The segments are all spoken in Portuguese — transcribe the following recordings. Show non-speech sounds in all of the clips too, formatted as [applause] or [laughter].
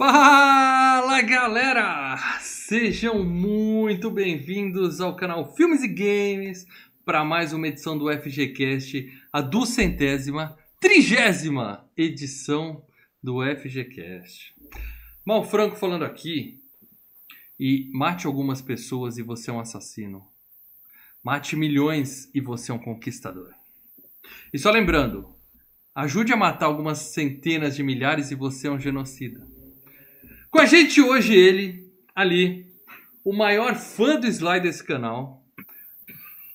Fala galera! Sejam muito bem-vindos ao canal Filmes e Games para mais uma edição do FGCast, a duzentésima, trigésima edição do FGCast. Mal Franco falando aqui e mate algumas pessoas e você é um assassino. Mate milhões e você é um conquistador. E só lembrando, ajude a matar algumas centenas de milhares e você é um genocida. Com a gente hoje ele, ali, o maior fã do Sly desse canal.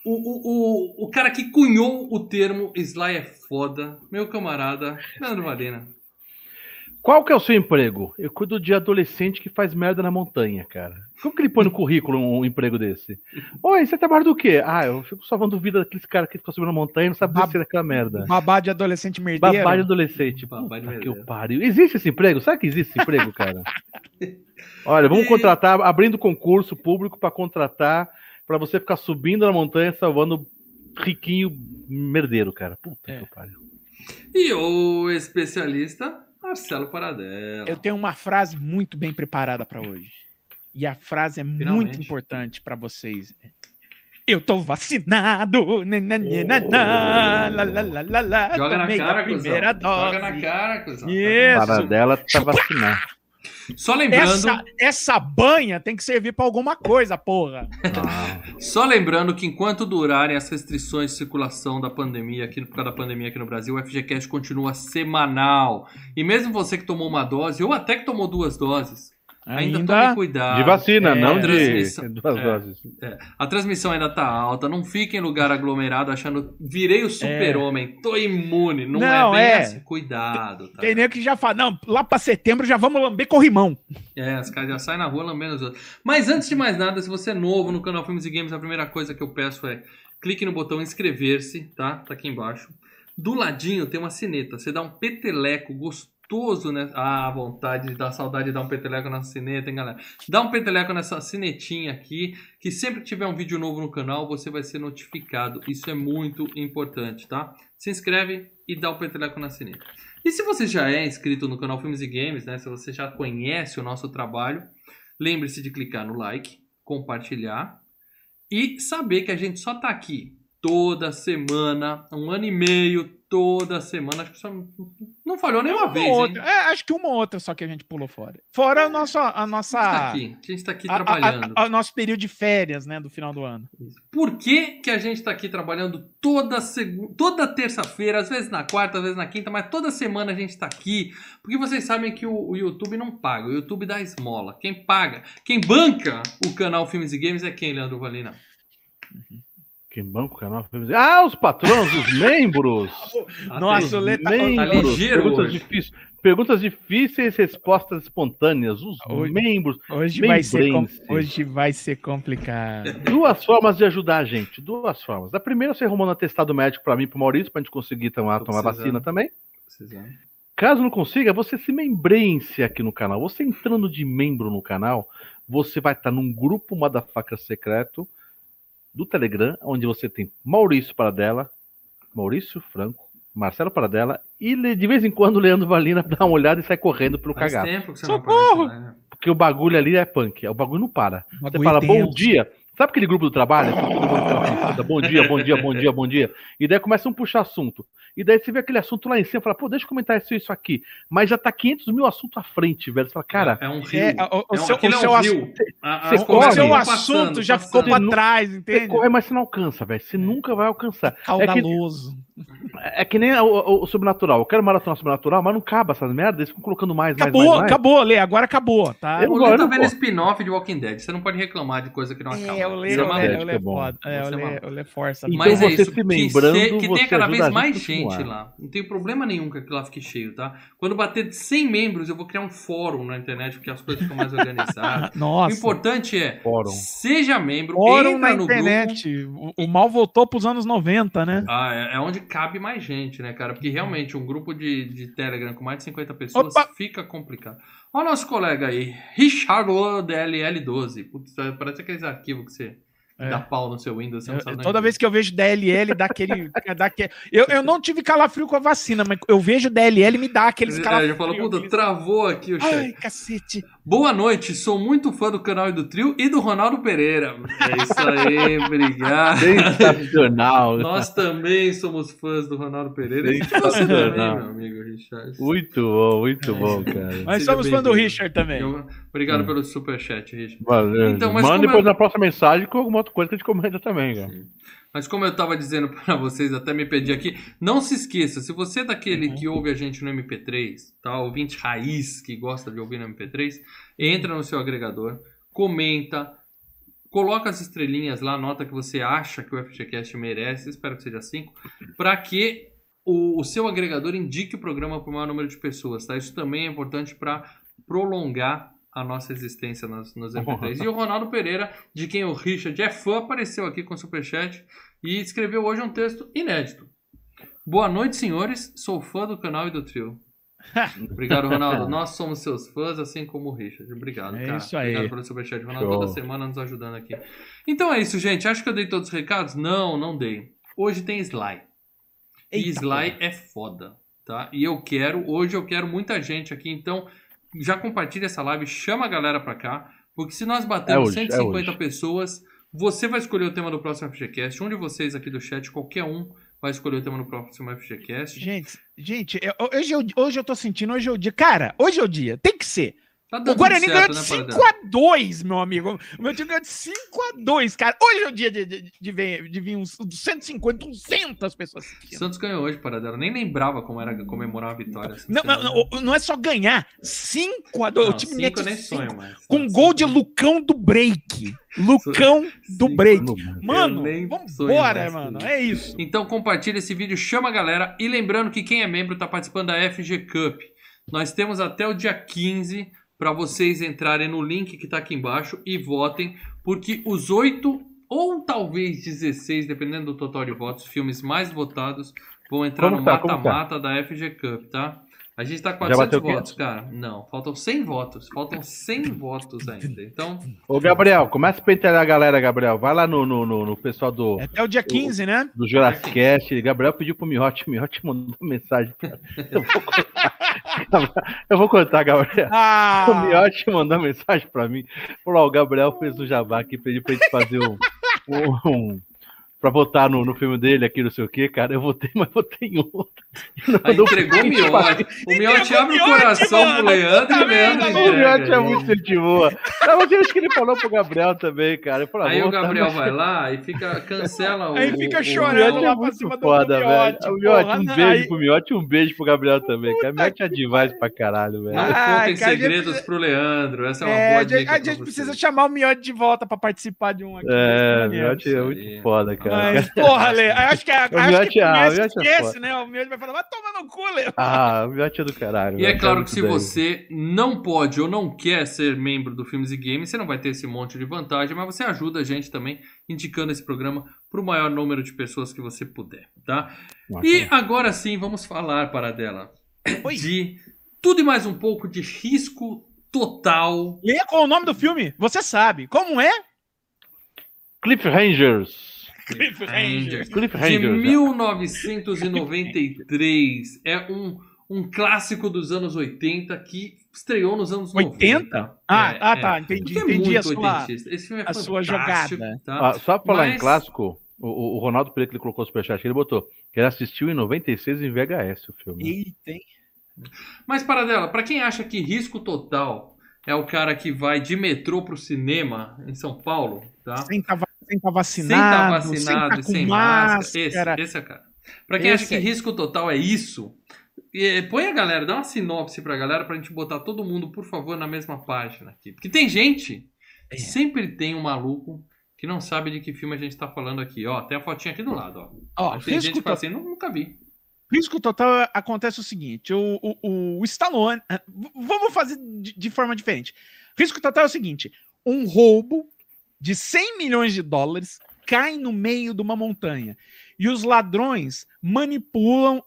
O, o, o, o cara que cunhou o termo Sly é foda, meu camarada, Leandro Valena. Qual que é o seu emprego? Eu cuido de adolescente que faz merda na montanha, cara. Como que ele põe no currículo um emprego desse? Oi, você trabalha do quê? Ah, eu fico salvando vida daqueles caras que ficam subindo na montanha e não sabem descer daquela merda. Babá de adolescente merdeiro. Babá de adolescente. Babá de Puta que eu pariu. Existe esse emprego? Sabe que existe esse emprego, cara? [laughs] Olha, vamos contratar, abrindo concurso público para contratar, para você ficar subindo na montanha salvando riquinho merdeiro, cara. Puta É. que eu pariu. E o especialista Marcelo Paradela. Eu tenho uma frase muito bem preparada para hoje. E a frase é Finalmente. muito importante para vocês. Eu tô vacinado. nananana, lá, lá, lá, lá, lá, Joga na cara, cuzão. Joga na cara, cuzão. Isso. Para dela tá vacinar. Só lembrando, Essa, essa banha tem que servir para alguma coisa, porra. Ah, [laughs] só lembrando que enquanto durarem as restrições de circulação da pandemia aqui, por causa da pandemia aqui no Brasil, o FGCast continua semanal. E mesmo você que tomou uma dose, ou até que tomou duas doses, ainda, tome cuidado. de vacina, é, não de transmissão. duas É. doses. É, a transmissão ainda tá alta, não fique em lugar aglomerado achando virei o super-homem, tô imune. Não, Não, é bem é. assim. Cuidado, tá? Tem nem que já fala, não, lá para setembro já vamos lamber corrimão. É, os caras já saem na rua lambendo os outros. Mas antes de mais nada, se você é novo no canal Filmes e Games, a primeira coisa que eu peço é clique no botão inscrever-se, tá? Tá aqui embaixo. Do ladinho tem uma sineta. Você dá um peteleco gostoso, né? Ah, vontade, dá saudade de dar um peteleco nessa sineta, hein, galera? Dá um peteleco nessa sinetinha aqui, que sempre que tiver um vídeo novo no canal, você vai ser notificado. Isso é muito importante, tá? Se inscreve e dá o peteleco na sineta. E se você já é inscrito no canal Filmes e Games, né? Se você já conhece o nosso trabalho, lembre-se de clicar no like, compartilhar e saber que a gente só tá aqui toda semana, um ano e meio, toda semana. Acho que só não, falhou nenhuma Uma vez, outra. hein? É, acho que uma ou outra só que a gente pulou fora. Fora a nossa, a A nossa gente tá aqui, a gente tá aqui a- a- trabalhando. a- a- nosso período de férias, né, do final do ano. Por que, que a gente tá aqui trabalhando toda segu... toda terça-feira, às vezes na quarta, às vezes na quinta, mas toda semana a gente tá aqui? Porque vocês sabem que o, o YouTube não paga, o YouTube dá esmola. Quem paga, quem banca o canal Filmes e Games é quem, Leandro Valina? Quem banca o canal? Ah, os patrões, os [laughs] membros. Nossa, Os o Lê tá- tá membros. ligeiro perguntas, hoje. difíceis, perguntas difíceis, respostas espontâneas. Os Hoje- membros. Hoje vai, ser hoje vai ser complicado. Duas formas de ajudar a gente. Duas formas. A primeira, você arrumando um atestado médico para mim e pro Maurício, pra gente conseguir tomar, tomar vacina também. Precisando. Caso não consiga, você se membrense aqui no canal. Você entrando de membro no canal, você vai estar num grupo Motherfucker secreto do Telegram, onde você tem Maurício Paradela, Maurício Franco, Marcelo Paradela e de vez em quando o Leandro Valina dá uma olhada e sai correndo pelo Faz cagaço. tempo que você Socorro! não aparece, né? Porque o bagulho ali é punk, o bagulho não para. Você fala bom dia. Sabe aquele grupo do trabalho? Que todo mundo fala Bom dia, bom dia, bom dia, bom dia. E daí começa um puxar assunto. E daí você vê aquele assunto lá em cima e fala, pô, deixa eu comentar isso, isso aqui. Mas já tá 500 mil assuntos à frente, velho. Você fala, cara, é um rio. É, o, o É um- seu, é seu um rio. A- corre. o seu assunto passando, já ficou pra trás, entende? corre, mas você não alcança, velho. Você nunca vai alcançar. É que, Caudaloso. é que nem o, o- o sobrenatural. Eu quero maratona sobrenatural, mas não cabe essas merdas. Eles ficam colocando mais, mais, Acabou, mais, mais. acabou, Lê. Agora acabou, tá? Eu Lê tá não vendo spin-off de Walking Dead. Você não pode reclamar de coisa que não acaba. É, o Lê, é é bom. foda. É, o é Lê, força. Então Mas é você isso, se que, que tenha cada vez a gente mais a gente lá. Não tem problema nenhum que aquilo lá fique cheio, tá? Quando bater de 100 membros, eu vou criar um fórum na internet, porque as coisas ficam mais [laughs] organizadas. O Nossa. importante é, Fórum. seja membro, Fórum entra na no internet. O, o mal voltou pros anos 90, né? grupo. Ah, é, é onde cabe mais gente, né, cara? Porque realmente um grupo de, de Telegram com mais de 50 pessoas Opa! fica complicado. Olha o nosso colega aí, Richard DLL12. Putz, parece aqueles arquivos que você É. dá pau no seu Windows. Eu- toda vez que eu vejo DLL, dá aquele. [laughs] dá aquele eu, eu não tive calafrio com a vacina, mas eu vejo DLL me dá aqueles É, calafrios. já falou, puta, travou aqui o chat. Ai, cacete. Boa noite, sou muito fã do canal e do trio e do Ronaldo Pereira. É isso aí, [laughs] obrigado. Sensacional. Nós também somos fãs do Ronaldo Pereira. E você também, meu amigo Richard. Muito bom, muito bom, cara. Mas Seja somos fã do. Richard também. Eu- Obrigado pelo superchat, Richard. Valeu. Então, mas Manda depois eu- na próxima mensagem com alguma outra coisa que a gente comenta também, cara. Mas como eu estava dizendo [laughs] para vocês, até me pedi aqui, não se esqueça, se você é daquele Uhum. que ouve a gente no MP3, tá? Ouvinte raiz que gosta de ouvir no MP3, entra no seu agregador, comenta, coloca as estrelinhas lá, nota que você acha que o FGCast merece, espero que seja 5, para que o, o seu agregador indique o programa para o maior número de pessoas, tá? Isso também é importante para prolongar a nossa existência nos, nos MP3. E o Ronaldo Pereira, de quem o Richard é fã, apareceu aqui com o Superchat e escreveu hoje um texto inédito. Boa noite, senhores. Sou fã do canal e do trio. [laughs] Obrigado, Ronaldo. [laughs] Nós somos seus fãs, assim como o Richard. Obrigado, É cara. isso aí. Obrigado pelo superchat. Ronaldo Show. toda semana nos ajudando aqui. Então é isso, gente. Acho que eu dei todos os recados? Não, não dei. Hoje tem Sly. E Eita, Sly é foda, tá? E eu quero, hoje eu quero muita gente aqui, então já compartilha essa live, chama a galera pra cá, porque se nós É batermos hoje, é 150 hoje. pessoas, você vai escolher o tema do próximo FGCast. Um de vocês aqui do chat, qualquer um, vai escolher o tema do próximo FGCast. Gente, gente, eu- hoje, eu, hoje eu tô sentindo, hoje é o dia. Cara, hoje é o dia, tem que ser. Tá O Guarani ganhou certo, de né, Paradela? 5x2, meu amigo. O meu time ganhou de 5x2, cara. Hoje é o dia de, de, de, vir, de vir uns 150, 200 pessoas assistindo. Santos ganhou hoje, Paradela. Nem lembrava como era comemorar uma vitória. Não, não, não, não é só ganhar. 5x2. O time cinco mete nem cinco. sonho, mas... Com gol de Lucão do break. Lucão do Cinco. break. Mano, vambora, mano. É isso. Então compartilha esse vídeo, chama a galera. E lembrando que quem é membro está participando da FG Cup. Nós temos até o dia 15 para vocês entrarem no link que está aqui embaixo e votem, porque os oito ou talvez 16, dependendo do total de votos, filmes mais votados vão entrar Como no tá? Tá? mata-mata da FG Cup, tá? A gente tá com Já 400 bateu o quê? votos, cara. Não, faltam 100 votos. Faltam 100 votos ainda. Então, Ô, Gabriel, começa a pentear a galera, Gabriel. Vai lá no, no, no, no pessoal do, Até o dia 15, né? do Jurassic Cast. Gabriel pediu pro Miotti. Miotti mandou mensagem pra... Eu vou contar. Eu vou contar, Gabriel. O Ah, Miotti mandou mensagem pra mim. Falou: ó, o Gabriel fez um jabá aqui, pediu pra gente fazer um. um, um pra votar no, no filme dele aqui, não sei o que, cara. Eu votei, mas votei em outro. Aí entregou o Miotti. O Miotti abre o coração pro. Leandro Tá e o Leandro O Miotti é muito gente boa. Não, mas eu acho que ele falou pro Gabriel também, cara. Falou, Aí "Ah, o votar, Gabriel mas- vai lá e fica, cancela o. Aí fica o- O chorando Miotti lá é pra muito cima do- foda, do velho. Miotti, O Miotti, um não, beijo aí- pro Miotti e um beijo pro Gabriel também. Que a Miotti é demais pra caralho, velho. Não Ai, contem cara, a gente segredos precisa- pro Leandro. Essa é uma É, boa a gente, dica. a gente você. precisa chamar o Miotti de volta pra participar de um aqui. É, o Miotti é muito foda, cara. Mas, porra, Lê, [laughs] acho que, a- acho Miotti é- o Miotti é né? O Miotti vai falar, vai tomar no cu, Lê. Ah, o Miotti é do caralho. E é claro muito que se você não pode ou não quer ser membro do Filmes e Games, você não vai ter esse monte de vantagem, mas você ajuda a gente também indicando esse programa para o maior número de pessoas que você puder, tá? Ok. E agora sim, vamos falar, para dela, Oi. de tudo e mais um pouco de risco total. Lê qual é o nome do filme? Você sabe. Como é? Cliff Rangers. Rangers. Cliff De Rangers. 1993. É um, um clássico dos anos 80 que estreou nos anos 80? 90. Ah, É, ah, é. tá, entendi. É entendi a sua... Esse filme é a sua jogada. Tá? Ah, só pra falar em Mas- clássico, o, o- Ronaldo Pereira que ele colocou o superchat, ele botou que ele assistiu em 96 em VHS o filme. Eita, hein? Mas, Paradela, pra quem acha que risco total é o cara que vai de metrô pro cinema em São Paulo, tá? Sem estar tá, sem tá Sem estar vacinado, vacinado sem tá e com sem máscara. máscara. Esse, esse é cara. Pra quem Esse acha que aí. risco total é isso, põe a galera, dá uma sinopse pra galera pra gente botar todo mundo, por favor, na mesma página aqui. Porque tem gente, É. sempre tem um maluco que não sabe de que filme a gente tá falando aqui. Ó, tem a fotinha aqui do lado, ó. Ó, tem gente que fala assim, "Nu- nunca vi. risco total acontece o seguinte: o, o, o Stallone. ah, Vamos fazer de, de forma diferente. Risco total é o seguinte: um roubo de 100 milhões de dólares cai no meio de uma montanha. E os ladrões manipulam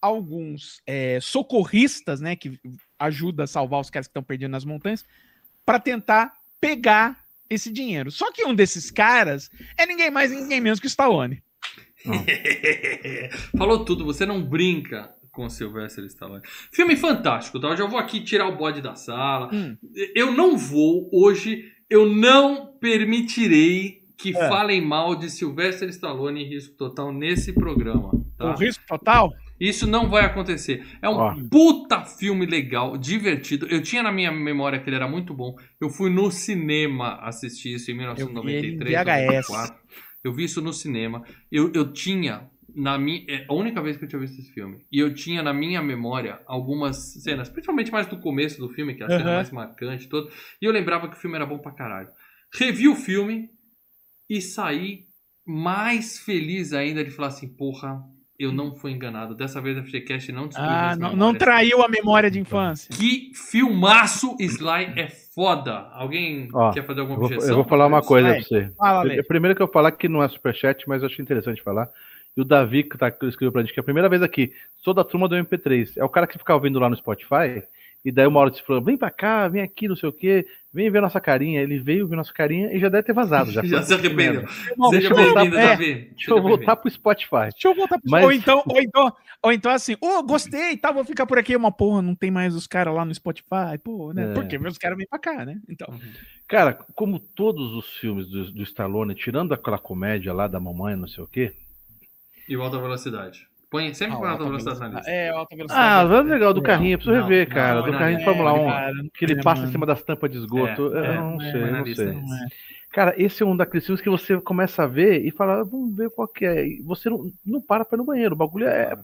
alguns é, socorristas, né, que ajudam a salvar os caras que estão perdidos nas montanhas, para tentar pegar esse dinheiro. Só que um desses caras é ninguém mais, ninguém menos que o Stallone. [laughs] Falou tudo, você não brinca com Sylvester Stallone. Filme fantástico, tá? Eu já vou aqui tirar o bode da sala. Hum. Eu não vou, hoje, eu não permitirei que É. falem mal de Sylvester Stallone em risco total nesse programa. Tá? O risco total? Isso não vai acontecer. É um Ó. puta filme legal, divertido. Eu tinha na minha memória que ele era muito bom. Eu fui no cinema assistir isso em vi ele em 1993, VHS. 94. Eu vi isso no cinema. Eu, eu tinha na minha é a única vez que eu tinha visto esse filme. E eu tinha na minha memória algumas cenas, principalmente mais do começo do filme, que é a cena Aham. mais marcante, todo. E eu lembrava que o filme era bom pra caralho. Revi o filme e saí mais feliz ainda de falar assim, porra, eu não fui enganado. Dessa vez a FGCast não destruiu Ah, não, não traiu a memória de infância. Que filmaço Sly é foda. Alguém Ó, quer fazer alguma Eu vou, objeção? eu vou falar uma coisa Vai. pra você. Fala, Primeiro que eu falar que não é superchat, mas eu achei interessante falar. E o Davi, que, tá, escreveu pra gente, que é a primeira vez aqui, sou da turma do MP3. É o cara que fica ouvindo lá no Spotify, e daí uma hora ele falou, vem pra cá, vem aqui, não sei o quê, vem ver nossa carinha. Ele veio ver nossa carinha e já deve ter vazado. Já, [laughs] Já se arrependeu. Irmão, Seja deixa eu voltar- bem-vindo, é, Davi. Deixa Seja eu voltar pro Spotify. Deixa eu voltar pro Mas- ou, então, ou, então, ou então assim, ô, gostei, tá, vou ficar por aqui. Uma porra, não tem mais os caras lá no Spotify, pô, né? É. Porque meus caras vêm pra cá, né? Então. Uhum. Cara, como todos os filmes do, do Stallone, tirando aquela comédia lá da mamãe, não sei o quê. E volta à velocidade. Põe, sempre põe alta velocidade na lista. É, alta velocidade. Ah, vamos legal do Não, carrinho, eu preciso não, rever, não, cara. não, do não, carrinho não, de Fórmula não, 1. Cara, não Que ele é, passa em mano. cima das tampas de esgoto. É, eu é, não é, sei, é eu não sei. Não é. Cara, esse é um daqueles filmes que você começa a ver e fala, "Ah, vamos ver qual que é. E você não, não para pra ir no banheiro. O bagulho é.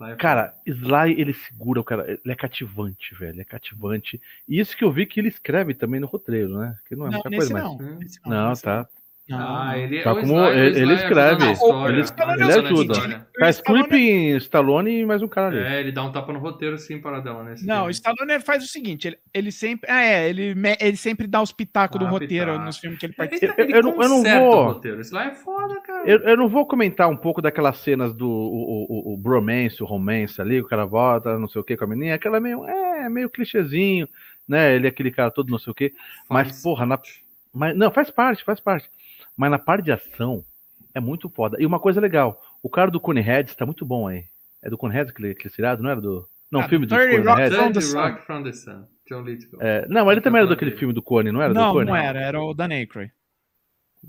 É Cara, Sly, ele segura o cara. Ele é cativante, velho. É cativante. E isso que eu vi que ele escreve também no roteiro, né? Que não é Não, muita nesse coisa, mas. não. Hum. Nesse Não, nesse tá. Não. Ah, ele Tá como- Sly- o ele- ele ajuda escreve, história, ele- ajuda ele ajuda. Faz clipe Stallone e mais um cara ali. É, ele dá um tapa no roteiro sim para dela nesse Não, o. Stallone faz o seguinte, ele, ele sempre, ah, é, ele, ele sempre dá os pitacos do Ah, roteiro pitaco. nos filmes que ele participa. ele eu não- eu não vou- o roteiro. Sly é foda, cara. Eu, eu não vou comentar um pouco daquelas cenas do o, o, o, o bromance, o romance ali, o cara volta, não sei o que com a menina, aquela meio, é, meio clichêzinho, né? Ele é aquele cara todo não sei o que. Mas, porra, na, mas, não, faz parte, faz parte. Mas na parte de ação, é muito foda. E uma coisa legal, o cara do Coneheads tá muito bom aí. É do Coneheads aquele, aquele seriado, não era do... Não, Ah, filme do do 30 Rock Coneheads. from the Thirty Sun. Rock from the Sun. John Lithgow. É, não, ele também era daquele filme do Cone, não era do Não, Cone? não era, era o Dan Aykroyd.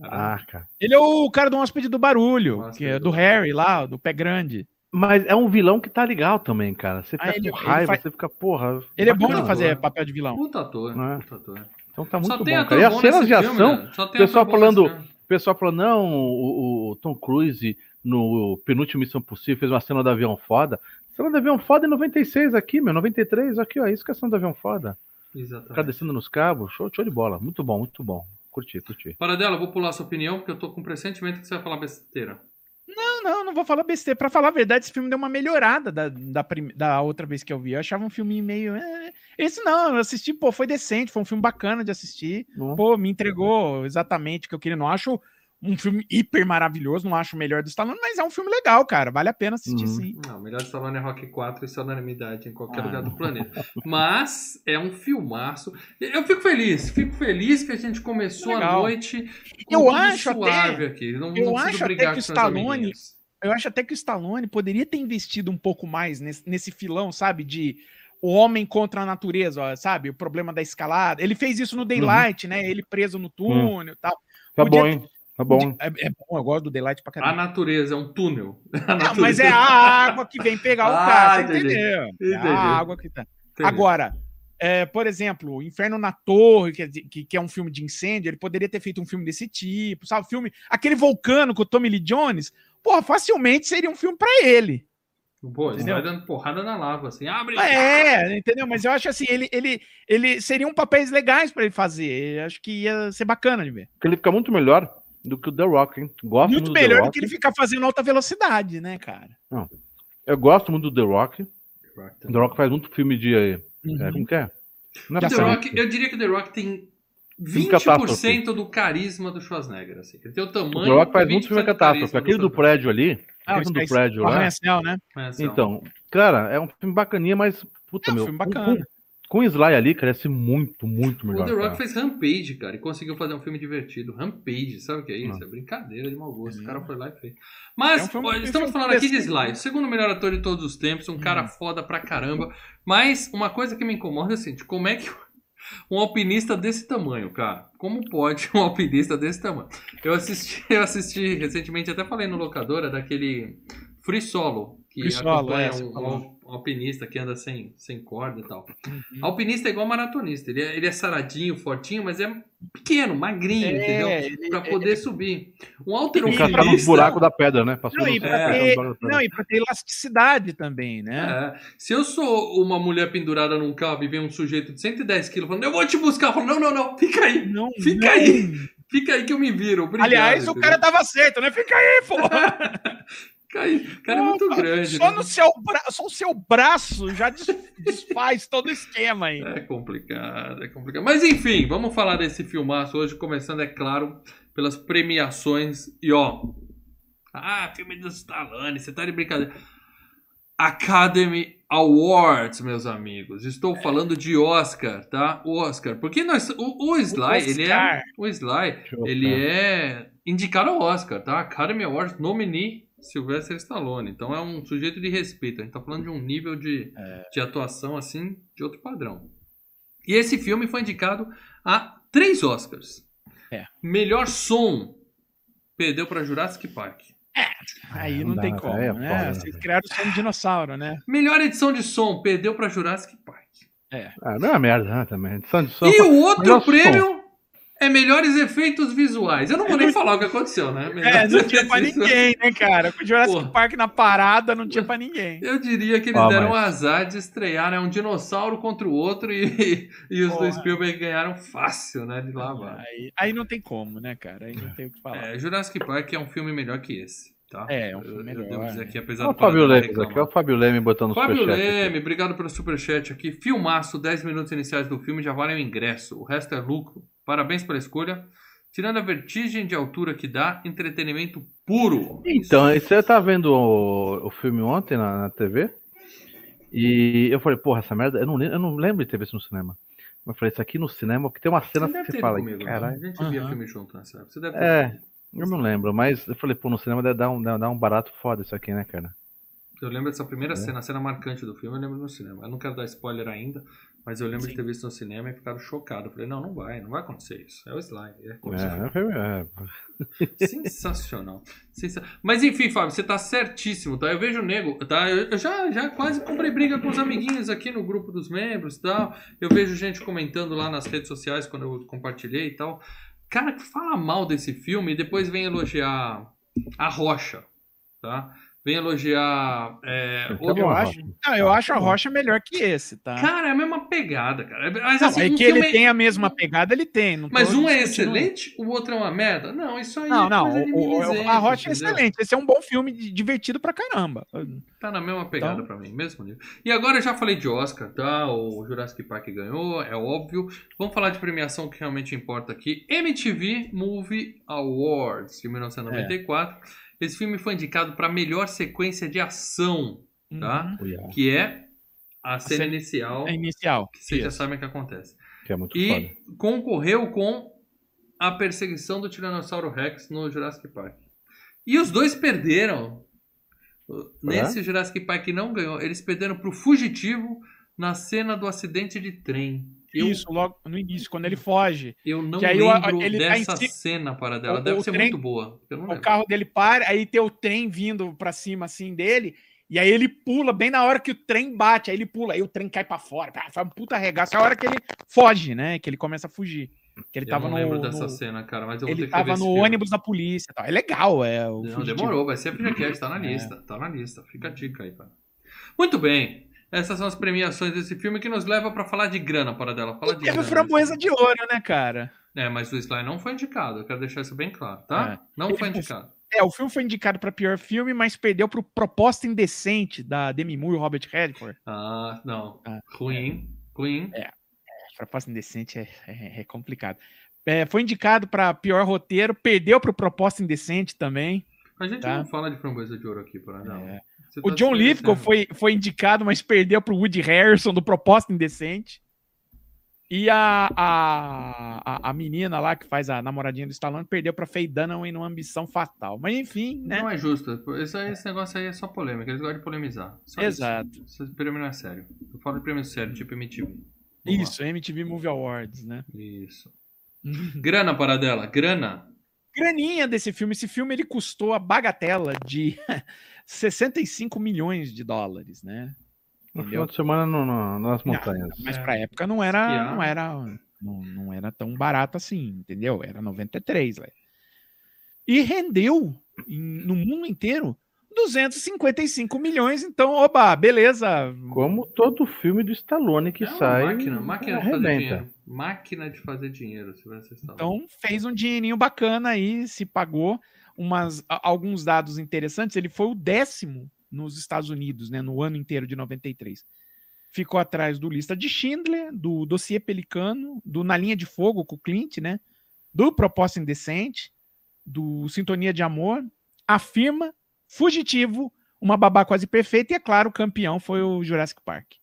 Ah, cara. Ele é o cara do Hóspede do Barulho, Hóspede que é do do. Harry lá, do Pé Grande. Mas é um vilão que tá legal também, cara. Você Ah, fica ele- com ele raiva, faz- você fica, porra. Ele é bom de fazer ator. papel de vilão. Puta ator, É. puta ator. Então tá muito bom, cara. E as cenas de filme, ação, né? O tem pessoal falando. O pessoal falando, não, o, o Tom Cruise no penúltimo Missão Possível fez uma cena do avião foda. Cena do avião foda em 96 aqui, meu, 93, aqui, ó, isso que é a cena do avião foda. Exatamente. descendo nos cabos, show, show de bola. Muito bom, muito bom. Curti, curti. Para dela, eu vou pular sua opinião, porque eu tô com pressentimento que você vai falar besteira. Não, não, não vou falar besteira. Pra falar a verdade, esse filme deu uma melhorada da, da, prim- da outra vez que eu vi. Eu achava um filme meio. é, Esse não, eu assisti, pô, foi decente, foi um filme bacana de assistir. Bom. Pô, me entregou exatamente o que eu queria. Não acho um filme hiper maravilhoso, não acho o melhor do Stallone, mas é um filme legal, cara. Vale a pena assistir, Uhum. sim. Não, o melhor de Stallone é Rock 4 e é unanimidade em qualquer Ah. lugar do planeta. Mas é um filmaço. Eu fico feliz, fico feliz que a gente começou a Legal. noite com Eu acho suave até- aqui. Não, eu não acho até que o Stallone-. Eu acho até que o Stallone poderia ter investido um pouco mais nesse, nesse filão, sabe? De o homem contra a natureza, ó, sabe? O problema da escalada. Ele fez isso no Daylight, né? Ele preso no túnel e tal. Tá Podia- bom, hein? Tá bom. É, é bom, eu gosto do Daylight pra A caramba. natureza é um túnel. [laughs] A Não, mas é a água que vem pegar o Ah, cara, você entendi. entendeu? É Entendi. a água que tá. Entendi. Agora, é, por exemplo, Inferno na Torre, que, é que, que é um filme de incêndio, ele poderia ter feito um filme desse tipo, sabe? Filme, aquele vulcano com o Tommy Lee Jones, porra, facilmente seria um filme pra ele. Pô, ele vai dando porrada na lava, assim. Abre! É, entendeu? Mas eu acho assim, ele, ele, ele seriam papéis legais pra ele fazer. Eu acho que ia ser bacana de ver. Porque ele fica muito melhor do que o The Rock, hein? Gosto Muito do The melhor do Rock. que ele ficar fazendo alta velocidade, né, cara? Eu gosto muito do The Rock. O The Rock faz muito filme de. é, Uhum. como que é? Não é O The. Rock, eu diria que o The Rock tem Filme catástrofe. 20% do carisma do Schwarzenegger. Assim. Ele tem o O tamanho. The Rock faz muito filme 20% do catástrofe. Aquele do prédio ali, Ah, aquele do prédio o lá. Arranha-Céu, né? É. Então, cara, é um filme bacaninha, mas. Puta, É um meu. filme com- bacana. Com, o Sly ali, cara, ia ser muito, muito melhor. O The Rock cara. fez Rampage, cara, e conseguiu fazer um filme divertido. Rampage, sabe o que é isso? Não. É brincadeira de mau gosto. O É. cara foi lá e fez. Mas, É um filme- ó, estamos falando aqui de. Sly, o segundo melhor ator de todos os tempos, um cara Hum. foda pra caramba. Mas uma coisa que me incomoda é assim, de como é que [laughs] um alpinista desse tamanho, cara? Como pode [laughs] um alpinista desse tamanho? Eu assisti, [laughs] eu assisti recentemente, até falei no locadora, daquele Free Solo, que Free Solo, acompanha é, um, um alpinista que anda sem, sem corda e tal. Uhum. Alpinista é igual maratonista. Ele é, ele é saradinho, fortinho, mas é pequeno, magrinho, É, entendeu? ele- Pra poder subir. Um cara tá no alterofilista... buraco da pedra, né? Passou Não, e pra, É, ter, não, e pra ter elasticidade também, né? É, se eu sou uma mulher pendurada num cabo e vem um sujeito de 1110 quilos falando, eu vou te buscar, eu falo, não, não, não, fica aí, Não, Fica não. aí. fica aí que eu me viro. Obrigado, Aliás, o entendeu? cara tava certo, né? Fica aí, pô. [laughs] O cara é muito grande. Só, né? no seu bra... Só o seu braço já des- [laughs] desfaz todo o esquema aí. É complicado, é complicado. Mas enfim, vamos falar desse filmaço hoje, começando, é claro, pelas premiações. E ó. Ah, filme do Stallone, você tá de brincadeira. Academy Awards, meus amigos. Estou falando de Oscar, tá? O Oscar. Porque nós, o, o Sly, ele é. O Sly, ele ver. é indicado ao Oscar, tá? Academy Awards nominee Sylvester Stallone. Então é um sujeito de respeito. A gente tá falando de um nível de, de atuação assim de outro padrão. E esse filme foi indicado a três Oscars. É. Melhor som perdeu para Jurassic Park. Aí Não não, dá, tem né, como? É né? foda, né, Vocês velho? criaram o som de dinossauro, né? Melhor edição de som perdeu para Jurassic Park. Ah, não é uma merda, né? Também. Edição de som. E o outro Melhor som. É melhores efeitos visuais. Eu não vou nem falar o que aconteceu, né? É, Melhores não tinha pra visuais. ninguém, né, cara? Com o Jurassic Porra. Park na parada, não tinha pra ninguém. Eu diria que eles Ah, deram o mas- azar de estrear né, um dinossauro contra o outro e, [laughs] e os Porra. do Spielberg ganharam fácil, né? De lavar. Aí, aí não tem como, né, cara? Aí não tem o que falar. É, Jurassic Park é um filme melhor que esse, tá? É, é um Eu- filme eu melhor, devo dizer é. aqui, apesar Olha o do Fábio Leme aqui, olha o Fábio Leme botando Fábio superchats. Leme, obrigado pelo superchat aqui. Filmaço, 10 minutos iniciais do filme já valem o ingresso. O resto é lucro. Parabéns pela escolha. Tirando a vertigem de altura que dá, entretenimento puro. Então, e você tá vendo o, o filme ontem na, na TV? E eu falei, porra, essa merda, eu não, eu não lembro de ter visto no cinema. Mas eu falei, isso aqui no cinema, porque tem uma cena Você que você fala, comigo, né? caralho. A gente via Aham. filme junto nessa época. Você deve ter É, comigo. Eu não lembro, mas eu falei, pô, no cinema deve dar um, dá um barato foda isso aqui, né, cara? Eu lembro dessa primeira É. cena, a cena marcante do filme, eu lembro no cinema. Eu não quero dar spoiler ainda, mas eu lembro de Sim. ter visto no cinema e ficado chocado. Eu falei, não, não vai, não vai acontecer isso. É o slime. É, É, é, filme- é, Sensacional. Sensa- Mas enfim, Fábio, você tá certíssimo, tá? Eu vejo o nego, tá? Eu já, já quase comprei briga com os amiguinhos aqui no grupo dos membros e tal. Eu vejo gente comentando lá nas redes sociais quando eu compartilhei e tal. Cara que fala mal desse filme e depois vem elogiar a Rocha, tá? Vem elogiar. é, outro- Eu acho, Rocha. não, eu acho a Rocha melhor que esse, tá? Cara, é a mesma pegada, cara. Mas Não, assim, é um que ele tem a mesma pegada, ele tem. Mas um é excelente, o outro é uma merda? Não, isso aí Não, é não. coisa de o- o- a Rocha é entendeu? excelente. Esse é um bom filme divertido pra caramba. Tá na mesma pegada Então- pra mim, mesmo nível. E agora eu já falei de Oscar, tá? O Jurassic Park ganhou, é óbvio. Vamos falar de premiação que realmente importa aqui. MTV Movie Awards de 1994. Esse filme foi indicado para melhor sequência de ação, tá? Uhum. Uia, Que é a cena inicial, É inicial. que vocês já sabem o que acontece. que é muito foda. E concorreu com a perseguição do Tiranossauro Rex no Jurassic Park. E os dois perderam. Nesse Jurassic Park não ganhou. Eles perderam pro Fugitivo na cena do acidente de trem. Eu, Isso, logo no início, quando ele foge. eu não Que aí o- lembro ele dessa cena para dela. Deve ser trem- muito boa. O lembro. carro dele para, aí tem o trem vindo pra cima assim dele. E aí ele pula bem na hora que o trem bate. Aí ele pula, aí o trem cai pra fora. Faz um puta regaço. É a hora que ele foge, né? Que ele começa a fugir. Que ele Eu tava não no. lembro dessa no- cena, cara, mas eu vou ter ele que tava ver no filme. ônibus da polícia. tal. É legal, é. O Não, demorou, vai ser FGCast, tá na É. lista, tá na lista. Fica a dica aí, cara. Muito bem. Essas são as premiações desse filme que nos leva pra falar de grana para dela. Fala E de teve grana. framboesa de ouro, né, cara? É, mas o Sly não foi indicado. Eu quero deixar isso bem claro, tá? Não Ele foi indicado. É, o filme foi indicado pra pior filme, mas perdeu pro Proposta Indecente da Demi Moore e Robert Redford. Ah, não. Ah, Ruim. Ruim. Proposta Indecente é, é- é complicado. É, foi indicado pra pior roteiro, perdeu pro Proposta Indecente também. A gente Tá. não fala de framboesa de ouro aqui, para não. É. O tá John. Lithgow foi, foi indicado, mas perdeu pro Woody Harrison do Proposta Indecente. E a, a, a, menina lá que faz a namoradinha do Stallone perdeu pra Faye Dunaway numa ambição fatal. Mas enfim, né? Não é justo. Esse, esse negócio aí é só polêmica. Eles gostam de polemizar. Só Exato. Isso. Esse prêmio não é sério. Eu falo de prêmio sério, tipo MTV. Vamos Isso, MTV Movie Awards, né? lá. Isso. [laughs] Grana, Paradela. Grana. Graninha desse filme. Esse filme ele custou a bagatela de [laughs] 65 milhões de dólares, né? No Entendeu? final de semana no- no- nas Não, montanhas. Mas É. pra época não era, não era, não, não era tão barato assim, entendeu? Era 93, velho. E rendeu em- no mundo inteiro 255 milhões. Então, oba, beleza. Como todo filme do Stallone que É sai. máquina, máquina de fazer dinheiro. Máquina de fazer dinheiro, Então fez um dinheirinho bacana aí, se pagou umas, alguns dados interessantes. Ele foi o décimo nos Estados Unidos, né, no ano inteiro de 93. Ficou atrás do Lista de Schindler, do Dossiê Pelicano, do Na Linha de Fogo com o Clint, né, do Proposta Indecente, do Sintonia de Amor, Afirma, Fugitivo, Uma Babá Quase Perfeita e, é claro, o campeão foi o Jurassic Park.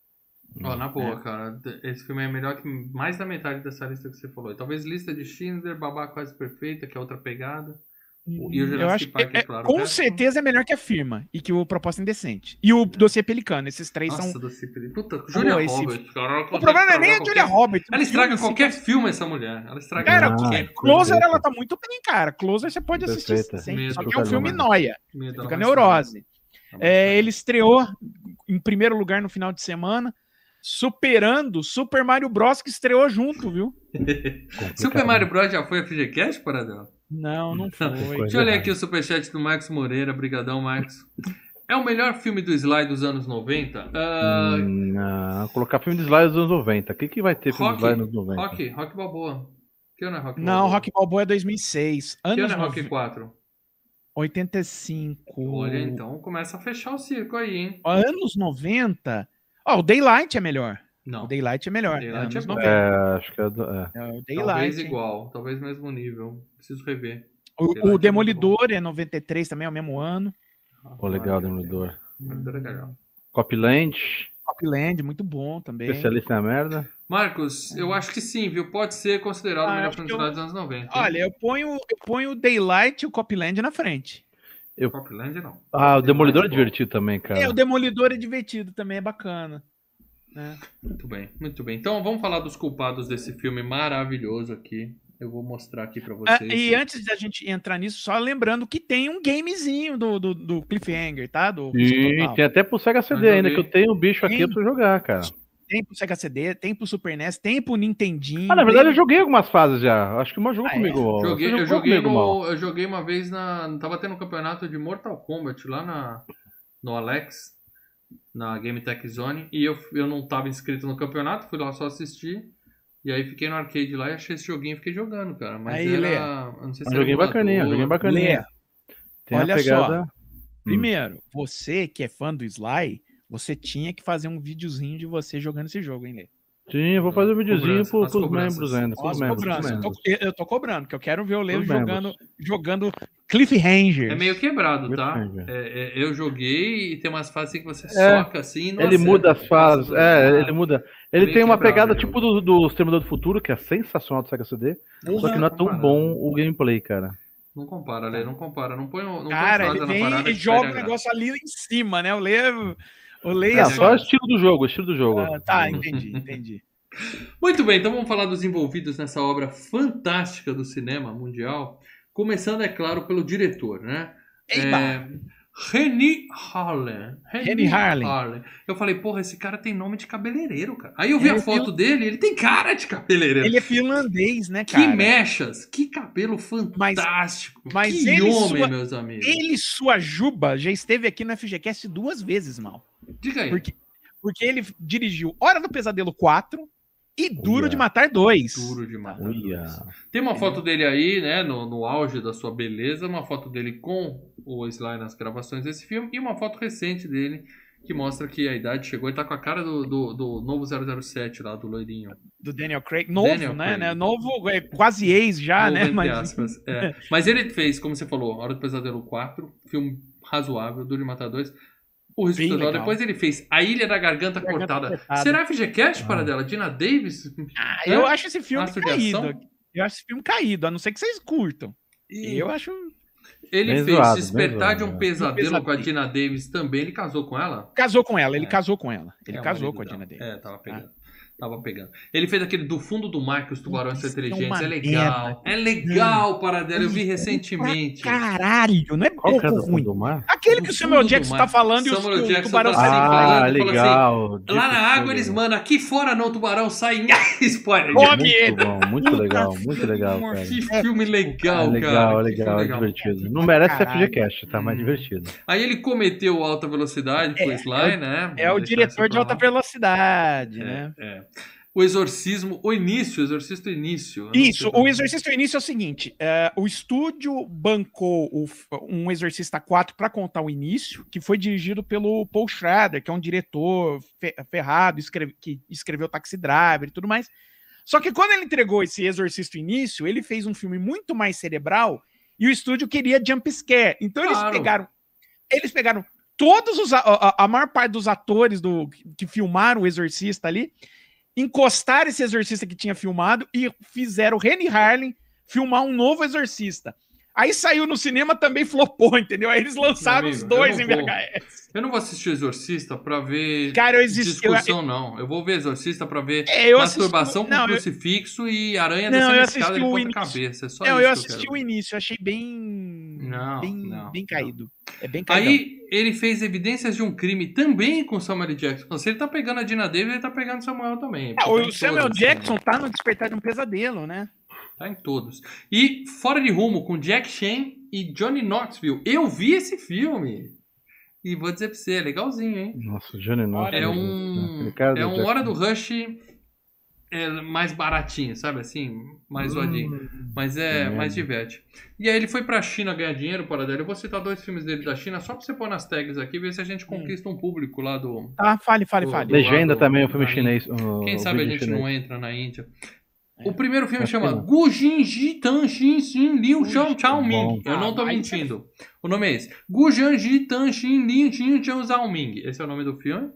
Ó, na boa, É. cara. Esse filme é melhor que mais da metade dessa lista que você falou. Talvez lista de Schindler, Babá Quase Perfeita, que é outra pegada. E o Eu acho que Park, é- é claro. com resto- certeza é melhor que a firma e que o Proposta Indecente. E o Dossiê Pelicano, esses três Nossa, são. do Cipri. Puta, Julia esse- Roberts, cara. ela O problema não é nem a estragar Julia qualquer- Roberts. Ela estraga filme, qualquer assim, filme, essa mulher. Ela estraga Cara, qualquer Closer, Perfeita. ela tá muito bem, cara. Closer você pode assistir Perfeita. sem. Mesmo, Só que é um filme noia. Medo, Fica neurose. É, ele estreou em primeiro lugar no final de semana, superando Super Mario Bros. que estreou junto, viu? [laughs] Super Mario Bros. já foi a FGCast, Paradela? Não, não foi. Deixa eu ler errada. aqui o superchat do Max Moreira. Brigadão, Max. É o melhor filme do Sly dos anos 90? Ah, Hum, Não, colocar filme de slide dos anos 90. O que, que vai ter filme de Rock, slide nos 90? Rock, Rock Balboa. Que ano é Rock Não, Balboa? Rock Balboa é 2006. Que ano Anos é Rock 90, 4? 85. Olha, então começa a fechar o circo aí, hein? Anos 90. Ó, o Daylight é melhor. Não. O Daylight é melhor. Daylight anos é bom. 90. É, acho que é. do- é. É, o Talvez Daylight. hein? igual, talvez mesmo nível. Preciso rever. O- Daylight é O, Demolidor é 93 também, é o mesmo ano. Pô, legal, Demolidor. Demolidor é legal. Copland, Copland, muito bom também. especialista na merda. Marcos, eu acho que sim, viu? Pode ser considerado Ah, o melhor acho filme eu- dos anos 90. hein? Olha, eu ponho, eu ponho o Daylight e o Copland na frente. Copland não. Ah, o Demolidor é bom. divertido também, cara. É, o Demolidor é divertido também, é bacana. né? Muito bem, muito bem. Então vamos falar dos culpados desse filme maravilhoso aqui. Eu vou mostrar aqui pra Ah, vocês. e antes da gente entrar nisso, só lembrando que tem um gamezinho do, do, do Cliffhanger, tá? Do Sim, tem até pro Sega CD ainda, eu que eu tenho o bicho aqui pra jogar, cara. Tem pro Sega CD, tem pro Super NES, tem pro Nintendinho. Ah, na verdade eu tem- joguei algumas fases já. Acho que uma jogou Ah, é? comigo. Joguei, Você eu, jogou joguei comigo, no, eu joguei uma vez na. Tava tendo um campeonato de Mortal Kombat lá na, no Alex, na Game Tech Zone, e eu, eu não tava inscrito no campeonato, fui lá só assistir. E aí fiquei no arcade lá e achei esse joguinho e fiquei jogando, cara. Mas Aí, era. Não sei Um se joguinho era bacaninha, emulador. joguinho bacaninha. Tem olha pegada. primeiro, você que é fã do Sly, você tinha que fazer um videozinho de você jogando esse jogo, hein, Lê? Sim, eu vou fazer um videozinho pros cobranças. membros ainda. Pros membros. Eu tô, eu- tô cobrando, que eu quero ver o Lê Pros jogando, jogando Cliffhanger. É meio quebrado, tá? É, é, eu joguei e tem umas fases que você É, soca assim. e não Ele acerta. muda as fases. É, ele muda. Ele tem uma pegada né? tipo do, do Exterminador do Futuro, que é sensacional do Sega CD. Só que não é tão bom o gameplay, cara. Não compara, Lê, não compara. Não põe, não põe Cara, frase ele vem parada e joga o negócio ali em cima, né? O Lê. O Lê É, assim, só o estilo do jogo, o estilo do jogo. ah, tá, entendi, entendi. [laughs] Muito bem, então vamos falar dos envolvidos nessa obra fantástica do cinema mundial. Começando, é claro, pelo diretor, né? Eiba! É, Rennie Harlan. Rennie Harlan. Eu falei, porra, esse cara tem nome de cabeleireiro, cara. Aí eu vi Ele a foto dele, ele tem cara de cabeleireiro. Ele é finlandês, né, Que cara? mechas, que cabelo fantástico. mas que ele homem, sua- meus amigos. Ele, sua Juba, já esteve aqui no FGCast duas vezes, mal. Diga aí. Porque, porque ele dirigiu Hora do Pesadelo 4 e Duro Olha. de Matar 2. Duro de matar. Olha. Tem uma foto dele aí, né, no, no auge da sua beleza, uma foto dele com o Sly nas gravações desse filme e uma foto recente dele que mostra que a idade chegou e tá com a cara do, do, do novo 007 lá, do loirinho. Do Daniel Craig. Novo, Daniel né, Craig. né? Novo, é, quase ex já, Novo, né? Mas, aspas. É. [laughs] Mas ele fez, como você falou, Hora do Pesadelo 4, filme razoável, Duro de Matar 2. O Risco Bem Total. legal. Depois ele fez A Ilha da Garganta, Garganta Cortada. Cortada. Será FGCast para Ah. dela? Dina Davis? Ah, É? eu acho esse filme caído. Eu acho esse filme caído, a não ser que vocês curtam. E Eu acho. ele Bem fez zoado, Despertar de um é. Pesadelo Um com a pesadelo. Dina Davis também. Ele casou com ela? Casou com ela, ele É. casou com ela. Ele É, casou com a. Dina Davis. É, tava pegando. Tava pegando. Ele fez aquele do fundo do mar que os tubarões são é inteligentes. É legal. merda. É legal, Paradela. Eu vi recentemente. Caralho, não é é pouco do fundo ruim. do mar? Aquele Do que o Samuel do Jackson tá falando e os Samuel que o Jackson tubarão tá sai assim, Ah, ele falou legal. Lá Tipo, na água eles mandam. Aqui fora não, o tubarão sai. [laughs] Spoiler. Come Muito bom, muito legal, muito legal, cara. Que filme legal, É legal, cara. é que legal, é divertido. Não merece Caralho. FGCast, tá mais Hum. divertido. Aí ele cometeu alta velocidade com o É, Sly, né? É o Vamos deixar diretor de alta lá. velocidade, né? É, é. O exorcismo, o início, o exorcista início. Isso, o Exorcista início é o seguinte: é, o estúdio bancou o um Exorcista 4 para contar o início, que foi dirigido pelo Paul Schrader, que é um diretor fe- ferrado, escreve- que escreveu Taxi Driver e tudo mais. Só que quando ele entregou esse Exorcista início, ele fez um filme muito mais cerebral e o estúdio queria jump scare. Então eles Claro. pegaram, eles pegaram todos os a, a- a maior parte dos atores do que filmaram o Exorcista ali encostaram esse exorcista que tinha filmado e fizeram o Rennie Harlin filmar um novo exorcista. Aí saiu no cinema também flopou, [laughs] entendeu? Aí eles lançaram Meu os amigo, dois eu em não. VHS. Eu não vou assistir o Exorcista pra ver Cara, eu existi. Eu, discussão, não. Eu vou ver Exorcista pra ver é, eu assisti, masturbação com não, eu, crucifixo e aranha Não, descendo eu escada assisti de o início. cabeça. É só não, eu assisti quero o início, achei bem. Não, bem, não, bem não. caído. É bem caído. Aí ele fez Evidências de um Crime também com Samuel Jackson. Se ele tá pegando a Dina Davis, ele tá pegando o Samuel também. Tá o Samuel todos, Jackson tá no Despertar de um Pesadelo, né? Tá em todos. E Fora de Rumo com Jack Chan e Johnny Knoxville. Eu vi esse filme. E vou dizer pra você, é legalzinho, hein? Nossa, o Johnny Knoxville. É um, é um Hora do Rush é, mais baratinho, sabe assim? Mais zoadinho. Mas é, Hum. mais diverte. E aí ele foi pra China ganhar dinheiro, para dele. Eu vou citar dois filmes dele da China, só pra você pôr nas tags aqui, ver se a gente conquista um público lá do... Tá, fale, fale, Do- fale. do- Legenda também, o filme da chinês. o Quem sabe a gente chinês. não entra na Índia. É. O primeiro filme que chama não. Gu Jin Ji Tan Xin Xin Liu Xiao Chao bom. Ming. Eu não tô Ah, mas mentindo. O nome é esse. Gu Jian Ji Tan Xin Liu Xin Xiao Zhao Ming. Esse é o nome do filme.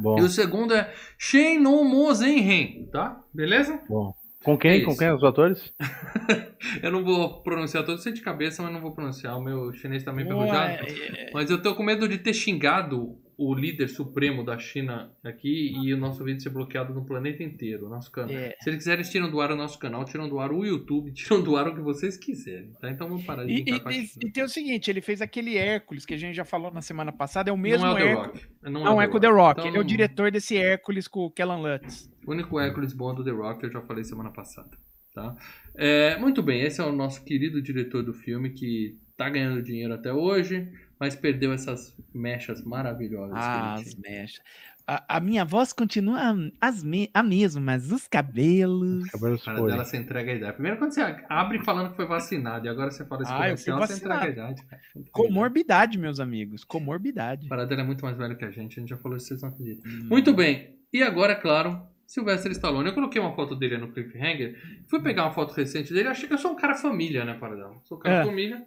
Bom, E o segundo é Shen No Mo Zen Ren, tá? Beleza? bom. Com É quem? isso. Com quem os atores? [laughs] Eu não vou pronunciar todos, sei de cabeça, mas não vou pronunciar. O meu chinês tá meio enferrujado. é- Mas eu tô com medo de ter xingado o líder supremo da China aqui e o nosso vídeo ser bloqueado no planeta inteiro, o nosso canal. é- Se eles quiserem, eles tiram do ar o nosso canal, tiram do ar o YouTube, [laughs] tiram do ar o que vocês quiserem, tá? Então vamos parar de E, e- China. e tem o seguinte, ele fez aquele Hércules que a gente já falou na semana passada, é o mesmo não é o Hércules. Rock. Não, Não, é é com o The Rock. Então ele é o não- diretor desse Hércules com o Kellan Lutz. O único Hércules bom é do The Rock, eu já falei semana passada. Tá? É, muito bem, esse é o nosso querido diretor do filme que tá ganhando dinheiro até hoje, mas perdeu essas mechas maravilhosas. Ah, as tinha. mechas. A, a minha voz continua as me- a mesma, mas os cabelos. Cabelos Cara dela, você entrega a idade. Primeiro quando você abre falando que foi vacinado e agora você fala isso Ah, eu fui comercial, você entrega a idade. Cara. Você entrega a idade. Comorbidade, meus amigos. Comorbidade. A parada dela é muito mais velha que a gente, a gente já falou isso, vocês não acreditam. Hum. Muito bem. E agora, é claro, Sylvester Stallone. Eu coloquei uma foto dele no Cliffhanger. Fui pegar uma foto recente dele. Achei que eu sou um cara família, né, Paradão? Sou um cara É. família.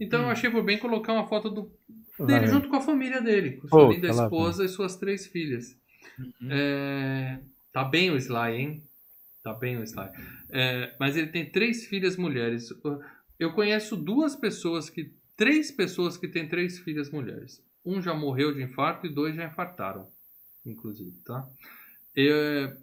Então eu achei por bem colocar uma foto do, dele vai. junto com a família dele. Com sua Pô, linda tá lá, esposa e suas três filhas. Uhum. É, Tá bem o Sly, hein? Tá bem o Sly. É, Mas ele tem três filhas mulheres. Eu conheço duas pessoas que. Três pessoas que têm três filhas mulheres. Um já morreu de infarto e dois já infartaram. Inclusive, tá? Eu,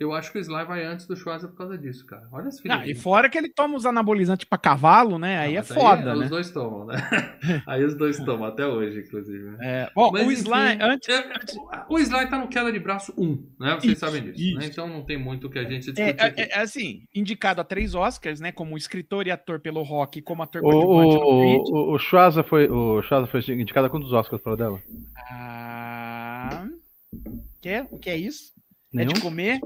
eu acho que o Sly vai antes do Schwarzer por causa disso, cara. Olha as filhas. Ah, e fora que ele toma os anabolizantes pra cavalo, né? Aí Não, é foda, Os né? dois tomam, né? [laughs] Aí os dois tomam, até hoje, inclusive. né? É, Bom, Mas, o enfim, Sly, antes, é, o Sly tá no queda de braço 1, né? Vocês Isso, sabem disso, né? Então não tem muito o que a gente é, discutir. aqui. é- é assim, indicado a três Oscars, né? Como escritor e ator pelo rock e como ator O, o, o, o Schwarza foi, o Schwarza foi indicado a quantos Oscars para dela? Ah, que é? O que é isso? Nenhum? É de comer?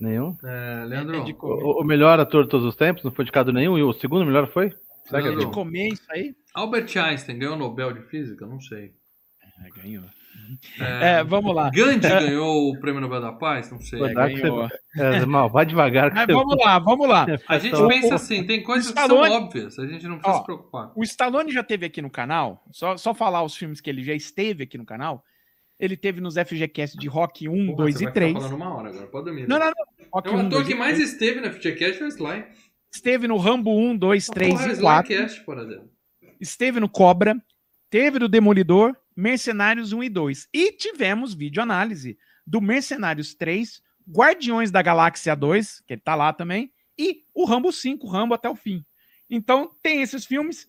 Nenhum? É, Leandro, É de comer. O, o melhor ator de todos os tempos não foi indicado nenhum e o segundo melhor foi? Será que é? De comer isso aí? Albert Einstein ganhou o Nobel de Física? Não sei. É, ganhou. É, É, vamos lá. Gandhi ganhou o Prêmio Nobel da Paz? Não sei. Que ganhou. É, mal, vai devagar. Mas que vamos lá, vamos lá. [laughs] A gente Então, pensa assim, tem coisas que Stallone- são óbvias, a gente não precisa Ó, se preocupar. O Stallone já teve aqui no canal, só, só falar os filmes que ele já esteve aqui no canal. Ele teve nos FGCast de Rock 1, Porra, 2 você e vai 3. ficar falando uma hora agora, pode dormir. Não, não, não. Rock É o 1, ator 2 que mais 3. esteve na FGCast é o Sly. Esteve no Rambo 1, 2, 3 Porra, e 4. Slycast, por exemplo. Esteve no Cobra. Teve no Demolidor, Mercenários 1 e 2. E tivemos videoanálise do Mercenários 3, Guardiões da Galáxia 2, que ele tá lá também, e o Rambo 5, Rambo até o fim. Então tem esses filmes.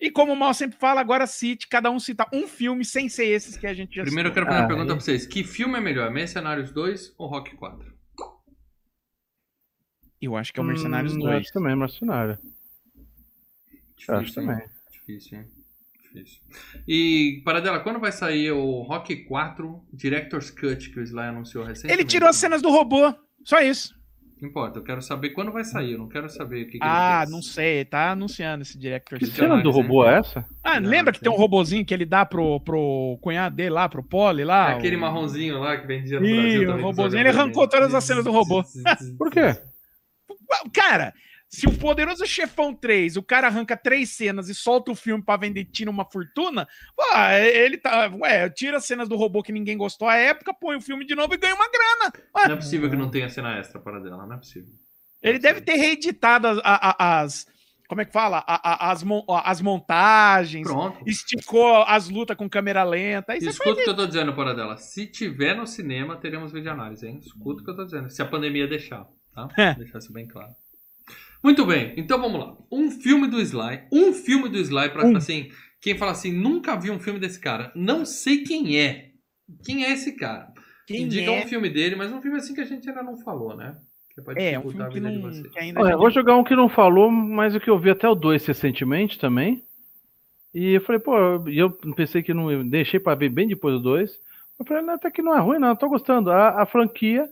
E como o Mal sempre fala, agora cite, cada um cita um filme sem ser esses que a gente já Primeiro eu citou. quero fazer uma Ah, pergunta é. pra vocês. Que filme é melhor, Mercenários 2 ou Rock 4? Eu acho que é o Mercenários Hum, 2. Acho também, Mercenário. Difícil, Acho hein? também. Difícil, hein? Difícil. E, Paradela, quando vai sair o Rock 4 Director's Cut que o Sly anunciou recentemente? Ele tirou as cenas do robô, só isso. Não importa, eu quero saber quando vai sair, eu não quero saber o que, que Ah, não sei, tá anunciando esse Director. Que cena do robô é essa? Ah, Não, lembra que tem um robozinho que ele dá pro, pro cunhado dele lá, pro Poli lá? É aquele o- marronzinho lá que vendia no Ih, Brasil o também. robozinho, ele arrancou todas as cenas do robô. Por quê? Cara, se o Poderoso Chefão 3, o cara arranca três cenas e solta o filme pra vender tira uma fortuna, pô, ele tá. Ué, tira as cenas do robô que ninguém gostou à época, põe o filme de novo e ganha uma grana. Ué, Não é possível que não tenha cena extra para dela, não é possível. ele deve ter reeditado as. as- como é que fala? A- a- as, mon- as montagens, Pronto. esticou as lutas com câmera lenta. É Escuta o que eu tô dizendo, Paradela. Se tiver no cinema, teremos vídeo análise, hein? Escuta o que eu tô dizendo. Se a pandemia deixar, tá? [laughs] É. Deixar isso bem claro. Muito bem, então vamos lá. Um filme do Sly. Um filme do Sly pra, Um. assim, quem fala assim, nunca vi um filme desse cara. Não sei quem é. Quem é esse cara? Quem Indica é? um filme dele, mas um filme assim que a gente ainda não falou, né? Que pode É, um dificultar filme que, a vida não, de vocês. que ainda. Olha, eu vou jogar um que não falou, mas o que eu vi até o 2 recentemente também. E eu falei, pô, e eu pensei que não. eu deixei pra ver bem depois do 2. Eu falei, não, até que não é ruim, não, eu tô gostando. A, a franquia,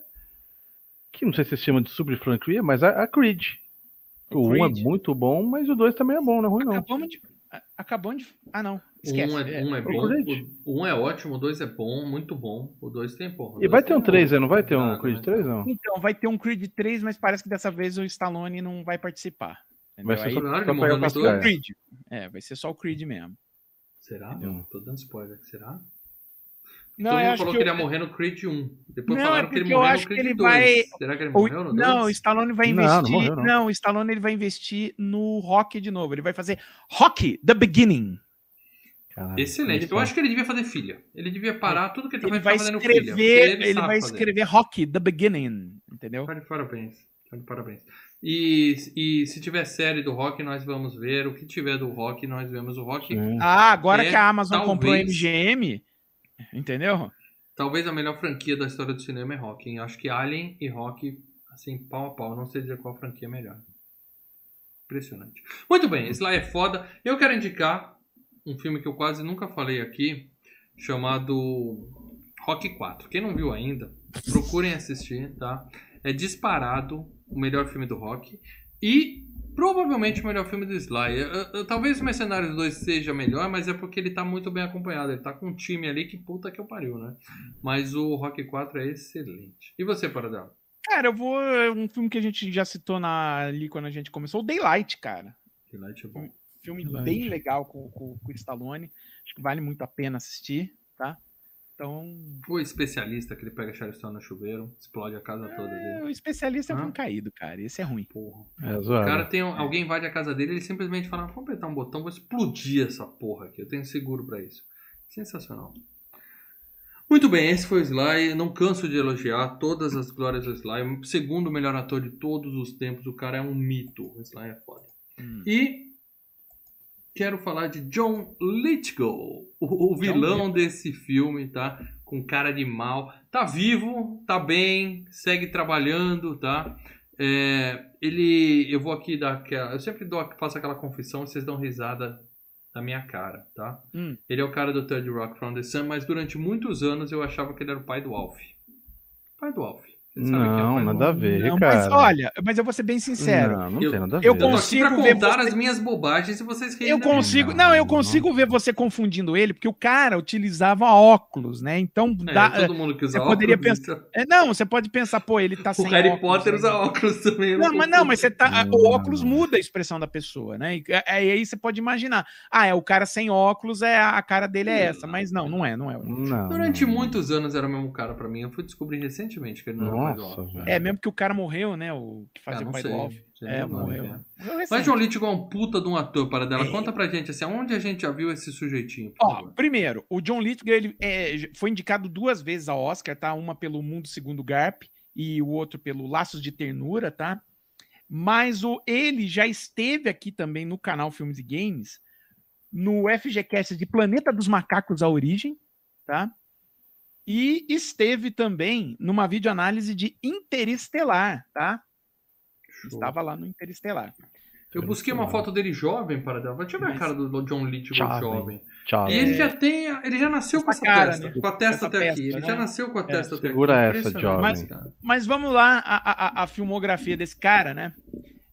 que não sei se se chama de super franquia, mas a, a Creed. O 1 é Creed. muito bom, mas o 2 também é bom, não é ruim, não. Acabamos de. Acabamos de. Ah, não. Esquece. Um é, um é o bom, o, um é ótimo, o dois é bom, muito bom. O dois tem porra. E vai ter um tem 3 aí, não vai ter um Creed né? 3, não? Então, vai ter um Creed 3, mas parece que dessa vez o Stallone não vai participar. Vai Entendeu? ser Aí- só, que só as dois. o. Creed. É, vai ser só o Creed mesmo. Será? Não. Tô dando spoiler. Será? Não, Todo eu mundo acho falou que que, ele ia morrer no Creed 1. Depois Não, falaram é que ele morreu no Creed ele 2. vai- Será que ele morreu no 2? não, o Stallone vai Não, não investir. morreu, não, não. o Stallone ele vai investir no Rock de novo. Ele vai fazer Rock The Beginning. Caralho, Excelente. Eu acho que ele devia fazer filha. Ele devia parar tudo que ele, Ele vai fazendo filha. escrever, ele, sabe vai fazer. escrever Rock The Beginning, entendeu? Tá de parabéns. Tá de parabéns. E, e se tiver série do Rock, nós vamos ver. O que tiver do Rock, nós vemos o Rock. Sim. Ah, agora É, que a Amazon comprou a talvez. MGM, entendeu? Talvez a melhor franquia da história do cinema é Rock. hein? Acho que Alien e Rock, assim, pau a pau. Não sei dizer qual franquia é melhor. Impressionante. Muito bem, Sly é foda. Eu quero indicar um filme que eu quase nunca falei aqui, chamado Rock 4. Quem não viu ainda, procurem assistir, tá? É disparado o melhor filme do Rock e provavelmente o melhor filme do Sly. Eu- eu- Talvez o Mercenários 2 seja melhor, mas é porque ele tá muito bem acompanhado. Ele tá com um time ali que puta que eu pariu, né? Mas o Rock 4 é excelente. E você, Paradão? Cara, eu vou. é Um filme que a gente já citou na, ali quando a gente começou, o Daylight, cara. Daylight é bom. Filme Daylight. bem legal com, com, com o Stallone. Acho que vale muito a pena assistir, tá? Então. O especialista que ele pega a Charleston no chuveiro, explode a casa toda é, dele. o especialista é Hã? um caído, cara. Esse é ruim. Porra. É O cara tem um- alguém invade a casa dele, ele simplesmente fala: Vamos apertar um botão, vou explodir essa porra aqui. Eu tenho seguro pra isso. Sensacional. Muito bem, esse foi o Sly. Não canso de elogiar todas as glórias do Sly. O segundo melhor ator de todos os tempos. O cara é um mito. O Sly é foda. Hum. E quero falar de John Lithgow, o, o John vilão desse filme, tá? Com cara de mal. Tá vivo, tá bem, segue trabalhando, tá? É, ele, eu vou aqui dar aquela, eu sempre dou, faço aquela confissão, vocês dão risada da minha cara, tá? Hum. Ele é o cara do Third Rock from the Sun, mas durante muitos anos eu achava que ele era o pai do Alf. Pai do Alf. Sabe é Não, faz nada a ver, Não, cara. mas olha, mas eu vou ser bem sincero. Não, não Eu- tem nada a ver. eu Eu consigo pra ver contar você- as minhas bobagens e vocês Eu consigo, Não, não, eu não. consigo ver você confundindo ele, porque o cara utilizava óculos, né? Então, É, dá- todo mundo que usa você poderia óculos, pensar- então. é, não, você pode pensar, pô, ele tá O sem Harry óculos, Potter né? usa óculos também. eu Não, mas não, mas você tá. Não, O não, óculos não. muda a expressão da pessoa, né? E aí, aí você pode imaginar. Ah, é o cara sem óculos, é a cara dele é essa. Mas não, não é, não é. Não, Durante não. muitos anos era o mesmo cara pra mim. Eu fui descobrir recentemente que ele não Nossa. É mesmo que o cara morreu, né? O que Ah, fazia o não pai sei. do Alf. Sei É, morreu. é. Morreu Mas. John Lithgow é um puta de um ator, para dela. É. Conta pra gente assim, onde a gente já viu esse sujeitinho, Ó, favor. primeiro, o John Lithgow ele é, foi indicado duas vezes ao Oscar, tá? Uma pelo Mundo Segundo Garp e o outro pelo Laços de Ternura, tá? Mas o, ele já esteve aqui também no canal Filmes e Games, no FGCast de Planeta dos Macacos A Origem, tá? E esteve também numa videoanálise de Interestelar, tá? Estava lá no Interestelar. Eu busquei uma foto dele jovem, para dela. Deixa eu ver a Mas- cara do John Lithgow Jovem. jovem. Tchau. E ele já tem, ele já nasceu com Essa essa cara, testa, né? com a testa Essa até testa, aqui. Ele né? já nasceu com a É, testa até aqui. segura essa, jovem. cara. Mas vamos lá, a, a- a filmografia desse cara, né?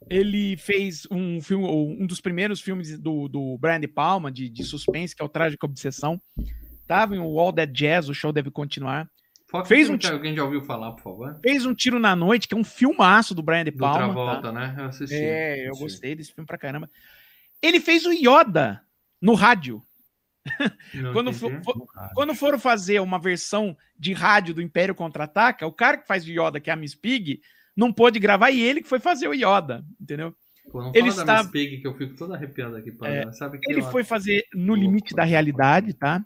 Ele fez um filme, um dos primeiros filmes do, do Brian De Palma, de, de suspense, que é o Trágico Obsessão. Tava em o All That Jazz, o show deve continuar. Foca Fez um que ti- alguém já ouviu falar, por favor. Fez um Tiro na Noite, que é um filmaço do Brian De Do Palma. Travolta, tá? né? Eu assisti. É, eu assisti. gostei desse filme pra caramba. Ele fez o Yoda no rádio. [laughs] Quando, for- for- quando foram fazer uma versão de rádio do Império Contra-Ataca, o cara que faz o Yoda, que é a Miss Pig, não pôde gravar e ele que foi fazer o Yoda, entendeu? Pô, não ele fala da está- Miss Pig, que eu fico todo arrepiado aqui. É, Sabe que Ele eu- foi fazer No Louco, Limite da né? Realidade, tá?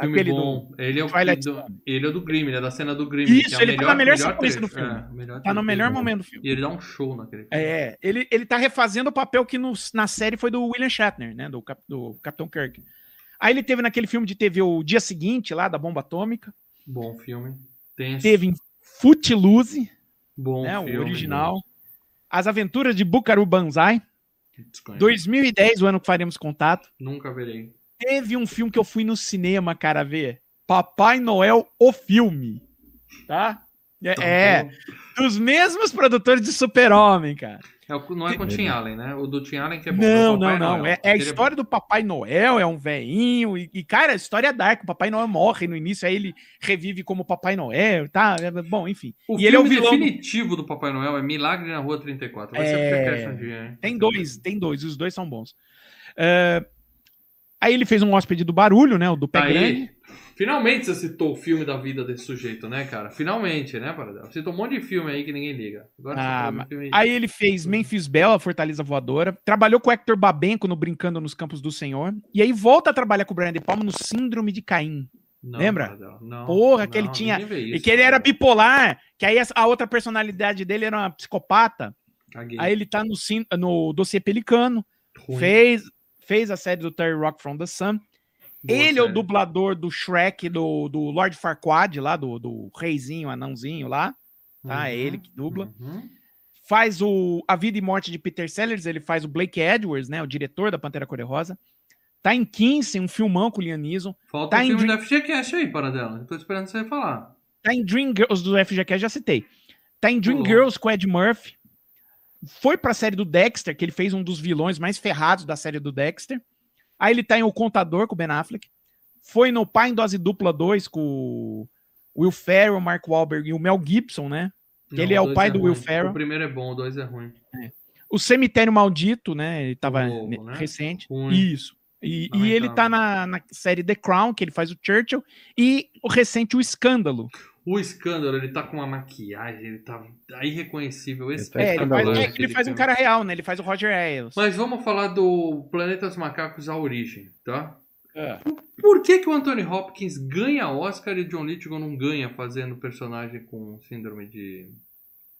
Filme Aquele bom. Ele é o do, ele é do Grimm, ele é da cena do Grimm. Isso, é ele tá na melhor sequência do filme. é, melhor Tá no melhor momento do filme. E ele dá um show naquele filme. É, ele, ele tá refazendo o papel que no- na série foi do William Shatner, né? Do, Cap- do Capitão Kirk. Aí ele teve naquele filme de TV o dia seguinte, lá, da bomba atômica. Bom filme. Tenso. Teve em Footloose, Bom né? filme. o original. As Aventuras de Bukaru Banzai. Desconheço. 2010, o ano que faremos contato. Nunca verei. Teve um filme que eu fui no cinema, cara, ver. Papai Noel, o filme. Tá? É, Tá é, bom. dos mesmos produtores de Super-Homem, cara. É o- não é com o Tim Allen, né? O do Tim Allen que é bom. Não, o Papai não, não. Noel. É, é a Ele história do Papai Noel, é um veinho. E, e, cara, a história é dark. O Papai Noel morre no início, aí ele revive como Papai Noel, tá? É, Bom, enfim. O e ele é o filme vilão. definitivo do Papai Noel é Milagre na Rua 34. Vai ser É, podcast um dia, hein? Tem dois, tem dois. Os dois são bons. É, Aí ele fez um hóspede do barulho, né? O do pé Aí, grande. finalmente você citou o filme da vida desse sujeito, né, cara? Finalmente, né, Paradela? Citou um monte de filme aí que ninguém liga. Agora você Ah, mas- filme... Aí ele fez Memphis Bell, a Fortaleza Voadora. Trabalhou com o Hector Babenco no Brincando nos Campos do Senhor. E aí volta a trabalhar com o Brian De Palma no Síndrome de Caim. Não, lembra? Não, Porra, que ele não, tinha- vê e isso, que ele era bipolar, que aí a outra personalidade dele era uma psicopata. Caguei. Aí ele tá no, no Dossiê Pelicano, Ruim. fez, fez a série do Terry Rock from the Sun. Boa ele é o série. dublador do Shrek, do, do Lord Farquaad, lá, do, do reizinho, anãozinho lá. tá? É ele que dubla. Uhum. Faz o A Vida e Morte de Peter Sellers, ele faz o Blake Edwards, né? O diretor da Pantera Cor-de-Rosa. Tá em Kinsey, um filmão com o Liam Neeson. Falta Tá o em filme Dream- da FGCast aí, Paradela. Eu tô esperando você falar. Tá em Dream Girls do FGCast, já citei. Tá em Dream. Girls com Ed Murphy. Foi pra série do Dexter, que ele fez um dos vilões mais ferrados da série do Dexter. Aí ele tá em O Contador com o Ben Affleck. Foi no Pai em Dose Dupla 2 com o Will Ferrell, Mark Wahlberg e o Mel Gibson, né? Que ele é o pai do Will ruim. Ferrell. O primeiro é bom, o dois é ruim. O Cemitério Maldito, né? Ele tava ne- né? recente. Ruim. Isso. E, Não e ele tá na, na série The Crown, que ele faz o Churchill, e o recente O Escândalo. O escândalo, ele tá com uma maquiagem, ele tá irreconhecível. Esse Ele tá É, ele faz, é que ele faz um cara real, né? Ele faz o Roger Ailes. Mas vamos falar do Planeta dos Macacos A Origem, tá? É. Por que, que o Anthony Hopkins ganha Oscar e o John Lithgow não ganha fazendo personagem com síndrome de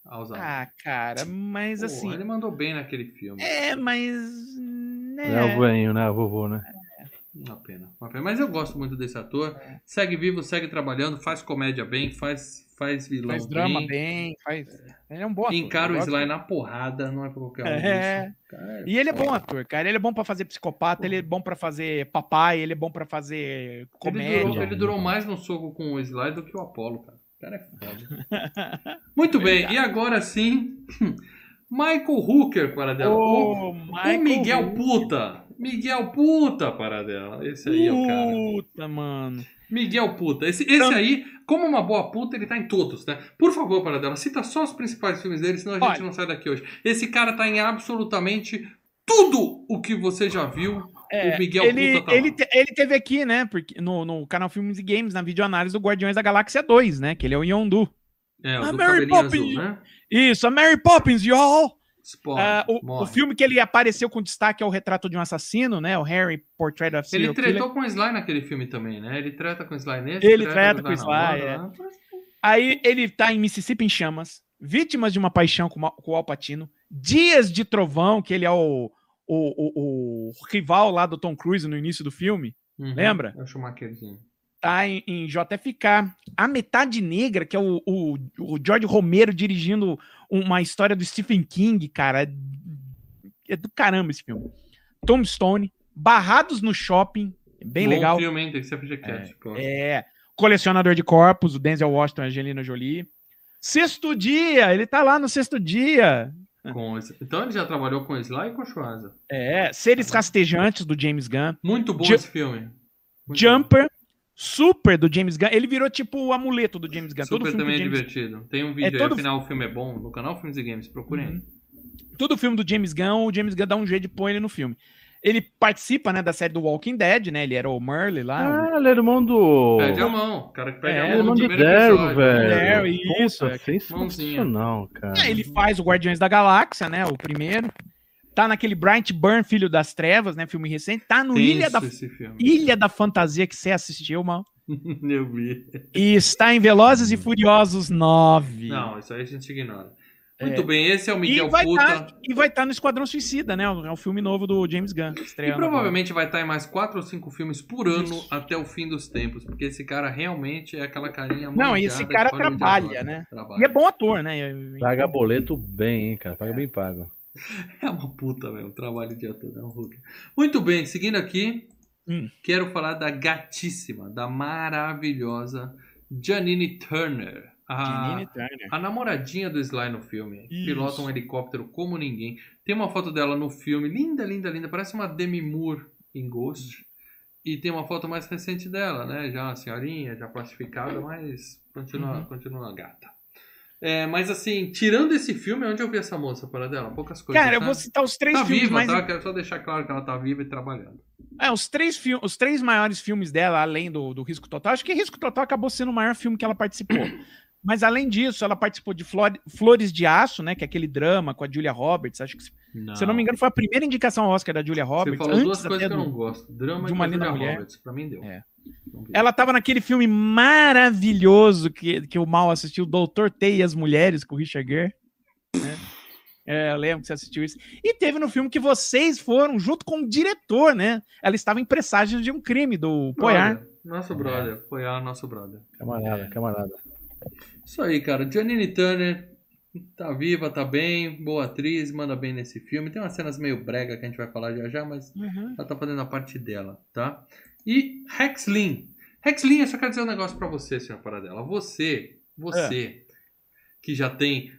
Alzheimer? Ah, cara, mas Pô, assim. Ele mandou bem naquele filme. É, mas. É o Né? venho, né? O vovô, né? Uma pena, uma pena. Mas eu gosto muito desse ator. Segue vivo, segue trabalhando, faz comédia bem, faz, faz vilão Faz drama bem. bem, faz. Ele é um bom ator. Encara o. Sly na porrada, não é pra qualquer um. É. Cara, E ele é bom ator, cara. Ele é bom pra fazer psicopata, ele é bom pra fazer papai, ele é bom pra fazer Ele comédia. durou, ele durou mais no soco com o Sly do que o Apollo, cara. cara é foda. [laughs] Muito bem, e agora sim, [laughs] Michael Hooker, para dela. Ô, o, o Michael Miguel Hooker. Puta. Miguel Puta, para dela. Esse aí é o cara. Puta, mano. Miguel Puta. Esse, esse Então- aí, como uma boa puta, ele tá em todos, né? Por favor, para dela, cita só os principais filmes dele, senão a gente Olha. não sai daqui hoje. Esse cara tá em absolutamente tudo o que você já viu. o Miguel ele, Puta tá ele, te- ele teve aqui, né, porque, no, no canal Filmes e Games, na videoanálise do Guardiões da Galáxia 2, né, que ele é o Yondu. É, o do Mary Poppins. azul, né? Isso, a Mary Poppins, y'all! Spoiler, Ah, o, o filme que ele apareceu com destaque é o Retrato de um Assassino, né, o Harry Portrait of Ele Killer. tretou com o Sly naquele filme também, né? Ele treta com o Sly nesse. Ele treta com o Sly, é. né? Aí ele tá em Mississippi em Chamas, Vítimas de uma Paixão com, com o Alpatino, Dias de Trovão, que ele é o, o, o, o rival lá do Tom Cruise no início do filme, Uhum, Lembra? É o Schumacherzinho. Tá em, em JFK. A Metade Negra, que é o, o, o George Romero dirigindo uma história do Stephen King, cara. É, é do caramba esse filme. Tombstone, Barrados no Shopping, bem Bom legal. filme, hein? Tem que ser FGCast. pô. É, Colecionador de Corpos, o Denzel Washington e a Angelina Jolie. Sexto Dia, ele tá lá no Sexto Dia. Com esse- Então ele já trabalhou com o Sly e com o Schwarza. É, Seres Rastejantes, do James Gunn. Muito bom Ju- esse filme. Muito Jumper, Super, do James Gunn. Ele virou tipo o amuleto do James. Gunn. Todo Super filme também do é divertido. Tem um vídeo aí, todo- afinal o filme é bom, no canal Filmes e Games, procurem aí. todo filme do James Gunn, o James Gunn dá um jeito de pôr ele no filme. Ele participa, né, da série do Walking Dead, né? Ele era o Merle lá. Ah, ele é irmão do. Perde a mão. O cara que perde É, a é mão irmão do Daryl, velho. Daryl, Puta, isso, é. sensacional, cara. Ah, ele faz o Guardiões da Galáxia, né? O primeiro. Tá naquele Bright Burn, Filho das Trevas, né? Filme recente. Tá no Ilha da. Ilha da Fantasia, que você assistiu, mal. [laughs] Eu vi. E está em Velozes e Furiosos 9. Não, isso aí a gente ignora. É. Muito bem, esse é o E Miguel vai, Puta. tá, e vai estar no Esquadrão Suicida, né? É o filme novo do James Gunn. E provavelmente vai estar em mais quatro ou cinco filmes por ano Isso. até o fim dos tempos, porque esse cara realmente é aquela carinha agora. Não, e esse cara trabalha, né? Trabalha. E é bom ator, né? Paga boleto bem, hein, cara. Paga bem pago. [laughs] É uma puta mesmo, trabalho de ator, é um Hulk. Muito bem, seguindo aqui, Hum. quero falar da gatíssima, da maravilhosa Janine Turner. A, Janine Turner. a namoradinha do Sly no filme. Isso. Pilota um helicóptero como ninguém. Tem uma foto dela no filme, linda, linda, linda. Parece uma Demi Moore em Ghost. E tem uma foto mais recente dela, né? Já uma senhorinha, já plastificada, mas continua, Uhum. continua gata. É, mas assim, tirando esse filme, onde eu vi essa moça para dela? Poucas coisas. Cara, eu tá? vou citar os três Tá filmes viva, mais. tá? Quero só deixar claro que ela tá viva e trabalhando. É, os três, fi- os três maiores filmes dela, além do, do Risco Total. Acho que Risco Total acabou sendo o maior filme que ela participou. [clears throat] Mas além disso, ela participou de Flor- Flores de Aço, né? Que é aquele drama com a Julia Roberts. Acho que, se Não. eu não me engano, foi a primeira indicação ao Oscar da Julia Você Roberts. falou antes duas coisas que eu não gosto. Drama de uma linda Julia mulher. Roberts. Pra mim deu. É. Ela tava naquele filme maravilhoso que, que o Mal assistiu, Doutor T e as Mulheres, com o Richard Gere. né? É, eu lembro que você assistiu isso. E teve no filme que vocês foram junto com o diretor, né? Ela estava em presságio de um crime do Poyar. Brother, Nosso brother. Poiar, nosso brother. Camarada, camarada. Isso aí, cara. Janine Turner tá viva, tá bem, boa atriz, manda bem nesse filme. Tem umas cenas meio brega que a gente vai falar já já, mas Uhum. ela tá fazendo a parte dela, tá? E. Rex Lynn, eu só quero dizer um negócio pra você, senhor Paradela. Você, você, que já tem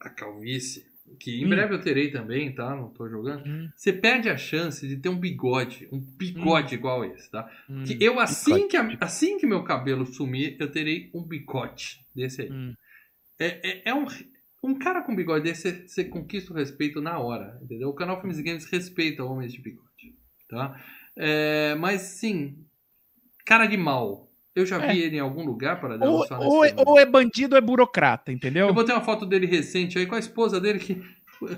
a calvície, que em Hum. breve eu terei também, tá? Não tô jogando. Hum, Você perde a chance de ter um bigode, um bigode igual esse, tá? hum, Que eu, assim que, assim que meu cabelo sumir, eu terei um bigode desse aí. hum. É, é, é um, um cara com bigode desse, você- você conquista o respeito na hora, entendeu? O canal Filmes Games respeita homens de bigode, tá? É, mas, sim, cara de mal. Eu já É. vi ele em algum lugar para dar Ou, ou, é- ou é bandido ou é burocrata, entendeu? Eu botei uma foto dele recente aí com a esposa dele que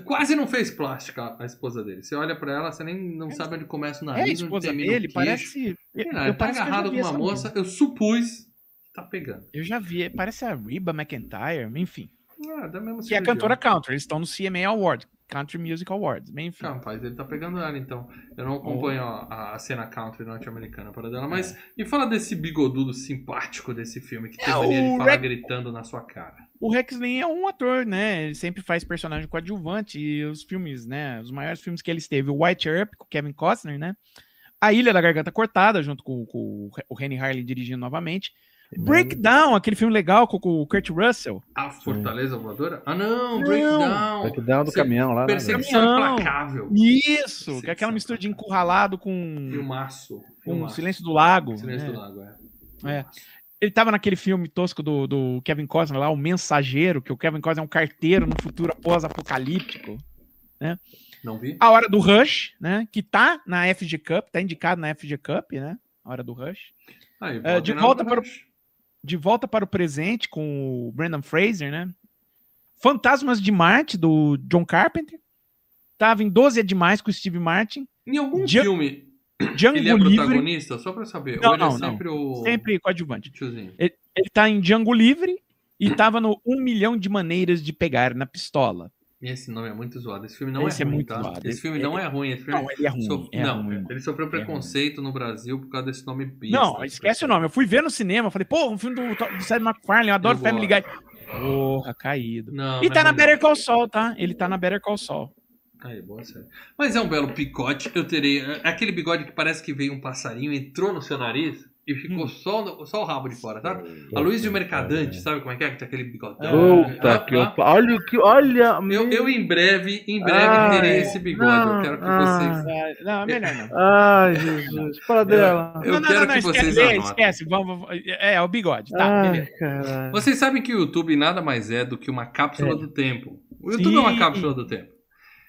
quase não fez plástica a esposa dele. Você olha pra ela, você nem não sabe onde começa o É a nariz, onde esposa termina dele, o parece. Eu, ele tá parece eu já agarrado com uma moça, eu supus que tá pegando. Eu já vi, parece a Reba McIntyre, enfim. Ah, da mesma Que é a cantora country, eles estão no CMA Award, Country Music Awards, bem enfim. Rapaz, ele tá pegando ela, então. Eu não acompanho a, a cena country norte-americana para dela, mas me fala desse bigodudo simpático desse filme que tem É, mania de falar Rex- gritando na sua cara. O Rex Lane é um ator, né? Ele sempre faz personagem coadjuvante e os filmes, né? Os maiores filmes que ele esteve, o White Earp, com Kevin Costner, né? A Ilha da Garganta Cortada, junto com, com o Rennie Harlin dirigindo novamente. Breakdown, aquele filme legal com o Kurt Russell. A Fortaleza Voadora? Ah, não, Não. Breakdown. Breakdown do Você- caminhão lá. né? Perseguição Caminhão. implacável. Isso, que é aquela mistura de encurralado com, Filmaço. com Filmaço. Silêncio do Lago. Silêncio né? do Lago, é. É. Ele tava naquele filme tosco do, do Kevin Costner lá, O Mensageiro, que o Kevin Costner é um carteiro no futuro pós-apocalíptico. Não vi? A Hora do Rush, né? Que tá na FG Cup, tá indicado na FG Cup, né? A Hora do Rush. Aí, É, de volta para o- De Volta para o Presente, com o Brandon Fraser, né? Fantasmas de Marte, do John Carpenter. Tava em 12 é Demais com o Steve Martin. Em algum filme, Django ele é Livre, protagonista? Só pra saber. Não, Ou ele não, é sempre o... sempre coadjuvante. Ele, ele tá em Django Livre e tava no Um Milhão de Maneiras de Pegar na Pistola. Esse nome é muito zoado. Esse filme não Esse é é ruim, muito tá? zoado. Esse filme não é ruim. Esse filme Não, ele é ruim. sof- é não, ruim. ele sofreu preconceito no Brasil por causa desse nome besta. Não, esquece o nome. Eu fui ver no cinema, falei, pô, um filme do, do Seth MacFarlane, eu adoro Eu Family Guy. Porra, caído. Não, E tá é na Better Call Saul, tá? Ele tá na Better Call Saul. Aí, boa série. Mas é um belo picote. Eu terei. é Aquele bigode que parece que veio um passarinho, entrou no seu nariz e ficou Hum. só, no- só o rabo de fora, tá? A Luiz e o Mercadante, sabe como é que é? Que tem aquele bigodão. Puta Ah, que ah, eu... Olha o que. Olha. eu, eu em breve, em breve Ai, terei esse bigode. eu não, quero que ah. vocês. Não, melhor não. Ai, Jesus. Para dela. Eu não, não, quero não, não, que vocês esquece, anotem. esquece. Vamos, vamos- é, é o bigode. Tá, Ai, beleza. caralho. Vocês sabem que o YouTube nada mais é do que uma cápsula É. do tempo. O YouTube é uma Sim. cápsula do tempo.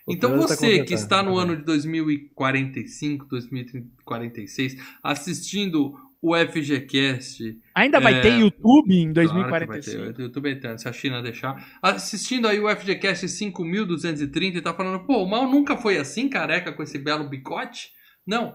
Então Outra você tá que está no completando. ano de 2045, 2046, assistindo o FGCast, Ainda vai É, ter YouTube em Claro que vai 2045. ter, YouTube eterno, se a China deixar. Assistindo aí o FGCast 5230 e tá falando, pô, o mal nunca foi assim, careca, com esse belo bicote? Não.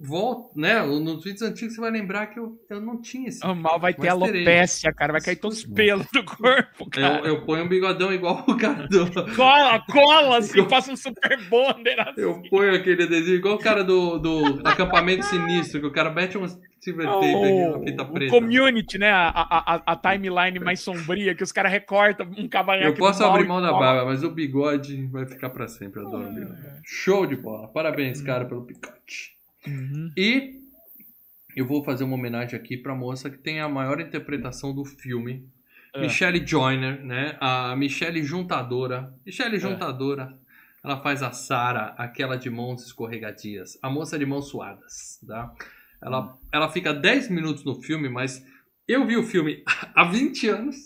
Volta, né? Nos vídeos antigos você vai lembrar que eu, eu não tinha esse. O mal vai ter alopécia, cara. Vai cair todos os pelos do corpo, Eu, cara. eu ponho um bigodão igual o cara do. Cola, cola, assim, faça um super bonder assim. Eu ponho aquele adesivo igual o cara do, do acampamento sinistro, que o cara mete um silver tape aqui na fita O, o preta. community, né? A, a, a- timeline mais sombria, que os caras recortam um cavanhaque. Eu posso abrir mão da barba, mas o bigode vai ficar pra sempre. Eu adoro o bigode. Show de bola. Parabéns, cara, pelo picote. Uhum. E eu vou fazer uma homenagem aqui pra moça que tem a maior interpretação do filme. Ah. Michelle Joyner, né? A Michelle Juntadora. É. Michelle Juntadora. Ela faz a Sara, aquela de mãos escorregadias. A moça de mãos suadas, tá? Hum. Ela, ela fica 10 minutos no filme, mas eu vi o filme [laughs] há 20 anos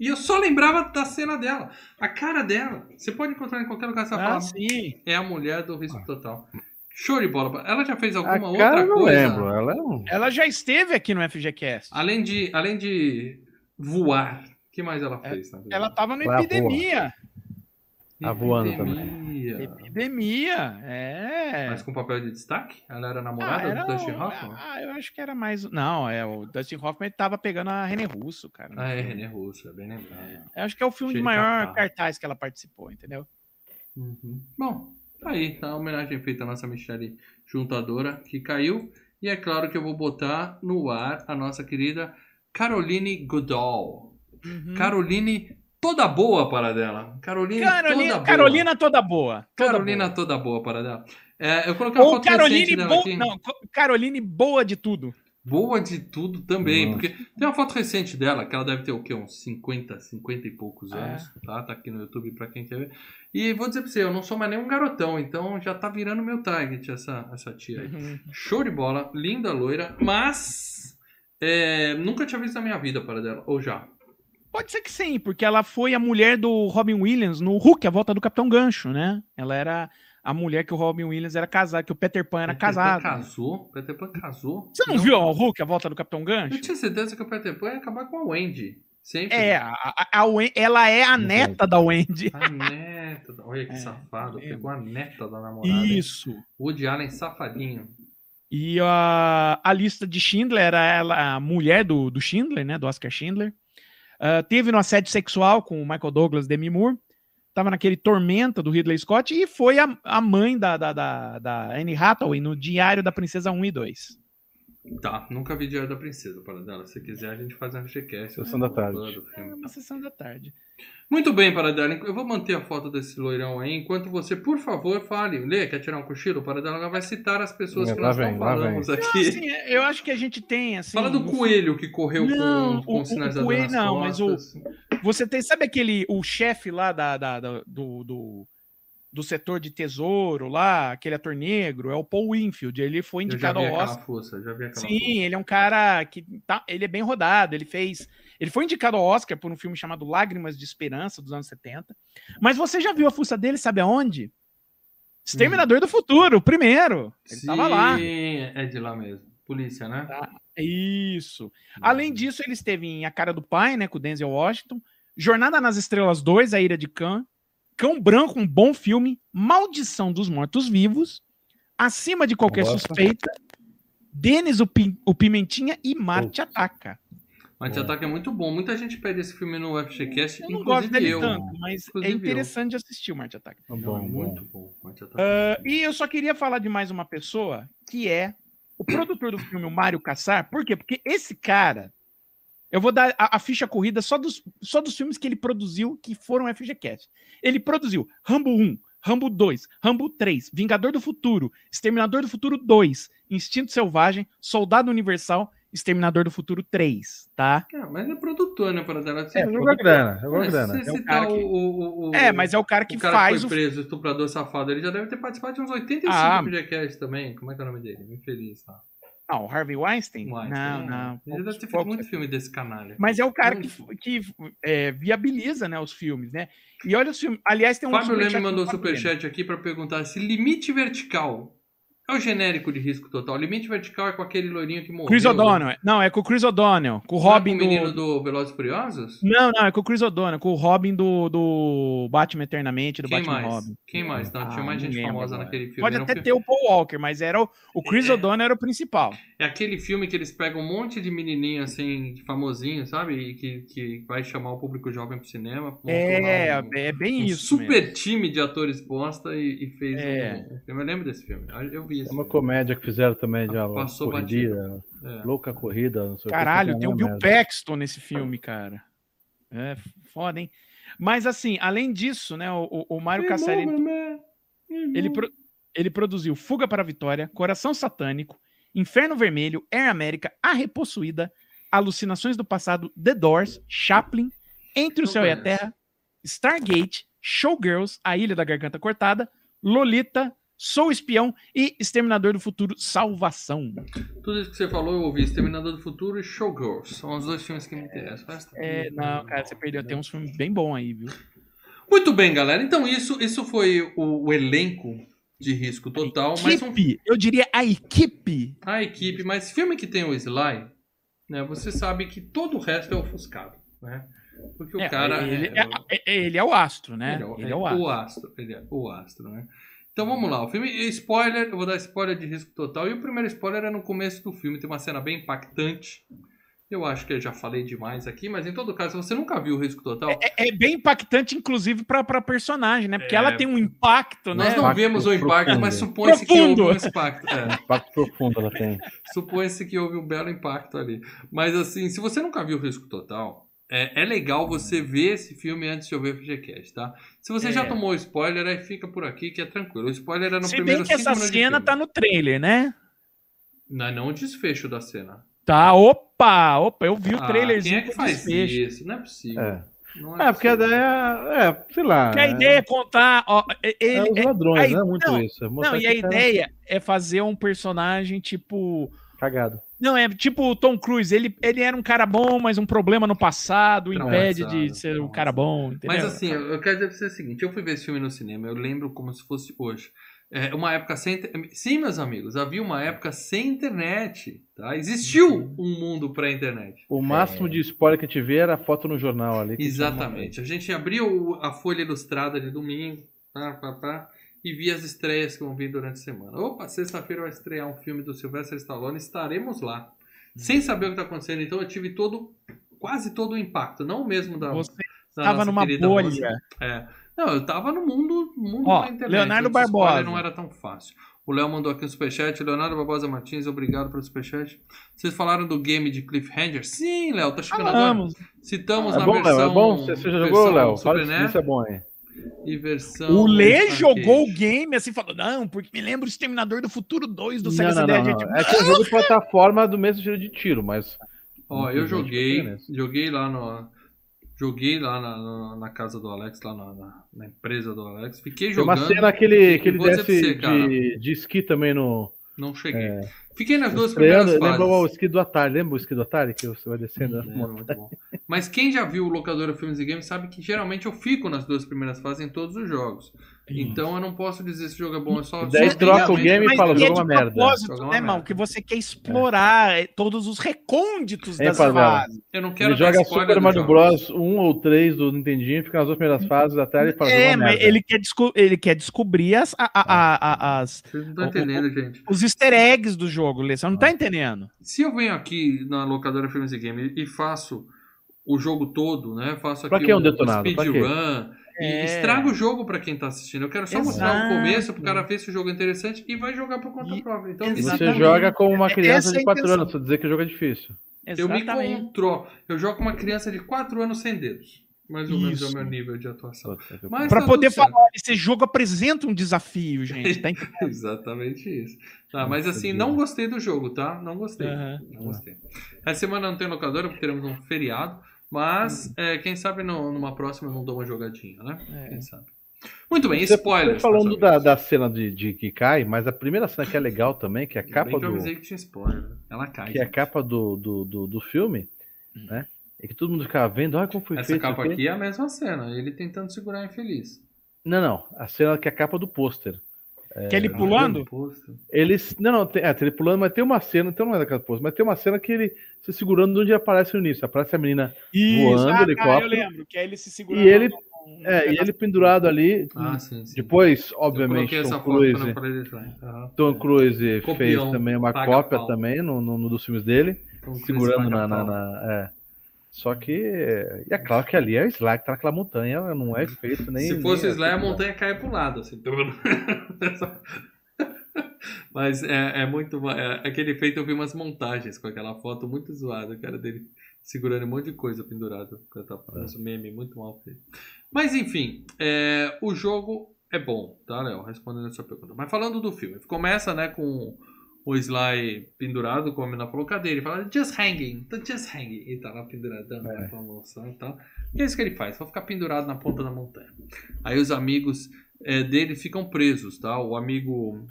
e eu só lembrava da cena dela. A cara dela. Você pode encontrar em qualquer lugar, você vai Ah, falar, sim. é a mulher do risco total. Show de bola. Ela já fez A alguma cara outra eu não coisa? lembro. Ela é um. Ela já esteve aqui no FGCast. Além de, além de voar, o que mais ela fez? na vida? Ela tava no Vai a Epidemia. Tá voando também. Epidemia. Epidemia, é. Mas com papel de destaque? Ela era namorada Ah, era do Dustin o- Hoffman? Ah, eu acho que era mais. Não, é o Dustin Hoffman ele tava pegando a René Russo, cara. Ah, é. René Russo, é bem lembrado. Eu acho que é o filme de Cheio de maior catarro. cartaz que ela participou, entendeu? Uhum. Bom, tá aí, tá a homenagem feita à nossa Michelle Juntadora, que caiu. E é claro que eu vou botar no ar a nossa querida Caroline Goodall. Uhum. Caroline toda boa para dela. Caroline Carolina, toda boa. Carolina toda boa. Toda Carolina boa. toda boa para dela. É, eu coloquei uma Ou foto Caroline dela boa. aqui. Não, Caroline boa de tudo. Boa de tudo também, Nossa. porque tem uma foto recente dela, que ela deve ter o quê? Uns 50, 50 e poucos É. anos, tá? Tá aqui no YouTube pra quem quer ver. E vou dizer pra você, eu não sou mais nenhum garotão, então já tá virando meu target essa, essa tia aí. Uhum. Show de bola, linda loira, mas é, nunca tinha visto na minha vida para dela, ou já. Pode ser que sim, porque ela foi a mulher do Robin Williams no Hulk, a volta do Capitão Gancho, né? Ela era a mulher que o Robin Williams era casado, que o Peter Pan era Peter Pan casado. casou, Peter Pan casou. Você não, viu o Hulk, a volta do Capitão Gancho? Eu tinha certeza que o Peter Pan ia acabar com a Wendy. Sempre. É, a, a- a ela é a Não neta da Wendy. A neta. Olha que É, safado. é. Pegou a neta da namorada. Isso. Woody Allen safadinho. E a, a lista de Schindler era ela, a mulher do, do Schindler, né? Do Oscar Schindler. Ah, teve no assédio sexual com o Michael Douglas Demi Moore. Tava naquele Tormenta do Ridley Scott e foi a, a mãe da, da, da, da Anne Hathaway no Diário da Princesa 1 e 2. Tá, nunca vi Diário da Princesa, Paradela. Se quiser, a gente faz um FGCast. Sessão da tarde. É uma sessão da tarde. Muito bem, Paradela. Eu vou manter a foto desse loirão aí, enquanto você, por favor, fale. Lê, quer tirar um cochilo? Paradela vai citar as pessoas É, que lá nós vem, não lá falamos Não, aqui. assim, eu acho que a gente tem, assim... Fala do coelho que correu Não, com, com o- o o sinalizador coelho nas não, mas o- costas. Você tem, sabe aquele, o chefe lá da, da- da- do, do, do setor de tesouro lá, aquele ator negro, é o Paul Winfield, ele foi indicado vi ao Oscar. força, já vi aquela Sim, ele é um cara que tá, ele é bem rodado, ele fez, ele foi indicado ao Oscar por um filme chamado Lágrimas de Esperança, dos anos 70, mas você já viu a fuça dele, sabe aonde? Exterminador do Futuro, o primeiro, ele Sim, tava lá. é de lá mesmo. Polícia, né? Tá. Isso. Além disso, ele esteve em A Cara do Pai, né, com o Denzel Washington, Jornada nas Estrelas 2, A Ira de Khan, Cão Branco, um bom filme, Maldição dos Mortos-Vivos, Acima de Qualquer Gosto. Suspeita, Denis o, o Pimentinha e Marte Ataca. Mas Te Ataque é muito bom. Muita gente pede esse filme no FGCast, Eu não gosto inclusive dele eu. tanto, mas Inclusive é eu. interessante de assistir o Marte Ataca. Tá Não, bom, é bom. muito bom. Ataque. Ah, e eu só queria falar de mais uma pessoa, que é o produtor do filme, o Mário Kassar. Por quê? Porque esse cara, eu vou dar a, a ficha corrida só dos, só dos filmes que ele produziu que foram FGCast. Ele produziu Rambo 1, Rambo 2, Rambo 3, Vingador do Futuro, Exterminador do Futuro 2, Instinto Selvagem, Soldado Universal, Exterminador do Futuro 3, tá? É, mas é produtor, né, para dela. É, jogou a grana, jogou a Mas grana. É o cara que- o, o, o- É, mas é o cara que o cara faz que o foi preso, o estuprador safado, ele já deve ter participado de uns 85 Ah. FGCast também. Como é que é o nome dele? Infeliz, tá? Não, o Harvey Weinstein? Weinstein, não, é. não. Ele deve ter feito poucos- muito filme desse canalha. Mas é o cara que, Muito. que é, viabiliza né, os filmes, né? E olha os filmes. Aliás, tem um Fábio Leme mandou superchat aqui pra perguntar se limite vertical é o genérico de risco total. Limite vertical é com aquele loirinho que morreu. Chris O'Donnell. Não, é com o Chris O'Donnell. Com o Não é Robin com o menino do... do Velozes Furiosos? Não, não, é com o Chris O'Donnell. Com o Robin do, do Batman Eternamente, do Quem Batman mais? Robin. Quem mais? Não, tinha Ah, mais não gente famosa agora. naquele filme. Pode um até filme- ter o Paul Walker, mas era o, o Chris É. O'Donnell era o principal. É aquele filme que eles pegam um monte de menininho assim, famosinho, sabe? E que, que vai chamar o público jovem pro cinema. É, um- é bem um isso. super mesmo. time de atores bosta e, e fez É. um, um. Eu lembro desse filme. Eu vi É isso. uma comédia que fizeram também de uma Passou corrida, É. louca corrida, não sei Caralho, que tem o uma Bill merda. Paxton nesse filme, cara. É foda, hein? Mas assim, além disso, né, o, o- o Mário Cassari, ele, pro- ele produziu Fuga para a Vitória, Coração Satânico, Inferno Vermelho, Air América, A Repossuída, Alucinações do Passado, The Doors, Chaplin, Entre o Não Céu e a. Terra, Stargate, Showgirls, A Ilha da Garganta Cortada, Lolita, Sou Espião e Exterminador do Futuro Salvação. Tudo isso que você falou eu ouvi. Exterminador do Futuro e Showgirls. São os dois filmes que me interessam. O É, não, cara, você perdeu. Tem uns filmes bem bons aí, viu? Muito bem, galera. Então isso, isso foi o, o elenco de risco total. Mas um, Equipe, eu diria a equipe. a equipe, mas filme que tem o Sly, né? Você sabe que todo o resto é ofuscado, né? Porque o É, cara ele, é, é, é- ele é o astro, né? Ele é o- Ele é é o o astro. astro. Ele é o astro, né? Então vamos lá. O filme, spoiler, eu vou dar spoiler de risco total. E o primeiro spoiler é no começo do filme. Tem uma cena bem impactante. Eu acho que eu já falei demais aqui, mas em todo caso, se você nunca viu o risco total, É, é bem impactante, inclusive, pra, pra personagem, né? Porque É. ela tem um impacto, nós né? não Impacto vemos o impacto, profundo. mas supõe-se que houve um impacto. É. Impacto profundo ela tem. Supõe-se que houve um belo impacto ali. Mas assim, se você nunca viu o Risco Total, é, é legal você ver esse filme antes de ouvir o FGCast, tá? Se você É. já tomou spoiler, aí fica por aqui que é tranquilo. O spoiler é no Se primeiro bem que essa cena tá no trailer, né? Não, não o desfecho da cena. Tá, opa, opa, eu vi o Ah, trailerzinho Quem é que faz desfecho. isso? Não é possível. É. Não É, porque a ideia é, sei lá. Porque a ideia é contar, ó, é- é, ele, os é- ladrões, aí- não é muito não, isso. é não, e a o cara ideia é fazer um personagem tipo Cagado. Não, é tipo o Tom Cruise. Ele, ele era um cara bom, mas um problema no passado o impede de Traumatizado, ser um cara bom, entendeu? Mas assim, eu eu quero dizer pra você o seguinte: eu fui ver esse filme no cinema, eu lembro como se fosse hoje. É uma época sem. Sim, meus amigos, havia uma época sem internet. Tá? Existiu um mundo pré-internet. O máximo de spoiler que a gente vê era a foto no jornal ali. Exatamente. A gente abriu a folha ilustrada de domingo, pá, pá, pá, e via as estreias que vão vir durante a semana. Opa, sexta-feira vai estrear um filme do Sylvester Stallone, estaremos lá. Sem saber o que está acontecendo, então eu tive todo, quase todo o impacto, não o mesmo da. Você estava numa bolha. É. Não, eu tava no mundo, mundo Ó, da internet. Leonardo Barbosa. não era tão fácil. O Léo mandou aqui um superchat. Leonardo Barbosa Martins, obrigado pelo superchat. Vocês falaram do game de Cliffhanger? Sim, Léo, tá chegando agora. Falamos. Citamos É na bom, Léo, versão. é bom? Você, você já jogou, Léo? Super Fala se isso é bom, hein? E versão. O Lê jogou o game assim, falou: Não, porque me lembra o Exterminador do Futuro 2 do Sega Não, não, CD. não, gente. não. É que é um jogo de plataforma do mesmo estilo de tiro, mas. Ó, eu joguei, não joguei lá no. Joguei lá na, na, na casa do Alex, lá na, na- na empresa do Alex. Fiquei Tem uma jogando. cena que ele, que ele desce você, de, de esqui também no. Não cheguei. Fiquei nas duas primeiras lembra fases. o esqui do Atari? Lembra o esqui do Atari que você vai descendo? É, muito bom. Mas quem já viu o Locadora Filmes e Games sabe que geralmente eu fico nas duas primeiras fases em todos os jogos. Então eu não posso dizer se o jogo é bom, é só. Daí só troca o game e fala, é jogo de uma merda. propósito, Jogo uma né, irmão? Que você quer explorar eh, todos os recônditos É, das Fazela. fases. Eu não quero Ele joga Super Mario. Bros. 1 ou 3 do Nintendinho, fica nas duas primeiras fases da tela e fala, jogo É, uma mas merda. ele quer, ele quer descobrir as, a- a- a- a- as- Vocês não estão O- o- entendendo, gente. os easter eggs do jogo, Lê. Você não Ah. tá entendendo. Se eu venho aqui na locadora Filmes e Games e faço o jogo todo, né? Faço Pra aqui que é um detonado? Pra speedrun É. estrago o jogo pra quem tá assistindo. Eu quero só mostrar o Exato. começo pro cara ver se o jogo é interessante e vai jogar por conta E- própria. Então E me- Você Exatamente. joga como uma criança é de 4 intenção. anos, pra dizer que o jogo é difícil. eu me controlo. Eu jogo com uma criança de 4 anos sem dedos. Mais ou menos é o meu nível de atuação. Pra tá poder tudo certo. falar, esse jogo apresenta um desafio, gente. Tá? [laughs] Exatamente isso. Tá, mas assim, não gostei do jogo, tá? Não gostei. Aham. Não gostei. Essa semana não tem locadora, porque teremos um feriado. Mas, é, quem sabe no- numa próxima eu não dou uma jogadinha, né? É. Quem sabe. Muito bem, Você spoilers. falando da, da cena de, de que cai, mas a primeira cena que é legal também, que é a Bem capa que eu do, avisei que tinha spoiler. né? Ela cai. que é a gente. capa do, do, do, do filme, né? E que todo mundo ficava vendo, olha como foi Essa feito. capa isso aqui é a mesma cena. Ele tentando segurar a infeliz. Não, não. A cena que é a capa do pôster. Que ele pulando? Eles. Não, não, tem, é, tem ele pulando, mas tem uma cena, então não é daquela pôster, mas tem uma cena que ele se segurando onde aparece no início. Aparece a menina. Voando, ah, tá, helicóptero. eu lembro, que é ele se segurando. E ele- num É, e ele pendurado ali. Ah, sim, sim. Depois, obviamente, coloquei essa Tom Cruise. Aham. Tom Cruise fez também uma cópia também no, no, no dos filmes dele, segurando na, na, na- é. Só que. E é claro que ali é que tá naquela montanha, não é feito nem. [laughs] Se fosse nem Sly, a montanha caia pro lado. Assim. [laughs] Mas é, é muito. ma- É, aquele efeito eu vi umas montagens com aquela foto muito zoada, cara, dele segurando um monte de coisa pendurado. Tá esse meme muito mal feito. Mas enfim, é, o jogo é bom, tá, Léo? Respondendo a sua pergunta. Mas falando do filme, começa né, com o Sly pendurado, como a menina falou, cadê ele? Fala, just hanging, tá just hanging. E tá lá penduradão, né, com a moça e tal. E é isso que ele faz, só ficar pendurado na ponta da montanha. Aí os amigos é, dele ficam presos, tá? O amigo.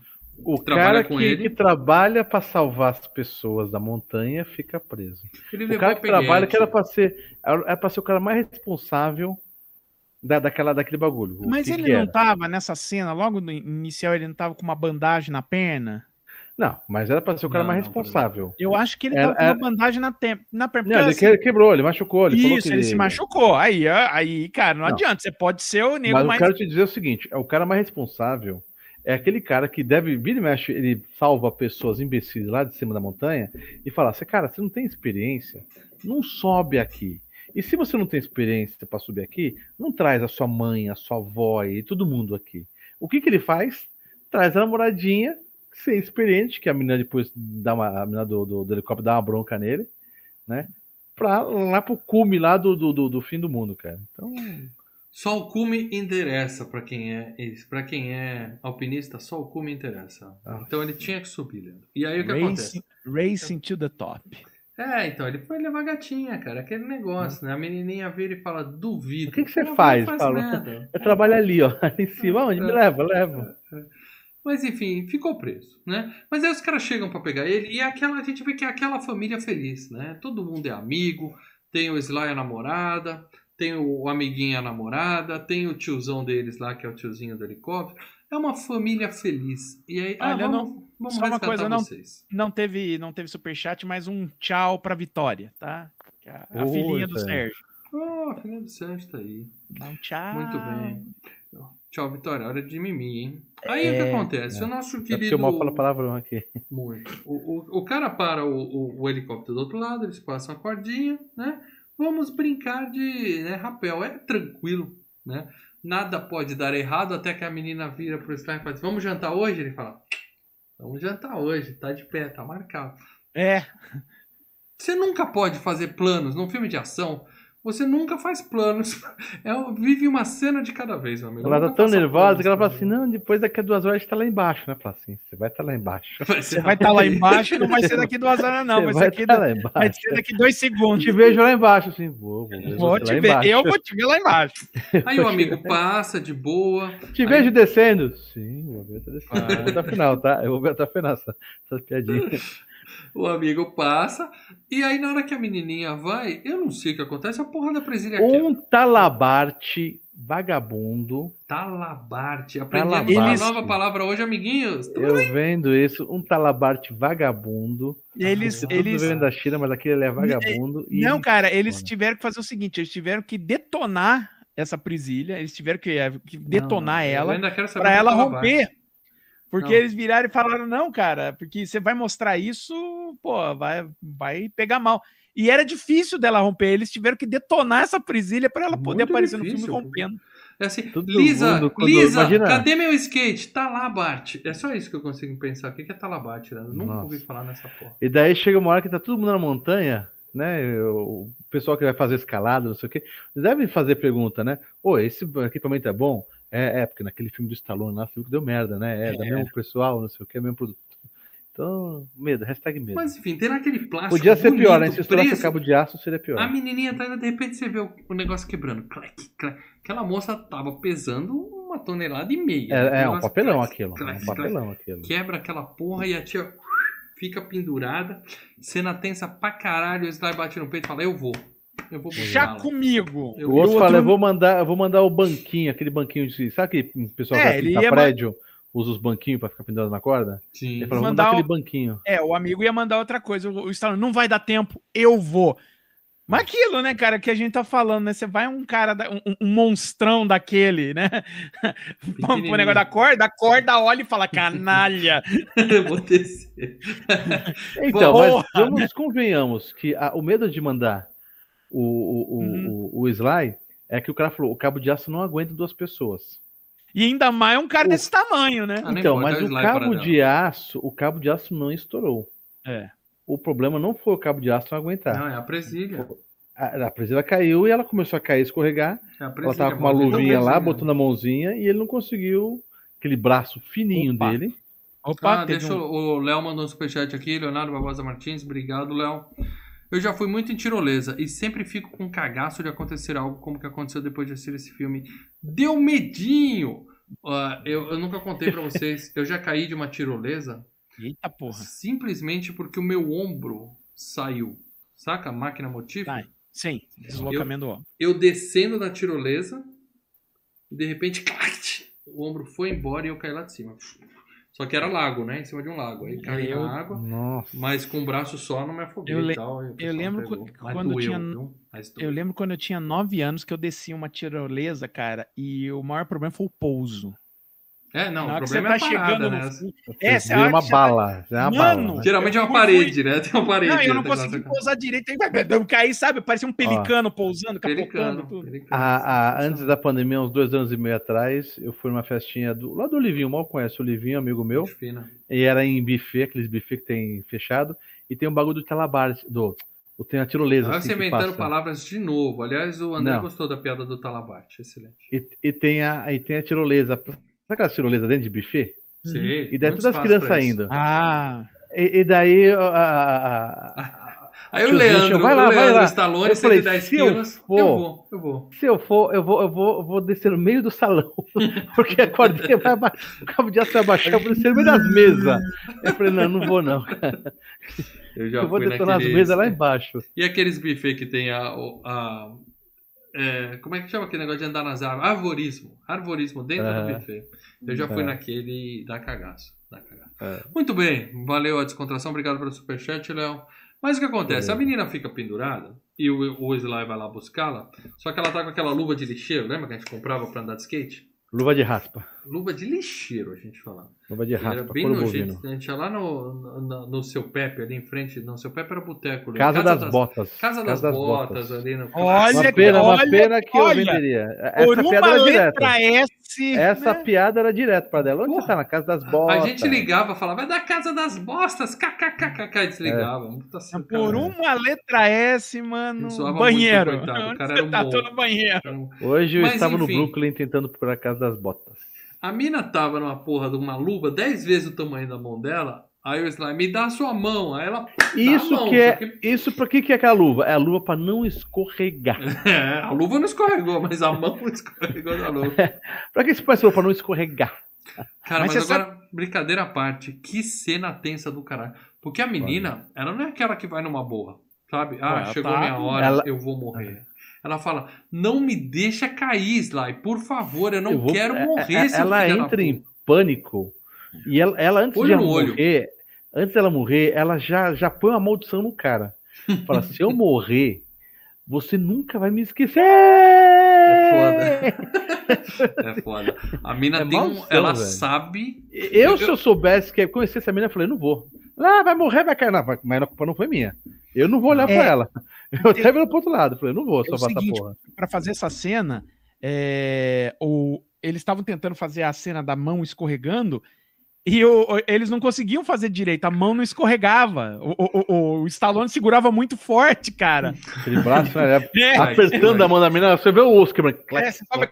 O trabalha cara com que, ele. que trabalha pra salvar as pessoas da montanha fica preso. Ele O levou cara que trabalha, que era pra ser, era pra ser o cara mais responsável da, daquela, daquele bagulho. Mas que ele que não tava nessa cena, logo no inicial, ele não tava com uma bandagem na perna? Não, mas era pra ser o cara Não, mais responsável. Eu acho que ele Era- tava com uma bandagem na, tem- na perna. Não, ele assim, que- quebrou, ele machucou, ele falou Isso, que ele se machucou. Aí, aí, cara, não, Não. adianta. Você pode ser o nego Mas mais. eu quero te dizer o seguinte: é o cara mais responsável. É aquele cara que deve, vira e mexe, ele salva pessoas imbecis lá de cima da montanha e fala assim, cara, você não tem experiência, não sobe aqui. E se você não tem experiência para subir aqui, não traz a sua mãe, a sua avó e todo mundo aqui. O que, que ele faz? Traz a namoradinha, sem experiente, que a menina depois dá uma, a menina do, do, do helicóptero dá uma bronca nele, né? Pra lá pro cume lá do, do, do, do fim do mundo, cara. Então, Só o cume interessa pra quem é para quem é alpinista, só o cume interessa. Ah. Então ele tinha que subir, Leandro. E aí o que acontece? Racing, racing to the top. É, então ele foi levar a gatinha, cara, aquele negócio, né? A menininha vira e fala, duvido. O que que você faz? Fala. nada. eu trabalho ali, ó, ali [laughs] em cima. Onde? Me leva, leva. Mas enfim, ficou preso, né? Mas aí os caras chegam pra pegar ele e é aquela, a gente vê que é aquela família feliz, né? Todo mundo é amigo, tem o Sly a namorada, tem o amiguinho a namorada, tem o tiozão deles lá, que é o tiozinho do helicóptero. É uma família feliz. E aí, ah, Olha, vamos, vamos só uma coisa, não- vocês. Não teve, não teve superchat, mas um tchau pra Vitória, tá? É A, a Oi, filhinha do Sérgio. Oh, a filha do Sérgio tá aí. Dá um tchau. Muito bem. Tchau, Vitória. Hora de mimir, hein? Aí o que É, acontece? O nosso É porque querido. o mal fala palavrão aqui. Muito. O, o, o cara para o, o, o helicóptero do outro lado, eles passam a cordinha, né? Vamos brincar de né, rapel. É tranquilo, né? Nada pode dar errado até que a menina vira pro Sly e fala assim, vamos jantar hoje? Ele fala, Vamos jantar hoje, tá de pé, tá marcado. É. Você nunca pode fazer planos num filme de ação. Você nunca faz planos. [laughs] É, vive uma cena de cada vez, meu amigo. Ela tá tão nervosa que ela fala assim: não, depois daqui a duas horas a gente tá lá embaixo, né? Fala assim: você vai estar lá embaixo. Você vai estar lá embaixo e não vai ser [laughs] daqui duas horas, não. Vai Você ser, tá lá vai embaixo. ser daqui dois segundos. Te vejo lá embaixo, assim, vou, vou, Vou te lá ver. embaixo. Eu vou te ver lá embaixo. [laughs] Aí o amigo passa de boa. Te vejo descendo. Sim, vou ver até descendo. Eu vou ver até o final, tá? Eu vou ver até o final essa, essas piadinhas. O amigo passa. E aí, na hora que a menininha vai, eu não sei o que acontece, a porra da presilha quebra. Um talabarte vagabundo. Talabarte. Aprendemos Talabarte. uma nova palavra hoje, amiguinhos. Eu vendo isso, um talabarte vagabundo. Eles, Tudo eles, vem da China, mas aquele ele é vagabundo. e Não, cara, eles tiveram que fazer o seguinte: eles tiveram que detonar essa presilha, eles tiveram que, eh, que detonar Eu ela ainda quero saber para ela Talabarte. romper. Porque Não. eles viraram e falaram: não, cara, porque você vai mostrar isso, pô, vai, vai pegar mal. E era difícil dela romper, eles tiveram que detonar essa presilha para ela poder Muito aparecer no difícil, filme rompendo. É assim, Todo Lisa, mundo, quando- Lisa, imagina- cadê meu skate? Tá lá, Bart. É só isso que eu consigo pensar. O que é Talabarte? Né? Eu nunca Nossa. ouvi falar nessa porra. E daí chega uma hora que tá todo mundo na montanha, né? O pessoal que vai fazer escalada, não sei o quê, devem fazer pergunta, né? Ô, esse equipamento é bom? É, é, porque naquele filme do Stallone lá, você viu que deu merda, né? É, da mesmo pessoal, não sei o que, mesmo produto. Então, medo, hashtag medo. Mas enfim, tem naquele plástico. Podia ser pior, né? bonito, Se estourasse cabo de aço, seria pior. A menininha tá indo, de repente você vê o, negócio quebrando. Clac, clac. Aquela moça tava pesando uma tonelada e meia. É, é um papelão aquilo. É um papelão aquilo. Quebra aquela porra e a tia fica pendurada. Cena tensa pra caralho. O Sly bate no peito e fala: Eu vou. Eu vou Já buscá-la. comigo. Eu- O outro o fala, eu vou mandar, eu vou mandar o banquinho, aquele banquinho de. Sabe aquele pessoal É, que ele pinta ia ma- prédio usa os banquinhos pra ficar pendurado na corda? Sim. Ele fala, vou Mandar mandar o- aquele banquinho. É, o amigo ia mandar outra coisa. O o Stallone, não vai dar tempo, eu vou. Mas aquilo, né, cara, que a gente tá falando, né? Você vai um cara, da- um, um monstrão daquele, né? [laughs] Vamos pro negócio da corda, a corda olha e fala, canalha. [laughs] Eu vou descer. Então, Porra, mas vamos convenhamos que a- o medo de mandar o, o, Uhum. o, o Sly é que o cara falou, o cabo de aço não aguenta duas pessoas. E ainda mais um cara O- desse tamanho, né? Ah, então, mas é o cabo de aço, o cabo de aço não estourou. É. O problema não foi o cabo de aço não aguentar. Não, é a presilha. A, a presilha caiu e ela começou a cair, escorregar. É a Ela presilha, tava com uma mano. luvinha lá, Presilha. botou na mãozinha e ele não conseguiu aquele braço fininho Opa. dele. Opa, Ah, deixa um- o o Léo mandou um superchat aqui, Leonardo Barbosa Martins, obrigado, Léo. Eu já fui muito em tirolesa e sempre fico com cagaço de acontecer algo como que aconteceu depois de assistir esse filme. Deu medinho! Ah, eu, eu nunca contei pra vocês, eu já caí de uma tirolesa Eita porra. simplesmente porque o meu ombro saiu. Saca a máquina motífera? Sim, deslocamento do ombro. Eu descendo da tirolesa, e de repente, clac, o ombro foi embora e eu caí lá de cima. Só que era lago, né? Em cima de um lago. Aí caí Eu- na água. Nossa. Mas com o braço só não me afoguei Eu e le- tal. e eu lembro pegou. quando doeu, tinha-. Eu lembro quando eu tinha nove anos que eu desci uma tirolesa, cara, e o maior problema foi o pouso. É, não, Na o problema você é tá a parada, chegando né? no É, Você vira acha uma você tá- bala. É uma Mano, bala. Geralmente é uma parede, né? Tem uma parede. Não, eu não consegui Nossa, pousar direito. Aí vai- Eu caí, sabe? Parecia um pelicano pousando, capotando Pelicano, tudo. pelicano. A- a- antes da pandemia, uns dois anos e meio atrás, eu fui numa festinha do, lá do Olivinho, mal conhece o Olivinho, amigo meu, fina. e era em buffet, aqueles buffet que tem fechado, e tem um bagulho do talabar, do, tem a tirolesa. Agora assim, você inventando palavras de novo. Aliás, o André Não. gostou da piada do Talabarte. Excelente. E, e tem a, e tem a tirolesa. Sabe aquela tirolesa dentro de buffet? Sim, E daí todas as crianças pra isso. indo. Ah, E, e daí a- a- a- Aí o Leandro, vai lá, o vai Leandro lá. Stallone, Eu falei, 110 se eu for- Eu vou, eu vou. se eu for, eu vou, eu vou, eu vou descer no meio do salão, [laughs] porque a cordinha vai abaixar, o cabo de aço vai abaixar, eu vou descer no meio das mesas. Eu falei, não, não vou não. Eu já Eu vou fui detonar as naqueles- mesas lá embaixo. E aqueles buffet que tem a. a- é, como é que chama aquele negócio de andar nas árvores? Arvorismo. Arvorismo dentro Aham. do buffet. Eu já fui É. naquele e dá cagaço. Dá cagaço. É. Muito bem. Valeu a descontração. Obrigado pelo superchat, Léo. Mas o que acontece? A menina fica pendurada e o, o Sly vai lá buscá-la. Só que ela tá com aquela luva de lixeiro. Lembra que a gente comprava pra andar de skate? Luva de raspa. Luva de lixeiro, a gente falava. Luva de Ele era raspa, bem nojento. bovino. A gente ia lá no, no, no seu Pepe, ali em frente. Não, seu Pepe era boteco. né? Casa, das, botas. Casa das, botas, ali no. Olha Uma que- pena, uma olha, pena que eu olha, venderia. Por Essa uma piada era direta. letra S. Essa né? piada era direto pra dela. Onde Porra. você tá? Na casa das A botas. gente ligava, falava, é da casa das bostas, kkkk, e desligava. É. Por sacanagem. uma letra S, mano. Banheiro. muito, coitado, o Onde cara você [laughs] era um tá? bom. Tô no banheiro. Hoje eu Mas, estava no enfim. Brooklyn tentando procurar a casa das botas. A mina tava numa porra de uma luva 10 vezes o tamanho da mão dela. Aí o Sly, me dá a sua mão. Aí ela. Isso mão, que é. porque- [laughs] Isso pra que, que é aquela luva? É a luva pra não escorregar. [laughs] É, a luva não escorregou, mas a mão escorregou da luva. [laughs] pra que se faz luva pra não escorregar? Cara, Mas mas, você agora, brincadeira à parte, que cena tensa do caralho. Porque a menina, ela não é aquela que vai numa boa, sabe? Ah, chegou tá- minha hora, ela- eu vou morrer. Ela fala, não me deixa cair, Sly, por favor, eu não Eu vou- quero é- morrer. é- Ela entra em puta." pânico. E ela, ela antes Olho de ela no olho. morrer, antes dela morrer, ela já, já põe uma maldição no cara. Fala, se eu morrer, você nunca vai me esquecer. É [laughs] É foda. A mina É tem um. Ela velho. sabe. Eu, se eu soubesse que ia conhecer essa menina, eu falei, não vou. Ah, vai morrer, vai cair. Não, mas a culpa não foi minha. Eu não vou olhar É. pra ela. [laughs] Eu até viro pro outro lado. Falei, não vou É o salvar essa seguinte, porra. Pra fazer essa cena, é, o, eles estavam tentando fazer a cena da mão escorregando e o- o- eles não conseguiam fazer direito, a mão não escorregava. O, o, o- o Stallone segurava muito forte, cara. Aquele braço, né? [laughs] É, apertando vai. a mão da menina, você vê o osso quebrando. é, você tava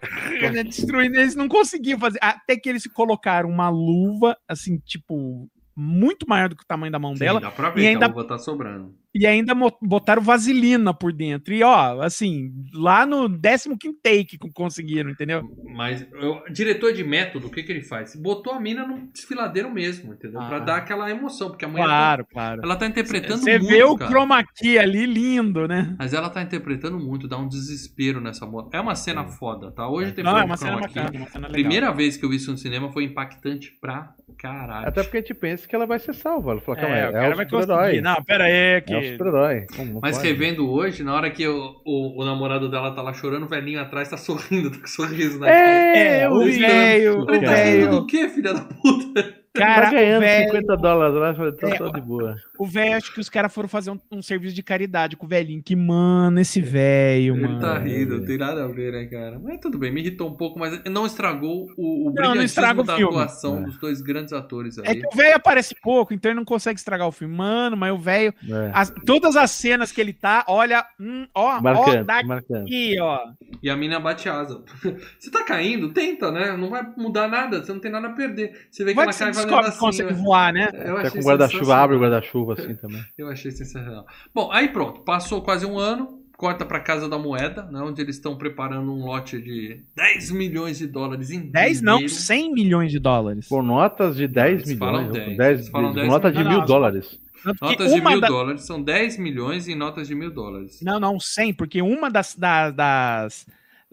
destruindo, eles não conseguiam fazer. Até que eles colocaram uma luva, assim, tipo, muito maior do que o tamanho da mão Sim, dela. dá pra ver e que ainda- a luva tá sobrando. E ainda botaram vaselina por dentro. E ó, assim, lá no 15 take que conseguiram, entendeu? Mas o diretor de método, o que, que ele faz? Botou a mina num desfiladeiro mesmo, entendeu? Pra Ah. dar aquela emoção, porque a mulher Claro, claro. tá, ela tá interpretando Você muito, vê o cara. chroma key ali lindo, né? Mas ela tá interpretando muito, dá um desespero nessa moto. É uma cena foda, tá? Hoje tem Não, é uma cena bacana, uma cena legal. Primeira vez que eu vi isso no cinema foi impactante pra caralho. Até porque a gente pensa que ela vai ser salva. Ela falou, calma É, aí, o é, cara o vai conseguir. Não, pera aí, que... É super-herói. Mas pode? revendo hoje, na hora que o, o, o namorado dela tá lá chorando, o velhinho atrás tá sorrindo, [laughs] tá com sorriso na cara. É, É, eu o velho, o Ele tá rindo velho. do quê, filha da puta? Cara, tá ganhando o velho, 50 dólares lá, eu falei, tô, É, tô de boa. o velho, acho que os caras foram fazer um, um serviço de caridade com o velhinho. Que, mano, esse velho, Ele mano. tá rindo, não tem nada a ver, né, cara? Mas tudo bem, me irritou um pouco, mas não estragou o, o não brilhantismo estraga o da filme. atuação É. dos dois grandes atores É ali. que o velho aparece pouco, então ele não consegue estragar o filme. Mano, mas o velho. É. as- todas as cenas que ele tá, olha. hum, ó, ó, Marcante, daqui, marcante. ó. E a mina bate asa. [laughs] Você tá caindo? Tenta, né? Não vai mudar nada, você não tem nada a perder. Você vê que Vai ela cai descobre que assim. consegue eu- voar, né? eu Até com guarda-chuva, abre o guarda-chuva assim também. Eu achei sensacional. Bom, aí pronto, passou quase um ano, corta pra Casa da Moeda, né, onde eles estão preparando um lote de 10 milhões de dólares em 10 não, dinheiro. 100 milhões de dólares. Com notas de 10 eles falam milhões. 10, 10, eles falam 10 nota de Não, mil não, dólares. Que Notas de mil da- dólares, são 10 milhões em notas de mil dólares. Não, não, 100, porque uma das, da- das,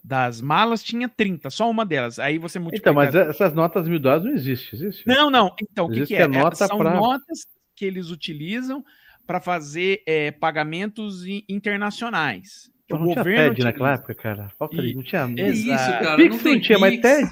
das malas tinha 30, só uma delas. Aí você multiplica. Então, mas essas notas mil dólares não existem, existe? Não, não. Então, o que, que é? nota É, São pra- notas que eles utilizam para fazer é, pagamentos internacionais. Pô, não tinha TED naquela época, cara. Falta. E- Não tinha. Exato. isso, cara? Pix não não, tinha, mas. TED.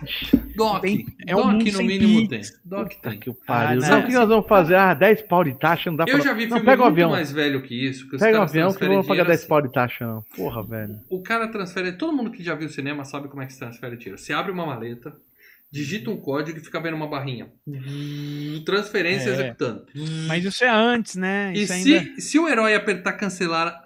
Doc. Tem- é um Doc no mínimo Pix. tem. Doc Puta tem. que pariu. Ah, não, não. o que nós vamos fazer? Ah, 10 pau de taxa, não dá Eu pra. já vi não, filme pega um muito avião. mais velho que isso. Que os Pega um caras avião que eu transferem vou pagar dinheiro 10 assim. pau de taxa, não. Porra, velho. O cara transfere. Todo mundo que já viu cinema sabe como é que se transfere dinheiro. Você abre uma maleta, digita um código e fica vendo uma barrinha. Transferência É. executando. Mas isso é antes, né? E Isso se, ainda... se o herói apertar cancelar,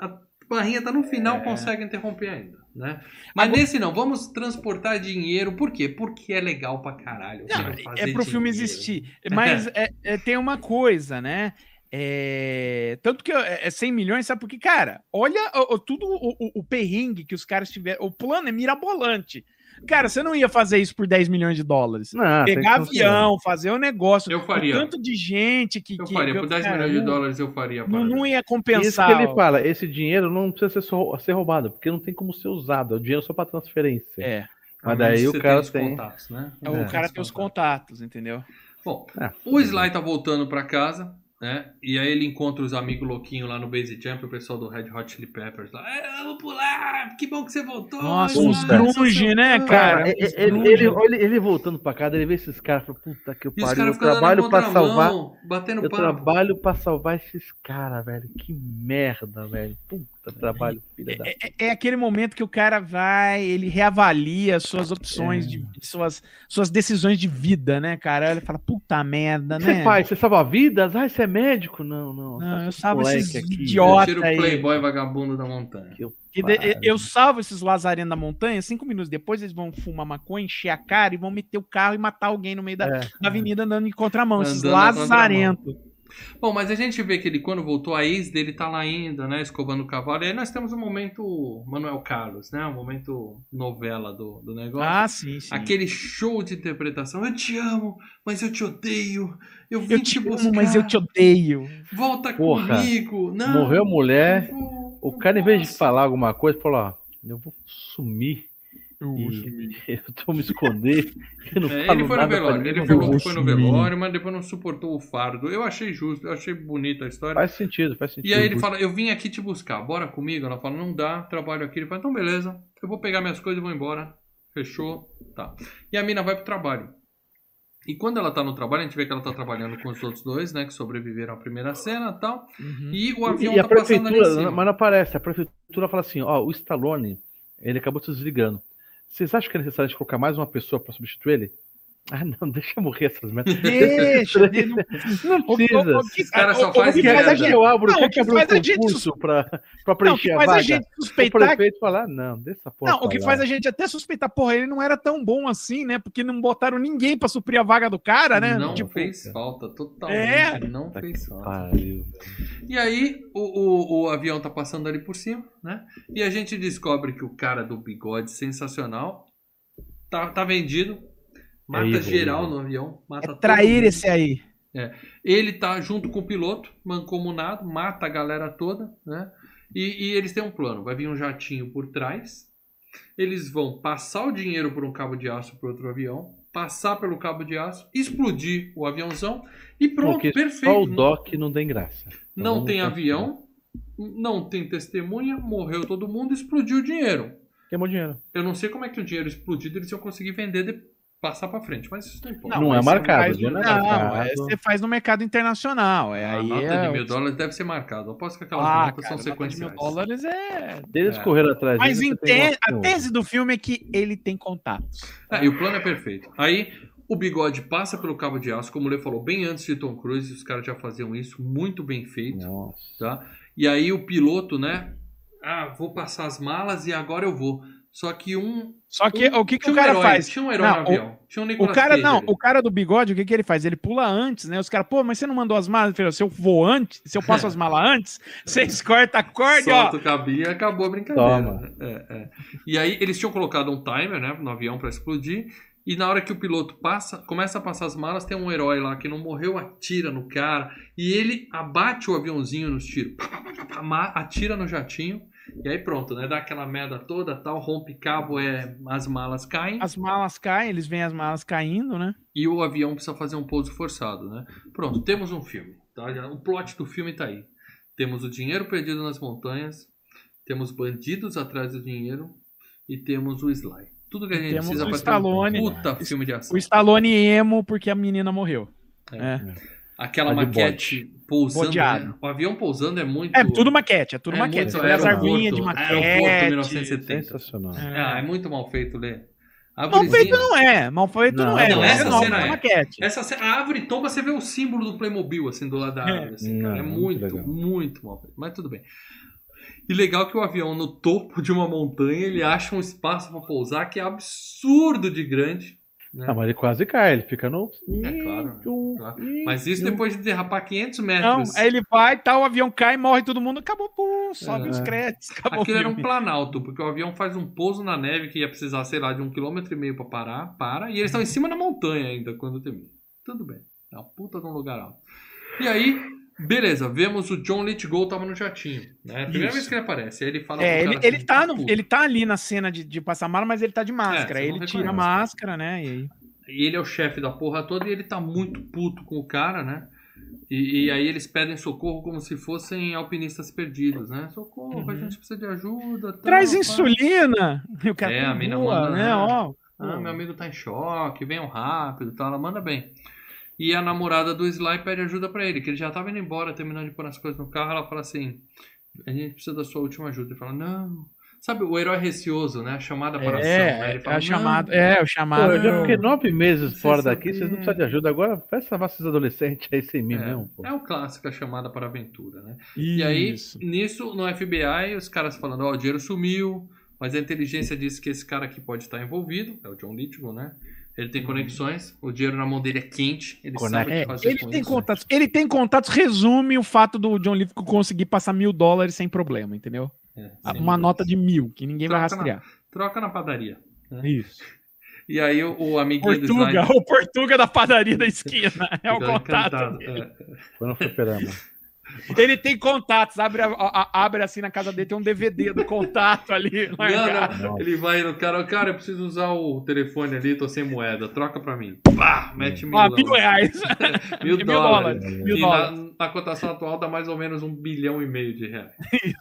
barrinha tá no final, É. consegue interromper ainda, né? Mas Agora- nesse não, vamos transportar dinheiro. Por quê? Porque é legal pra caralho. Não, é pro filme dinheiro. existir. Mas [laughs] é- é, tem uma coisa, né? É, tanto que é é 100 milhões, sabe por quê? Cara, olha o, o- tudo o, o- o perrengue que os caras tiveram. O plano é mirabolante. Cara, você não ia fazer isso por 10 milhões de dólares. Não, tem Pegar avião, fazer o negócio. Eu faria. O tanto de gente que. Eu que- faria, que- por 10 cara, milhões de dólares eu faria. Não, não ia Isso compensar. que ele fala, esse dinheiro não precisa ser, só- ser roubado, porque não tem como ser usado, é o dinheiro só para transferência. É, Mas daí o cara tenha os tem- contatos, né? o cara tem os contatos, entendeu? Bom, É. o Sly tá voltando pra casa. Né? E aí ele encontra os amigos louquinhos lá no Base Jump, o pessoal do Red Hot Chili Peppers lá. É, vamos pular! Que bom que você voltou! Nossa, vai, grunge, né, cara? Cara, ele, ele, ele, ele- ele voltando pra casa, ele vê esses caras e fala, puta que os pariu, eu trabalho pra salvar. batendo Eu papo. trabalho pra salvar esses caras, velho. Que merda, velho. Puta trabalho, filha da. É, é- é aquele momento que o cara vai, ele reavalia suas opções, É. de, suas, suas decisões de vida, né, cara? Ele fala, puta merda, O que né? você faz? Você salva vidas? Ah, você é médico? Não, não. Não, eu salvo esses aqui, Eu idiotas. tiro o aí. playboy vagabundo da montanha. que eu Que de- pariu. eu salvo esses lazarentos da montanha, cinco minutos depois eles vão fumar maconha, encher a cara e vão meter o carro e matar alguém no meio da, É. da avenida andando em contramão. Esses Andando na lazarentos. Bom, mas a gente vê que ele, quando voltou, a ex dele tá lá ainda, né? Escovando o cavalo. E aí nós temos um momento Manuel Carlos, né? Um momento novela do, do negócio. Ah, sim, sim. Aquele show de interpretação. Eu te amo, mas eu te odeio. Eu vim Eu te amo, mas eu te odeio. Volta Porra, comigo. Não, Morreu a mulher, vou, o cara, em vez de falar alguma coisa, falou: ó, eu vou sumir. Eu E [laughs] eu vou me esconder. Eu não É, falo ele foi no velório. Ele falou que foi no velório, mas depois não suportou o fardo. Eu achei justo, eu achei bonita a história. Faz sentido, faz sentido. E aí ele fala, eu vim aqui te buscar, bora comigo? Ela fala, não dá, trabalho aqui. Ele fala, então beleza, eu vou pegar minhas coisas e vou embora. Fechou? Tá. E a mina vai pro trabalho. E quando ela tá no trabalho, a gente vê que ela tá trabalhando com os outros dois, né? Que sobreviveram à primeira cena e tal. Uhum. E o avião E a tá passando ali em prefeitura, cima. mas não aparece. A prefeitura fala assim: ó, o Stallone, ele acabou se desligando. Vocês acham que é necessário colocar mais uma pessoa pra substituir ele? [laughs] Ah, não, deixa morrer essas merdas. Deixa, não- O- o- [laughs] precisa. o que- Os caras só o- o que faz a gente- eu abro, Não, o que um faz a gente Não, o preencher que faz a vaga? gente O suspeitar prefeito falar, não, deixa essa porra Não, o que faz a gente até suspeitar, porra, ele não era tão bom assim, né? Porque não botaram ninguém pra suprir a vaga do cara, né? Não Tipo, fez falta, totalmente. É. Não Tá fez falta. pariu. E aí o, o, o avião tá passando ali por cima, né? E a gente descobre que o cara do bigode sensacional tá, tá vendido. Mata É isso, geral é. no avião. Mata é trair esse aí. Ele tá junto com o piloto, mancomunado, mata a galera toda, né? E, e eles têm um plano. Vai vir um jatinho por trás. Eles vão passar o dinheiro por um cabo de aço para outro avião, passar pelo cabo de aço, explodir o aviãozão e pronto, Porque perfeito. só o Doc não tem graça. Então Não tem continuar. avião, não tem testemunha, morreu todo mundo, explodiu o dinheiro. Queimou dinheiro. Eu não sei como é que o dinheiro explodido eles iam conseguir vender de passar pra frente, mas isso não importa. Não, é mas você marcado, faz Não é Não, marcado. é- você faz no mercado internacional. É, a aí nota é... de mil dólares deve ser marcada. Eu aposto que aquelas Ah, notas cara, são nota de mil sequenciais. dólares é... Eles É. correram atrás Mas dele, você te- a tese do filme é que ele tem contatos. É, e o plano é perfeito. Aí o bigode passa pelo cabo de aço, como o Lê falou, bem antes de Tom Cruise, os caras já faziam isso, muito bem feito. Nossa. tá? E aí o piloto, né? Ah, vou passar as malas e agora eu vou. Só que um. Só que um- o que, que o um cara herói, faz? Tinha um herói Não, no o- avião. Tinha um O cara, Cage não, ali. o cara do bigode, o que, que ele faz? Ele pula antes, né? Os caras, pô, mas você não mandou as malas? Ele falou, se eu vou antes, se eu passo as malas [laughs] antes, vocês cortam a corda, ó. Solta o cabinho e acabou a brincadeira. Toma. É, é. E aí eles tinham colocado um timer né, no avião para explodir. E na hora que o piloto passa, começa a passar as malas, tem um herói lá que não morreu, atira no cara. E ele abate o aviãozinho nos tiros. [laughs] Atira no jatinho. E aí pronto, né? Dá aquela merda toda, tal, rompe cabo, é, as malas caem. As malas caem, eles veem as malas caindo, né? E o avião precisa fazer um pouso forçado, né? Pronto, temos um filme. Tá? O plot do filme tá aí. Temos o dinheiro perdido nas montanhas, temos bandidos atrás do dinheiro e temos o Sly. Tudo que a gente precisa o pra Stallone. ter um puta filme de ação. O Stallone emo porque a menina morreu. É. É, Aquela maquete pousando. Bodeado. né? O avião pousando é muito. é tudo maquete, é tudo é maquete. muito as aeroporto, arminhas de Aeroporto maquete. 1970. Sensacional. Ah, é muito mal feito, Lê. Mal feito não é, mal feito não, Não, é. não, essa nova, cena é. maquete. Essa, ce- a árvore tomba, você vê o símbolo do Playmobil, assim, do lado da É. árvore. assim, cara. Não, é muito muito, muito mal feito. Mas tudo bem. E legal que o avião, no topo de uma montanha, ele acha um espaço para pousar que é absurdo de grande. Né? Ah, mas ele quase cai, ele fica no. É claro, Um- claro. Mas isso depois de derrapar 500 Não, metros. aí ele vai, tá, o avião cai, morre todo mundo, acabou, pum, sobe É. os créditos, acabou Aquilo era um planalto, porque o avião faz um pouso na neve que ia precisar, sei lá, de um quilômetro e meio para parar, para, e eles estão em cima da montanha ainda quando termina. Tudo bem. É uma puta de um lugar alto. E aí, beleza, vemos o John Lithgow tava no jatinho. Né? A primeira Isso. vez que ele aparece. Aí ele fala É, ele, ele, assim, tá no, puto. ele tá ali na cena de, de passar mala, mas ele tá de máscara. É, você não ele tira a máscara, né? E aí. Ele é o chefe da porra toda e ele tá muito puto com o cara, né? E, e aí eles pedem socorro como se fossem alpinistas perdidos, né? Socorro, a gente precisa de ajuda. tal, Traz insulina! E o cara É, a "Pô, mina manda, né? né? Ó, Ah, meu amigo tá em choque, venham rápido e tal. Ela manda bem. E a namorada do Sly pede ajuda pra ele, que ele já tava indo embora, terminando de pôr as coisas no carro. Ela fala assim: A gente precisa da sua última ajuda. Ele fala: Não. Sabe o herói receoso, né? A chamada para ação. né? É, Ele é fala, a "Não, chamada. É, o Pô, chamado. eu já fiquei nove meses fora são daqui, vocês não precisam de ajuda. Agora vai salvar esses adolescentes aí sem mim É, mesmo, pô. é o clássico, a chamada para aventura, né? E aí, Isso. nisso, no FBI, os caras falando, ó, o dinheiro sumiu, mas a inteligência diz que esse cara aqui pode estar envolvido, é o John Lithgow, né? Ele tem conexões, o dinheiro na mão dele é quente, ele sabe o que É, fazer ele com tem isso. contatos. Ele tem contatos, resume o fato do John Lithgow conseguir passar mil dólares sem problema, entendeu? É, Uma sem dúvida. nota de mil, que ninguém vai Troca na- rastrear. Troca na padaria. Isso. E aí o, o amiguinho do Portuga, Sly... [laughs] o Portuga da padaria da esquina. [laughs] É o contato. é. Foi no fliperama. Ele tem contatos, abre, a- a- abre assim na casa dele, tem um DVD do contato ali. [laughs] Não, não, ele vai no cara, cara, eu preciso usar o telefone ali, tô sem moeda, troca pra mim. Pá, mete mil, Ó, mil reais. [laughs] mil [laughs] mil dólares. dólares. Mil dólares. na, na cotação atual dá mais ou menos um bilhão e meio de reais.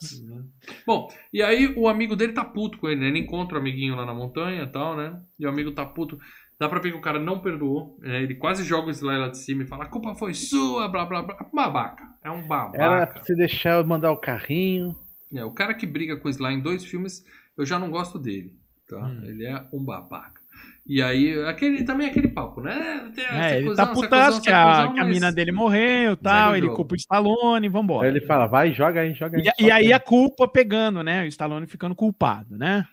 Isso. né? Bom, e aí o amigo dele tá puto com ele, né? Ele encontra o amiguinho lá na montanha e tal, né? E o amigo tá puto. Dá pra ver que o cara não perdoou. né? Ele quase joga o Sly lá de cima e fala: a culpa foi sua, blá blá blá. Babaca. É um Era babaca. se deixar eu mandar o carrinho. É, o cara que briga com o Sly em dois filmes, eu já não gosto dele. Tá? Hum. Ele é um babaca. E aí, aquele, também aquele papo, né? Tem- É, ele cuzão, tá putaço que a, que a mina dele morreu e tal, ele jogo. culpa o Stallone, vambora. Aí ele fala, vai, joga aí, joga aí. E, e aí a culpa pegando, né? O Stallone ficando culpado, né?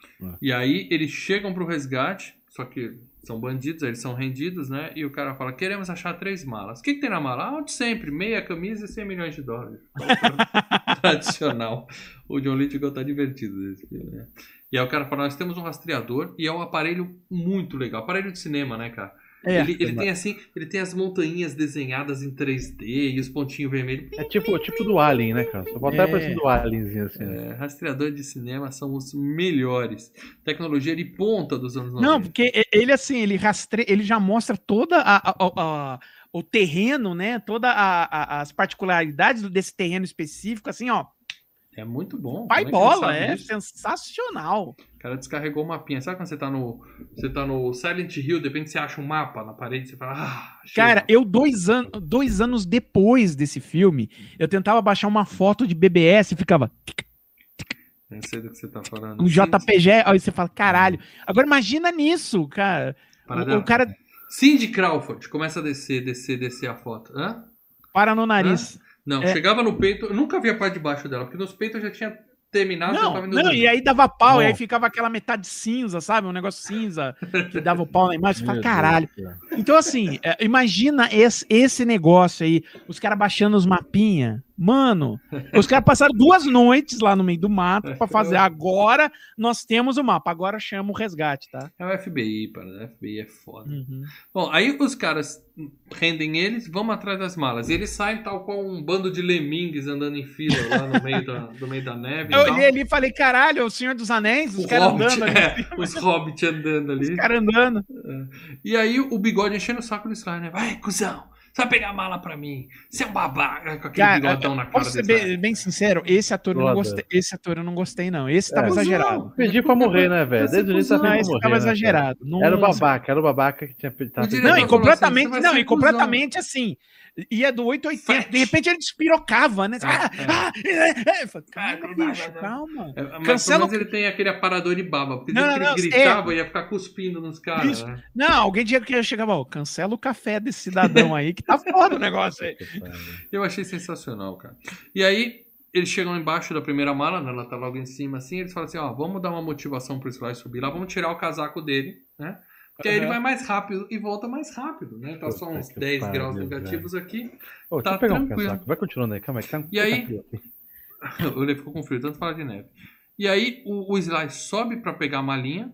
E aí eles chegam pro resgate, só que são bandidos, eles são rendidos, né? E o cara fala: queremos achar três malas. O que, que tem na mala? Ah, o de sempre, meia camisa e 100 milhões de dólares. [laughs] Tradicional. O John Lithgow tá divertido nesse filme, né? E aí o cara fala: nós temos um rastreador e é um aparelho muito legal. Aparelho de cinema, né, cara? É, ele, ele tem assim, ele tem as montanhas desenhadas em 3D e os pontinhos vermelhos. É tipo, tipo do Alien, né, cara? Só falta É. é. parecendo do Alienzinho assim. né? É, rastreador de cinema são os melhores. Tecnologia de ponta dos anos 90. Não, porque ele assim, ele rastreia, ele já mostra toda a, a- a- a- o terreno, né? Todas as particularidades desse terreno específico, assim, ó. É muito bom. Pai Como é bola, é disso? sensacional. O cara descarregou o mapinha. Sabe quando você tá no. Você tá no Silent Hill, de repente você acha um mapa na parede, você fala, ah, Cara, o mapa." eu dois, an dois anos depois desse filme, eu tentava baixar uma foto de BBS e ficava Eu sei do que você tá falando. um JPG, aí você fala, caralho. Agora imagina nisso, cara. Paradela. O, cara Cindy Crawford começa a descer, descer, descer a foto. Hã? para no nariz. Não, É. chegava no peito. Eu nunca vi a parte de baixo dela, porque nos peitos eu já tinha terminado. já Não, tava indo não, e aí dava pau, e aí ficava aquela metade cinza, sabe? Um negócio cinza que dava o pau na imagem. Você fala, caralho. Então, assim, é, imagina esse, esse negócio aí, os caras baixando os mapinha. Mano, os caras passaram duas noites lá no meio do mato pra fazer. Agora nós temos o mapa, agora chama o resgate, tá? É o FBI, para. O FBI é foda. Uhum. Bom, aí os caras rendem eles, vão atrás das malas. E eles saem tal qual um bando de lemingues andando em fila lá no meio da, no meio da neve. Eu olhei ali e falei, caralho, o Senhor dos Anéis, os caras andando ali, é, os hobbits andando ali. os caras andando. E aí o bigode enchendo o saco do Sly, né? Vai, cuzão, você vai pegar a mala pra mim. Você é um babaca com aquele Cara, bigodão na cara Posso ser desse bem, bem sincero, esse ator eu não gostei, esse ator eu não gostei não, esse tava É. exagerado. Pedi pra morrer, né, velho? Desde o início Não, pedindo esse tava morrer. né, exagerado. Não- Era o babaca, era o babaca que tinha pedido. tava Não, e assim, completamente, vai não, e completamente assim. Ia do 880, de repente ele despirocava, né? É, Ah, é. ah, é, é. Ah, Calma, bicho, calma. É, mas Cancela pelo menos ele tem aquele aparador de baba. Porque Não, não, ele não, gritava, ia ficar cuspindo nos caras. Né? Não, alguém tinha que chegava, ó, cancela o café desse cidadão aí, que tá foda o negócio aí. [laughs] Eu achei sensacional, cara. E aí, eles chegam embaixo da primeira mala, né? Ela tá logo em cima assim. Eles falam assim: ó, vamos dar uma motivação pro Sly subir lá, vamos tirar o casaco dele, né? Porque aí ele vai mais rápido e volta mais rápido, né? Tá só uns que 10 pariu, graus velho. negativos aqui. Ô, Tá um tranquilo. casaco. Vai continuando aí, calma aí. que Tá, E aí? Lê [laughs] ficou com frio, tanto falar de neve. E aí o, o Sly sobe pra pegar a malinha,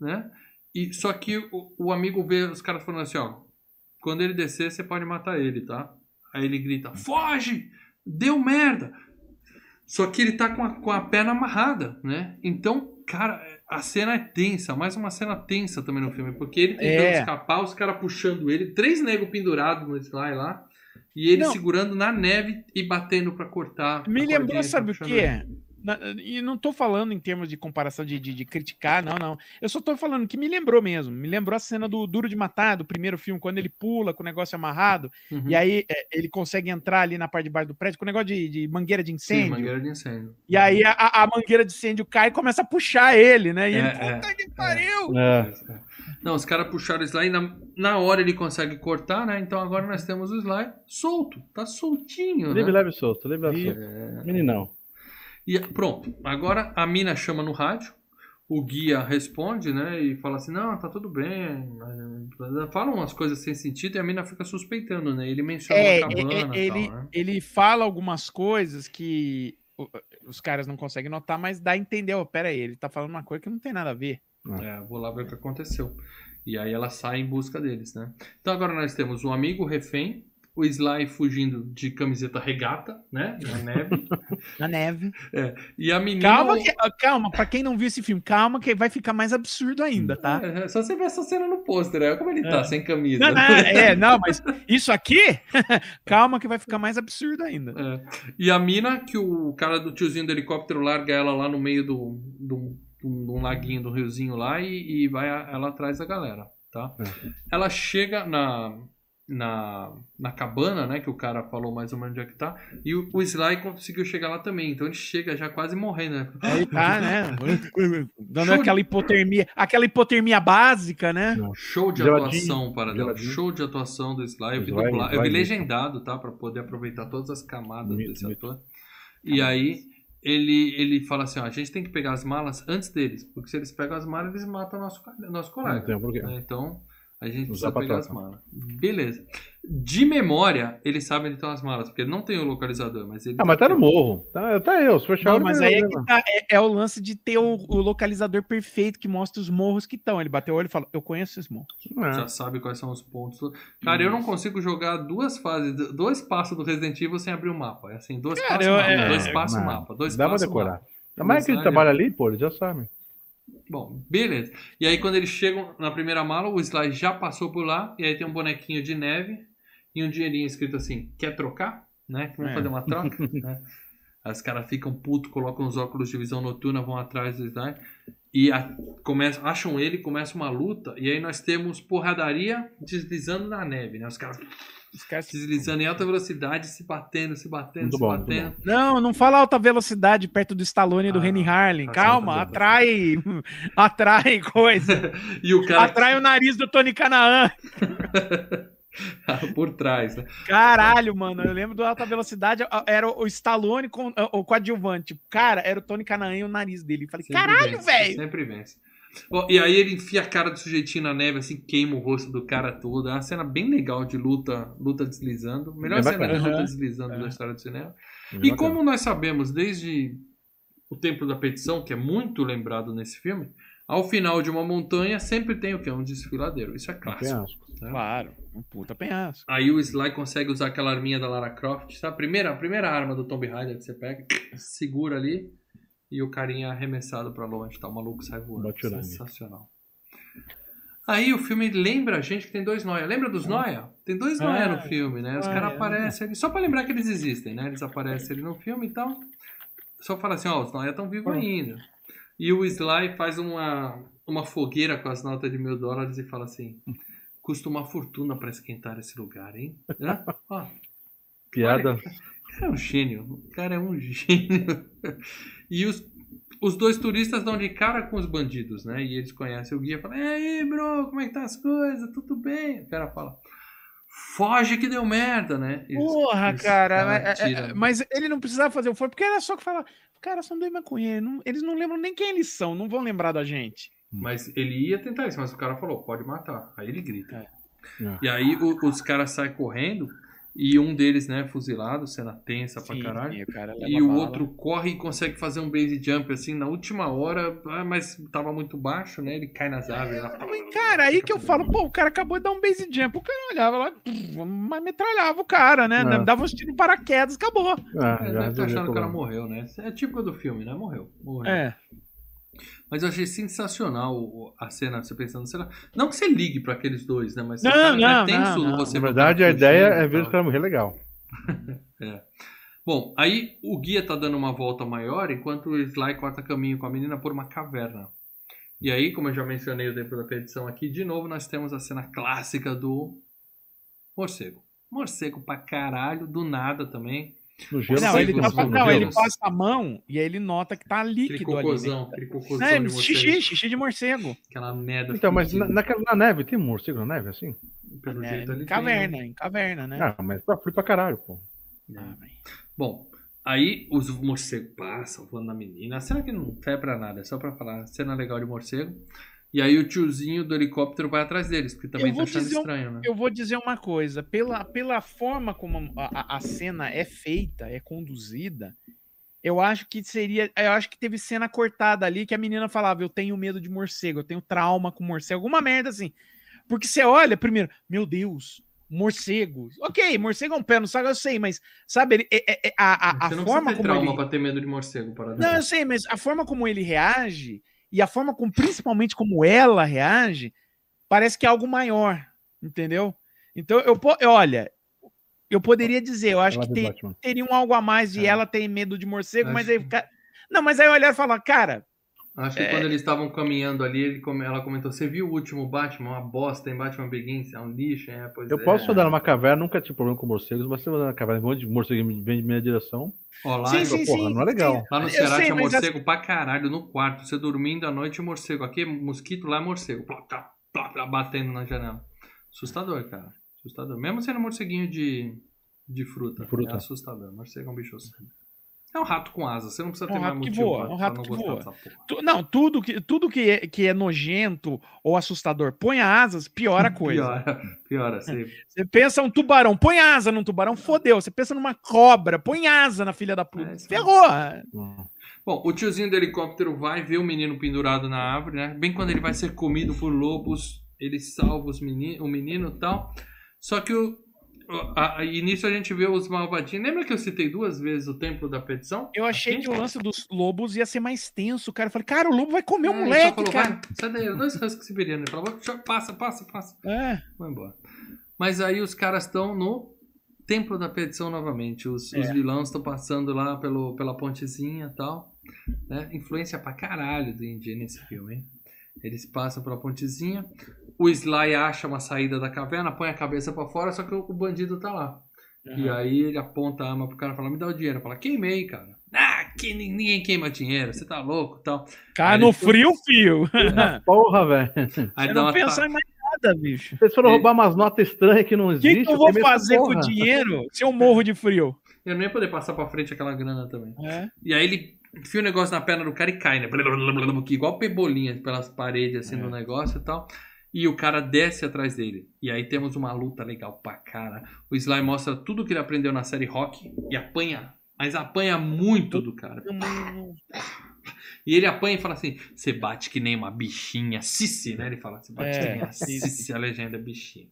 né? E só que o, o amigo vê os caras falando assim, ó, quando ele descer, você pode matar ele, tá? Aí ele grita, foge! Deu merda! Só que ele tá com a, com a perna amarrada, né? Então, cara, a cena é tensa, mais uma cena tensa também no filme, porque ele tentando É. escapar, os caras puxando ele, três negros pendurados no Sly lá, E ele Não. segurando na neve e batendo pra cortar. Me lembrou, sabe o que E não tô falando em termos de comparação de, de, de criticar, não, não. Eu só tô falando que me lembrou mesmo. Me lembrou a cena do Duro de Matar, do primeiro filme, quando ele pula com o negócio amarrado, Uhum. e aí é, ele consegue entrar ali na parte de baixo do prédio com o negócio de, de mangueira de Sim, incêndio. mangueira de incêndio. E aí a, a- mangueira de incêndio cai e começa a puxar ele, né? E É, ele, é, puta que pariu! É. Não, os caras puxaram o Sly e na, na hora ele consegue cortar, né? Então agora nós temos o Sly solto. Tá soltinho, Livre, né? leve e solto, livre, leve solto. É. Meninão. E pronto. Agora a mina chama no rádio. O guia responde, né? E fala assim: Não, tá tudo bem. Fala umas coisas sem sentido e a mina fica suspeitando, né? Ele menciona É, uma cabana é, e ele, tal, né? ele fala algumas coisas que os caras não conseguem notar, mas dá a entender, ó, pera aí, ele tá falando uma coisa que não tem nada a ver. É, vou lá ver o que aconteceu. E aí ela sai em busca deles, né? Então agora nós temos o amigo refém, o Sly fugindo de camiseta regata, né? Na neve. [laughs] Na neve. e a menina. Calma, que, ah, calma, pra quem não viu esse filme, calma que vai ficar mais absurdo ainda, tá? É, é só você ver essa cena no pôster, né? Como ele tá, É. sem camisa. Não, não, [laughs] é, não, mas isso aqui, [laughs] calma que vai ficar mais absurdo ainda. É. E a mina, que o cara do tiozinho do helicóptero larga ela lá no meio do, do, do, um laguinho, do riozinho lá e, e vai a- ela atrás da galera, tá? Ela chega na, na, na cabana, né? Que o cara falou mais ou menos onde é que tá. E o, o Sly conseguiu chegar lá também. Então ele chega já quase morrendo, né? Aí tá, [laughs] né? Dando Show de- aquela hipotermia, aquela hipotermia básica, né? Show de Geladinho, atuação para Deus. geladinho. Show de atuação do Sly. Eu vi, Sly, dubla- eu vi Sly. legendado, tá? Pra poder aproveitar todas as camadas desse ator. E aí ele, ele fala assim: ó, a gente tem que pegar as malas antes deles. Porque se eles pegam as malas, eles matam nosso, nosso colega. né? Então a gente Usar precisa pra pegar as troca. malas. Beleza. De memória, eles sabem onde estão as malas. Porque ele não tem o localizador. Mas ele Ah, mas tá no morro. Tá, tá eu, se for Não, mas aí é, né, tá, é, é o lance de ter o, o localizador perfeito que mostra os morros que estão. Ele bateu o olho e falou: Eu conheço esses morros. É. já sabe quais são os pontos. Cara, eu não consigo jogar duas fases, dois passos do Resident Evil sem abrir o mapa. É assim, dois Cara, passos eu- mapa, é- dois passos mapa, dois Dá pra passos o decorar. mapa. Ainda mais que ele Sly, trabalha ali, pô, ele já sabe. Bom, beleza. E aí quando eles chegam na primeira mala, o Sly já passou por lá, e aí tem um bonequinho de neve e um dinheirinho escrito assim, quer trocar? Né? Vamos É. fazer uma troca? [laughs] né? Os caras ficam putos, colocam os óculos de visão noturna, vão atrás do Sly e a- começam, acham ele, começa uma luta, e aí nós temos porradaria deslizando na neve, né? Os caras Os caras- deslizando em alta velocidade, se batendo, se batendo, Muito se bom, batendo. Não, não fala alta velocidade perto do Stallone e do Ah, Renny Harlin. tá Calma, certo, tá atrai. [laughs] atrai coisa. [laughs] E o cara Atrai o nariz do Tony Canaan. [laughs] por trás, né? Caralho, mano. Eu lembro do alta velocidade. Era o Stallone com o coadjuvante. Cara, era o Tony Canaan e o nariz dele. Eu Falei, Sempre caralho, velho. Sempre vence. E aí ele enfia a cara do sujeitinho na neve, assim, queima o rosto do cara todo. É uma cena bem legal de luta, luta deslizando. Melhor É cena bacana. de luta deslizando É. da história do cinema. É E bacana. como nós sabemos desde o Templo da Petição, que é muito lembrado nesse filme, ao final de uma montanha sempre tem o que? Um desfiladeiro. Isso é clássico. Penhasco. né? Claro, um puta penhasco. Aí o Sly consegue usar aquela arminha da Lara Croft, sabe? A primeira, a primeira arma do Tomb Raider que você pega, segura ali e o carinha é arremessado pra longe, tá? O maluco sai voando. Baturanga. Sensacional. Aí o filme lembra a gente que tem dois Noia. Lembra dos Noia? Tem dois Noia no filme, né? Os ah, caras é. aparecem ali, só pra lembrar que eles existem, né? Eles aparecem ali no filme e tal. Só fala assim, ó, os Noia estão vivos ainda. E o Sly faz uma, uma fogueira com as notas de mil dólares e fala assim: custa uma fortuna pra esquentar esse lugar, hein? Ó, Piada. o cara é um gênio. O cara é um gênio. E os, os dois turistas dão de cara com os bandidos, né? E eles conhecem o guia e falam: E aí, bro, como é que tá as coisas? Tudo bem? O cara fala: Foge que deu merda, né? Eles- Porra, eles- cara. cara, é- é- tira. mas ele não precisava fazer o foro, porque era só que falar. Cara, são dois maconheiros. não- eles não lembram nem quem eles são, não vão lembrar da gente. Mas ele ia tentar isso, mas o cara falou: Pode matar. Aí ele grita. É. E aí o- os caras saem correndo e um deles, né, fuzilado, cena tensa pra Sim, caralho. o cara E o outro corre e consegue fazer um base jump assim na última hora, ah, mas tava muito baixo, né? Ele cai nas árvores lá. Mas, Cara, aí que eu falo, pô, o cara acabou de dar um base jump. O cara olhava lá, mas metralhava o cara, né? É. Dava uns tiros de paraquedas, acabou. É, já deve estar achando que o cara morreu, né? É típico do filme, né? Morreu. morreu. É. Mas eu achei sensacional o- a cena, você pensando, sei lá. Não que você ligue pra aqueles dois, né? Mas Não, cara, não, é tenso não, não. você Na verdade, a ideia é ver caras morrer legal. [laughs] Bom, aí o guia tá dando uma volta maior enquanto o Sly corta caminho com a menina por uma caverna. E aí, como eu já mencionei dentro da petição aqui, de novo nós temos a cena clássica do morcego. Morcego pra caralho, do nada também. No gelo Não, ele, tá- não, ele passa a mão e aí ele nota que tá Aquele líquido ali. cocôzão É, de morcego. xixi, xixi de morcego. Aquela merda. Então, mas na, na neve, tem morcego na neve, assim? Pelo É, jeito ali em tem, caverna, né? em caverna, né? Ah, mas tá frio pra caralho, pô. Ah, mas- Bom, aí os morcegos passam voando na menina. A cena que não serve pra nada, é só pra falar. Cena legal de morcego. E aí o tiozinho do helicóptero vai atrás deles, porque também tá achando um- estranho, né? Eu vou dizer uma coisa, pela, pela forma como a, a- cena é feita, é conduzida, eu acho que seria. Eu acho que teve cena cortada ali que a menina falava: Eu tenho medo de morcego, eu tenho trauma com morcego, alguma merda assim. Porque você olha, primeiro, meu Deus, morcego. Ok, morcego é um pé no saco, eu sei, mas, sabe, ele- é- é- é- a, a, a Você não forma precisa ter como trauma ele. pra ter medo de morcego, para Não, eu sei, mas a forma como ele reage e a forma como, principalmente como ela reage, parece que é algo maior, entendeu? Então, eu, olha, eu poderia dizer, eu acho Ela que tem, Batman. teria um algo a mais de É. ela ter medo de morcego, mas Acho aí que- fica... Não, mas aí eu olhar e falar, cara, Acho que É. quando eles estavam caminhando ali, ele come- ela comentou: Você viu o último Batman? Uma bosta em Batman Begins? É um lixo, é, pois Eu é. posso andar numa caverna, nunca tive problema com morcegos, mas se eu andar na caverna, um monte de morcego vem de minha direção, Ó, lá, Sim, sim, porra, não é legal. lá no Ceará tinha mas morcego pra caralho no quarto. Você dormindo à noite, morcego. Aqui, mosquito, lá é morcego. Plá, plá, plá, plá, batendo na janela. Assustador, cara. Assustador. Mesmo sendo morceguinho de, de fruta. De fruta. É assustador. Morcego é um bicho sério. É um rato com asa. Você não precisa É um ter mais rato que motivo voa, pra, é um rato não que voa. tu- não, tudo que, tudo que, é, que é nojento ou assustador, põe asas, piora a [laughs] coisa. Piora, piora. Você Você pensa um tubarão, põe asa num tubarão, fodeu. Você pensa numa cobra, põe asa na filha da puta. É, Ferrou. Hum. Bom, o tiozinho do helicóptero vai ver o menino pendurado na árvore, né? Bem quando ele vai ser comido por lobos, ele salva os meni- o menino e tal. Só que o- a, a- e nisso a gente vê os malvadinhos. Lembra que eu citei duas vezes o templo da petição? Eu achei Aqui? que o lance dos lobos ia ser mais tenso, cara. Eu falei, cara, o lobo vai comer É, o moleque, falou, cara. sai daí, dois husky siberianos. Ele falou, "Tchau, passa, passa, passa. É. Vai embora. Mas aí os caras estão no Templo da Petição novamente. Os, os É. vilões estão passando lá pelo, pela pontezinha e tal. Né? Influência pra caralho do Indy nesse filme, hein? Eles passam pela pontezinha. O Sly acha uma saída da caverna, põe a cabeça pra fora, só que o, o bandido tá lá. E aí ele aponta a arma pro cara e fala: Me dá o dinheiro. Fala: Queimei, cara. Ah, que nin- ninguém queima dinheiro, você tá louco e tal. Cara, Aí no frio, fio. [laughs] Porra, velho. Aí não pensa ta- em mais nada, bicho. Vocês foram Ele- roubar umas notas estranhas que não O existem. que, que eu vou fazer com o porra. dinheiro se eu morro de frio? Eu não ia poder passar pra frente aquela grana também. É. E aí ele enfia o negócio na perna do cara e cai, né? Igual pebolinha pelas paredes assim É. do negócio e tal. E o cara desce atrás dele. E aí temos uma luta legal pra cara. O Sly mostra tudo que ele aprendeu na série Rock e apanha. Mas apanha muito do cara. E ele apanha e fala assim: você bate que nem uma bichinha. Cici, né? Ele fala: você bate É, que nem uma. Cici, a legenda é bichinha.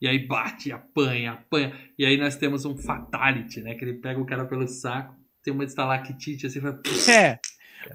E aí bate, apanha, apanha. E aí nós temos um fatality, né? Que ele pega o cara pelo saco, tem uma estalactite assim, fala, É.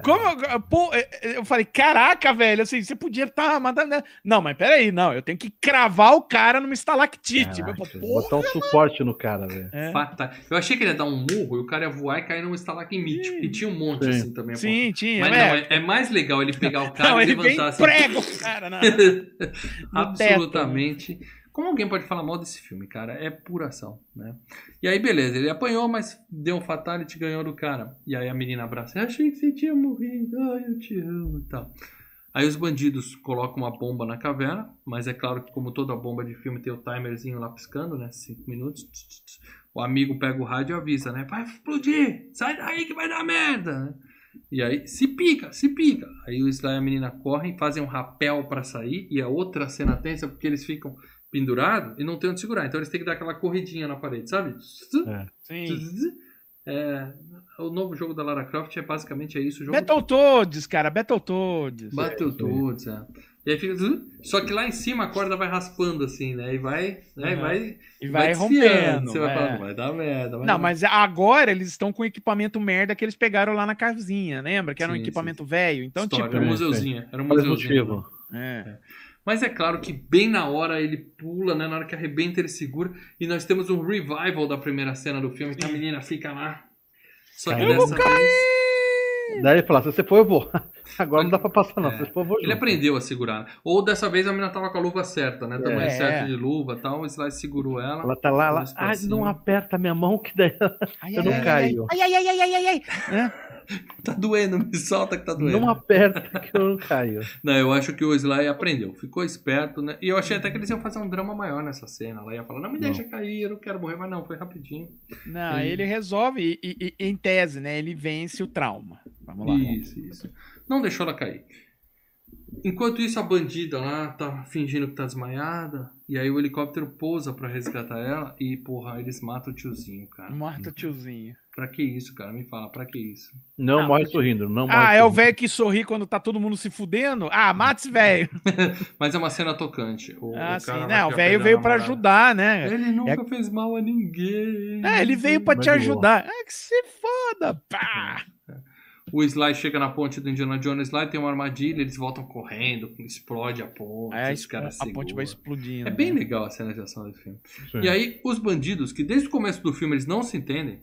Como eu, pô, eu falei, caraca, velho, assim, você podia estar mandando. né? Não, mas peraí, não, eu tenho que cravar o cara numa estalactite. Caraca, Eu botar um suporte no cara, velho. é. Fatal. Eu achei que ele ia dar um murro e o cara ia voar e cair num estalactite. E tinha um monte Sim. assim também. Sim, tinha. Mas é. não, é, é mais legal ele pegar o cara Não, e ele vem levantar assim. prega o cara. [laughs] Absolutamente. Como alguém pode falar mal desse filme, cara? É pura ação, né? E aí, beleza, ele apanhou, mas deu um fatality ganhou do cara. E aí a menina abraça. Achei que você tinha morrido. Ai, eu te amo e tal. Aí os bandidos colocam uma bomba na caverna, mas é claro que como toda bomba de filme tem o timerzinho lá piscando, né? Cinco minutos. O amigo pega o rádio e avisa, né? Vai explodir! Sai daí que vai dar merda! né? E aí, se pica, se pica. Aí o Sly e a menina correm, fazem um rapel pra sair, e a outra cena tensa porque eles ficam pendurados e não tem onde segurar. Então eles têm que dar aquela corridinha na parede, sabe? Sim. É, o novo jogo da Lara Croft é basicamente é isso. O jogo Battletoads, cara, Battletoads. Todos, é. E aí fica. Só que lá em cima a corda vai raspando assim, né? E vai. Né? E vai, E vai, desfiando. rompendo. Você vai é. falando, vai dar merda. vai Não, dar mas agora eles estão com o equipamento merda que eles pegaram lá na casinha, lembra? Que era um Sim, equipamento velho. Então, História, tipo. era um é, museuzinho. Era um museuzinho. motivo. é. Mas é claro que bem na hora ele pula, né? Na hora que arrebenta, ele segura. E nós temos um revival da primeira cena do filme, que a menina fica lá. Só que Caiu. Eu dessa vez. Daí ele fala, se você for, eu vou. [laughs] Agora não dá pra passar, não. É. Se você for, eu vou Ele junto. aprendeu a segurar. Ou dessa vez a menina tava com a luva certa, né? Tamanho É. certo de luva e tal. O Slice segurou ela. Ela tá lá, ela, ah, não aperta a minha mão que daí [laughs] Ai, eu ai, não ai, caio. Ai, ai, ai, ai, ai, ai, ai. É. Tá doendo, me solta que tá doendo. Não aperta que eu não caio. Não, eu acho que o Sly aprendeu, ficou esperto, né? E eu achei até que eles iam fazer um drama maior nessa cena. Ela ia falar, não me deixa cair, eu não quero morrer, mas não, foi rapidinho. Não, Ele- ele resolve, e, e- e- em tese, né? Ele vence o trauma. Vamos lá. Isso, isso. Não deixou ela cair. Enquanto isso, a bandida lá tá fingindo que tá desmaiada. E aí o helicóptero pousa pra resgatar ela. E, porra, eles matam o tiozinho, cara. Mata o tiozinho. Pra que isso, cara? Me fala, pra que isso? Não Ah, morre porque- sorrindo, não morre Ah, é o sorrindo. velho que sorri quando tá todo mundo se fudendo? Ah, mata esse velho. [laughs] Mas é uma cena tocante. O, Ah, o sim. Não, o velho veio a pra namorada. ajudar, né? Ele nunca fez mal a ninguém. É, ele veio pra te ajudar. É que se foda. Pá. O Sly chega na ponte do Indiana Jones lá e tem uma armadilha, eles voltam correndo, explode a ponte, Aí os caras a ponte vai explodindo. É bem né? legal a cena de ação do filme. Sim. E aí, os bandidos, que desde o começo do filme eles não se entendem,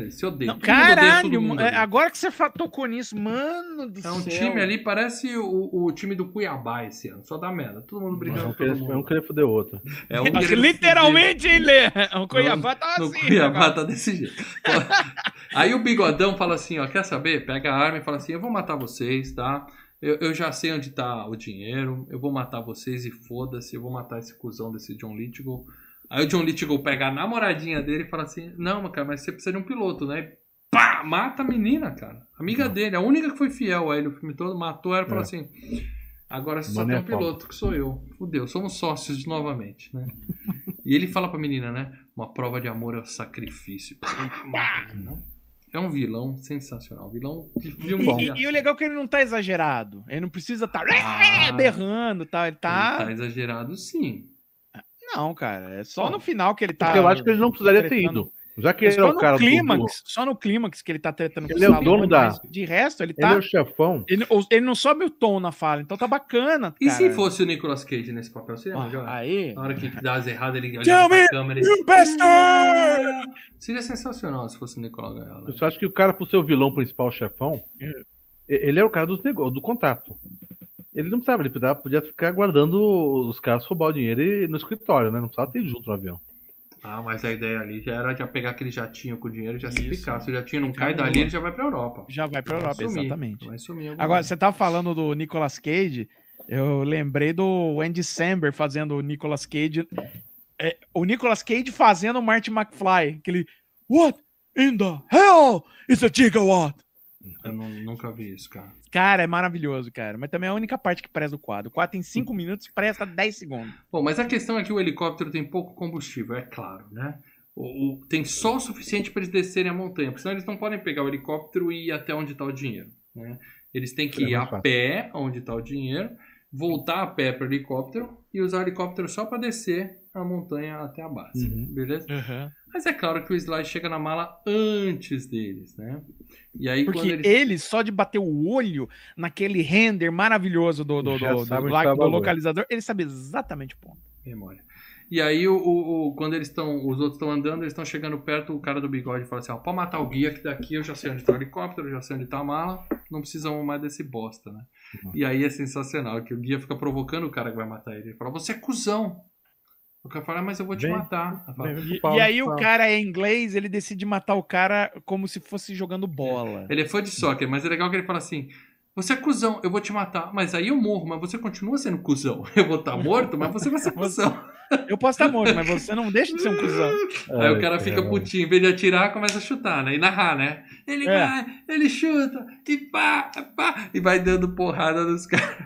eles se. Não, mundo odeia todo caralho, mundo é, agora que você tocou nisso, mano do É um céu. time ali, parece o, o time do Cuiabá esse ano, só dá merda. Todo mundo brigando Um com todo querer, um mundo. querer foder o outro. É um [laughs] Literalmente, ele é. O Cuiabá tá assim. Cuiabá né, tá desse jeito. Aí o bigodão fala assim, ó, quer saber? Pega a arma e fala assim, eu vou matar vocês, tá? Eu, eu já sei onde tá o dinheiro, eu vou matar vocês e foda-se, eu vou matar esse cuzão desse John Lithgow. Aí o John Lithgow pega a namoradinha dele e fala assim, não, cara, mas você precisa de um piloto, né? E pá, mata a menina, cara. Amiga dele, a única que foi fiel a ele o filme todo, matou ela e falou É. assim, agora você só tem um é piloto, que sou eu. Fudeu, somos sócios novamente, né? [laughs] E ele fala pra menina, né? Uma prova de amor é o sacrifício. É um vilão sensacional. Vilão de filme. E, e- e o legal é que ele não tá exagerado. Ele não precisa estar Ah. [laughs] berrando e tal. Ele Ele tá. tá exagerado, sim. Não, cara. É só no final que ele tá. Porque eu acho que ele não precisaria ter ido. Já que É ele é só o no cara do- clímax, só no clímax que ele tá tretando Ele é o dono da- De resto, ele Ele tá. é o chefão. Ele, ele não sobe o tom na fala, então tá bacana. E cara. se fosse o Nicolas Cage nesse papel? Você Ah, Jorge? aí. Na hora que dá as erradas, ele olha Tell pra me câmera e... You bastard! Seria sensacional se fosse o Nicolas Gaiola. Eu só acho que o cara, por ser o vilão principal, o chefão, É. ele é o cara dos negócios, do contrato. Ele não precisava, ele podia, podia ficar aguardando os caras roubar o dinheiro e- no escritório, né? Não precisava ter junto no avião. Ah, mas a ideia ali já era já pegar aquele jatinho com o dinheiro e já se Isso. picar. Se o jatinho não Ficar cai dali, ele já vai pra Europa. Já vai pra Vai Europa, sumir. exatamente. Vai sumir. Agora, lugar. você tava falando do Nicolas Cage, eu lembrei do Andy Samberg fazendo o Nicolas Cage. é, o Nicolas Cage fazendo o Marty McFly. Aquele. What in the hell is a gigawatt? Eu não- nunca vi isso, cara. Cara, é maravilhoso, cara. Mas também é a única parte que presta o quadro. O quadro tem 5 minutos e presta 10 segundos. Bom, mas a questão é que o helicóptero tem pouco combustível, é claro, né? O, o- tem só o suficiente para eles descerem a montanha, porque senão eles não podem pegar o helicóptero e ir até onde está o dinheiro. Né? Eles têm que É ir a fácil. pé onde está o dinheiro, voltar a pé para o helicóptero e usar o helicóptero só para descer a montanha até a base. Uhum. Beleza? Mas é claro que o Sly chega na mala antes deles, né? E aí quando Porque eles... ele, só de bater o olho naquele render maravilhoso do, do, do, do, do localizador, ele sabe exatamente o ponto. memória. E aí, o, o- o- quando eles estão, os outros estão andando, eles estão chegando perto, o cara do bigode fala assim: ó, pode matar o guia, que daqui eu já sei onde tá o helicóptero, eu já sei onde tá a mala, não precisam mais desse bosta, né? Uhum. E aí é sensacional, que o guia fica provocando o cara que vai matar ele. Ele fala: você é cuzão. O cara fala: "Ah, mas eu vou te Vem, matar. Fala, E, Pau, e aí o cara é inglês, ele decide matar o cara como se fosse jogando bola. Ele é fã de soccer, mas é legal que ele fala assim. Você é cuzão, eu vou te matar, mas aí eu morro, mas você continua sendo cuzão. [laughs] Eu vou estar morto, mas você vai ser [laughs] cuzão. Eu posso estar morto, mas você não deixa de ser um cuzão. [laughs] Aí o Ai, cara fica cara. putinho, em vez de atirar, começa a chutar, né? E narrar, né? Ele É. vai, ele chuta, e pá, pá, e vai dando porrada nos caras,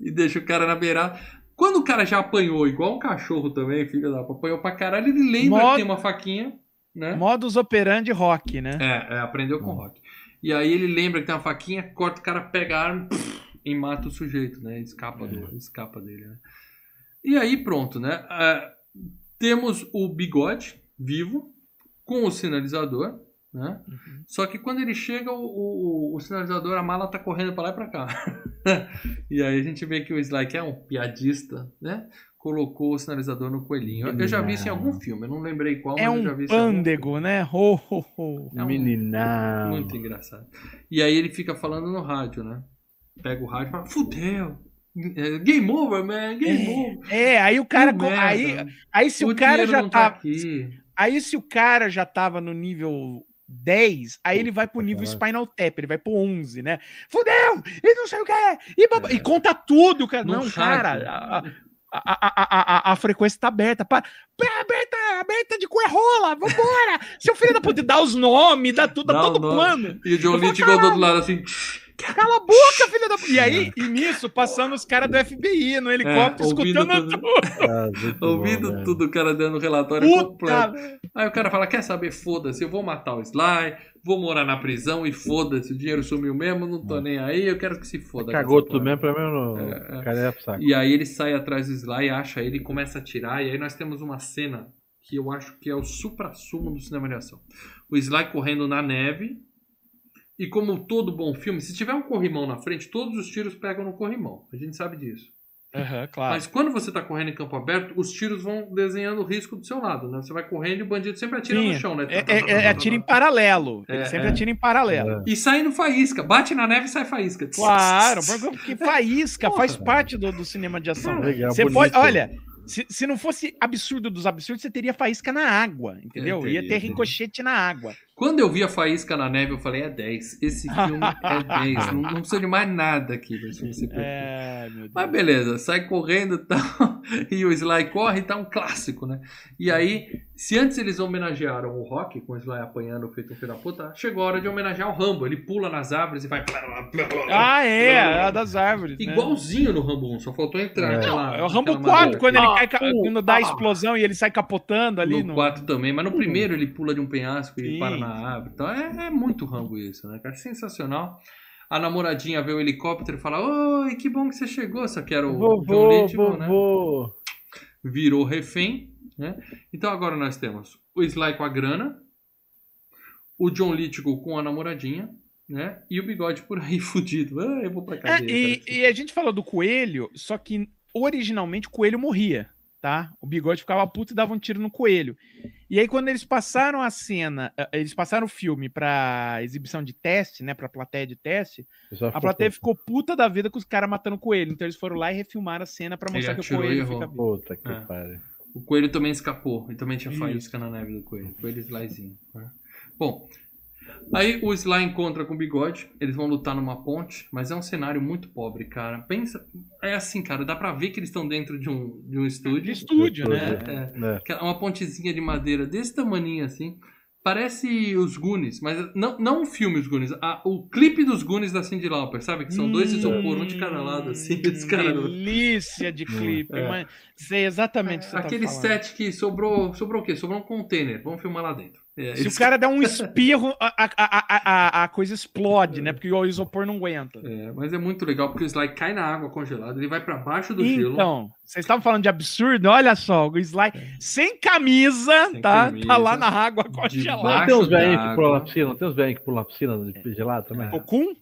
e deixa o cara na beirada. Quando o cara já apanhou, igual um cachorro também, filho da apanhou pra caralho, ele lembra Modo- que tem uma faquinha, né? Modus operandi rock, né? É, é, aprendeu com o Rock. E aí ele lembra que tem uma faquinha, corta o cara, pega a arma, pff, e mata o sujeito, né? Escapa, do, escapa dele, né? E aí pronto, né? Ah, temos o bigode vivo com o sinalizador, né? Só que quando ele chega, o, o, o sinalizador, a mala tá correndo para lá e para cá. [laughs] e aí a gente vê que o Sly, é um piadista, né? Colocou o sinalizador no coelhinho. Eu, eu já vi isso em algum filme, eu não lembrei qual, É mas eu já um vi isso pândego, né? Ho, ho, ho. É um- Meninão. Muito engraçado. E aí ele fica falando no rádio, né? Pega o rádio e fala, fudeu. É, Game over, man, game over. É, aí o cara. Que co- merda. Aí, aí se o, cara dinheiro já tá. aqui. Aí se o cara já tava no nível 10, aí ele vai pro nível. Spinal Tap, ele vai pro 11, né? Fudeu! E não sei o que é! E, baba- e conta tudo, cara. Não, rádio. cara. A, a, a, a, a, a frequência tá aberta. Pa, aberta, aberta de cu é rola! Vambora! Seu filho da puta, dá os nomes, dá tudo, dá todo o nome. plano. E o John falo, Lithgow do outro lado assim. Cala a boca, filha da puta! E aí, e nisso, passando os caras do FBI no helicóptero, É, escutando tudo. tudo. [laughs] Ah, bom, Ouvindo velho. tudo, o cara dando relatório Puta! completo. Aí o cara fala: Quer saber? Foda-se, eu vou matar o Sly, vou morar na prisão e foda-se, o dinheiro sumiu mesmo, não tô nem aí, eu quero que se foda. Cagou dessa tudo porra." mesmo, pelo menos no É, é. cara é. E aí ele sai atrás do Sly, acha ele, começa a atirar, e aí nós temos uma cena que eu acho que é o supra-sumo do cinema de ação. O Sly correndo na neve, e como todo bom filme, se tiver um corrimão na frente, todos os tiros pegam no corrimão. A gente sabe disso. Aham, claro. Mas quando você tá correndo em campo aberto, os tiros vão desenhando o risco do seu lado, né? Você vai correndo e o bandido sempre atira Sim, no chão, né? É, é, é atira em paralelo. Ele É, sempre é. atira em paralelo. E sai no faísca. Bate na neve e sai faísca. [laughs] Claro, porque faísca faz parte do, do cinema de ação. Legal, Você bonito. pode, olha, se, se não fosse absurdo dos absurdos, você teria faísca na água, entendeu? É, Ia teria, ter teria. ricochete na água. Quando eu vi a faísca na neve, eu falei, é 10. Esse filme é 10. Não, não precisa de mais nada aqui pra filme ser perfeito. É, meu Deus. Mas beleza, sai correndo e tal, [laughs] e o Sly corre e tá um clássico, né? E aí, se antes eles homenagearam o Rock, com o Sly apanhando feito um filho da puta, chegou a hora de homenagear o Rambo. Ele pula nas árvores e vai... Ah, é, a das árvores. né? Igualzinho no Rambo 1, só faltou entrar É. aquela... É o Rambo aquela 4, madeira. quando ele Ah, cai, ca- uh, quando dá a ah. explosão e ele sai capotando ali. No No, 4 também, mas no primeiro ele pula de um penhasco e Sim. para na árvore. Então é, é muito Rambo isso, né, cara? Sensacional. A namoradinha vê o helicóptero e fala: Oi, que bom que você chegou. Só que era o John Vovô, Lithgow, né? Virou refém, né? Então agora nós temos o Sly com a grana, o John Lithgow com a namoradinha, né? E o bigode por aí [laughs] fudido. Ah, eu vou pra É, cadeia. e, cara. e a gente falou do coelho, só que originalmente o coelho morria, tá? O bigode ficava puto e dava um tiro no coelho. E aí, quando eles passaram a cena, eh, eles passaram o filme pra exibição de teste, né? Pra plateia de teste, a plateia ficou ficou puta da vida com os caras matando o coelho. Então eles foram lá e refilmaram a cena pra Ele mostrar que o coelho fica vivo. Puta que É. pariu. O coelho também escapou. E também tinha Isso. faísca na neve do coelho. Coelho Slyzinho. né? Bom, aí o Sly encontra com o bigode. Eles vão lutar numa ponte, mas é um cenário muito pobre, cara. Pensa. É assim, cara, dá pra ver que eles estão dentro de um, de um De estúdio. estúdio, né? É, É. é uma pontezinha de madeira desse tamaninho assim. Parece os Goonies, mas não, não o filme Os Goonies, a- o clipe dos Goonies da Cindy Lauper, sabe? Que são dois isopor, um de cada lado, assim. Esse cara. Hum, Delícia de clipe. É. Mas sei exatamente o que você Aquele tá falando. set que sobrou. Sobrou o quê? Sobrou um container. Vamos filmar lá dentro. É, Se eles- o cara der um [laughs] espirro, a, a, a, a, coisa explode, né? Porque o isopor não aguenta. É, mas é muito legal porque o Sly cai na água congelada, ele vai pra baixo do gelo. Então, vocês estavam falando de absurdo? Olha só, o Sly sem camisa, Sem tá? camisa, tá lá na água congelada. Não tem uns velhinhos que pulam na piscina? Não tem uns velhinhos que pulam na piscina de gelado também? O Kun?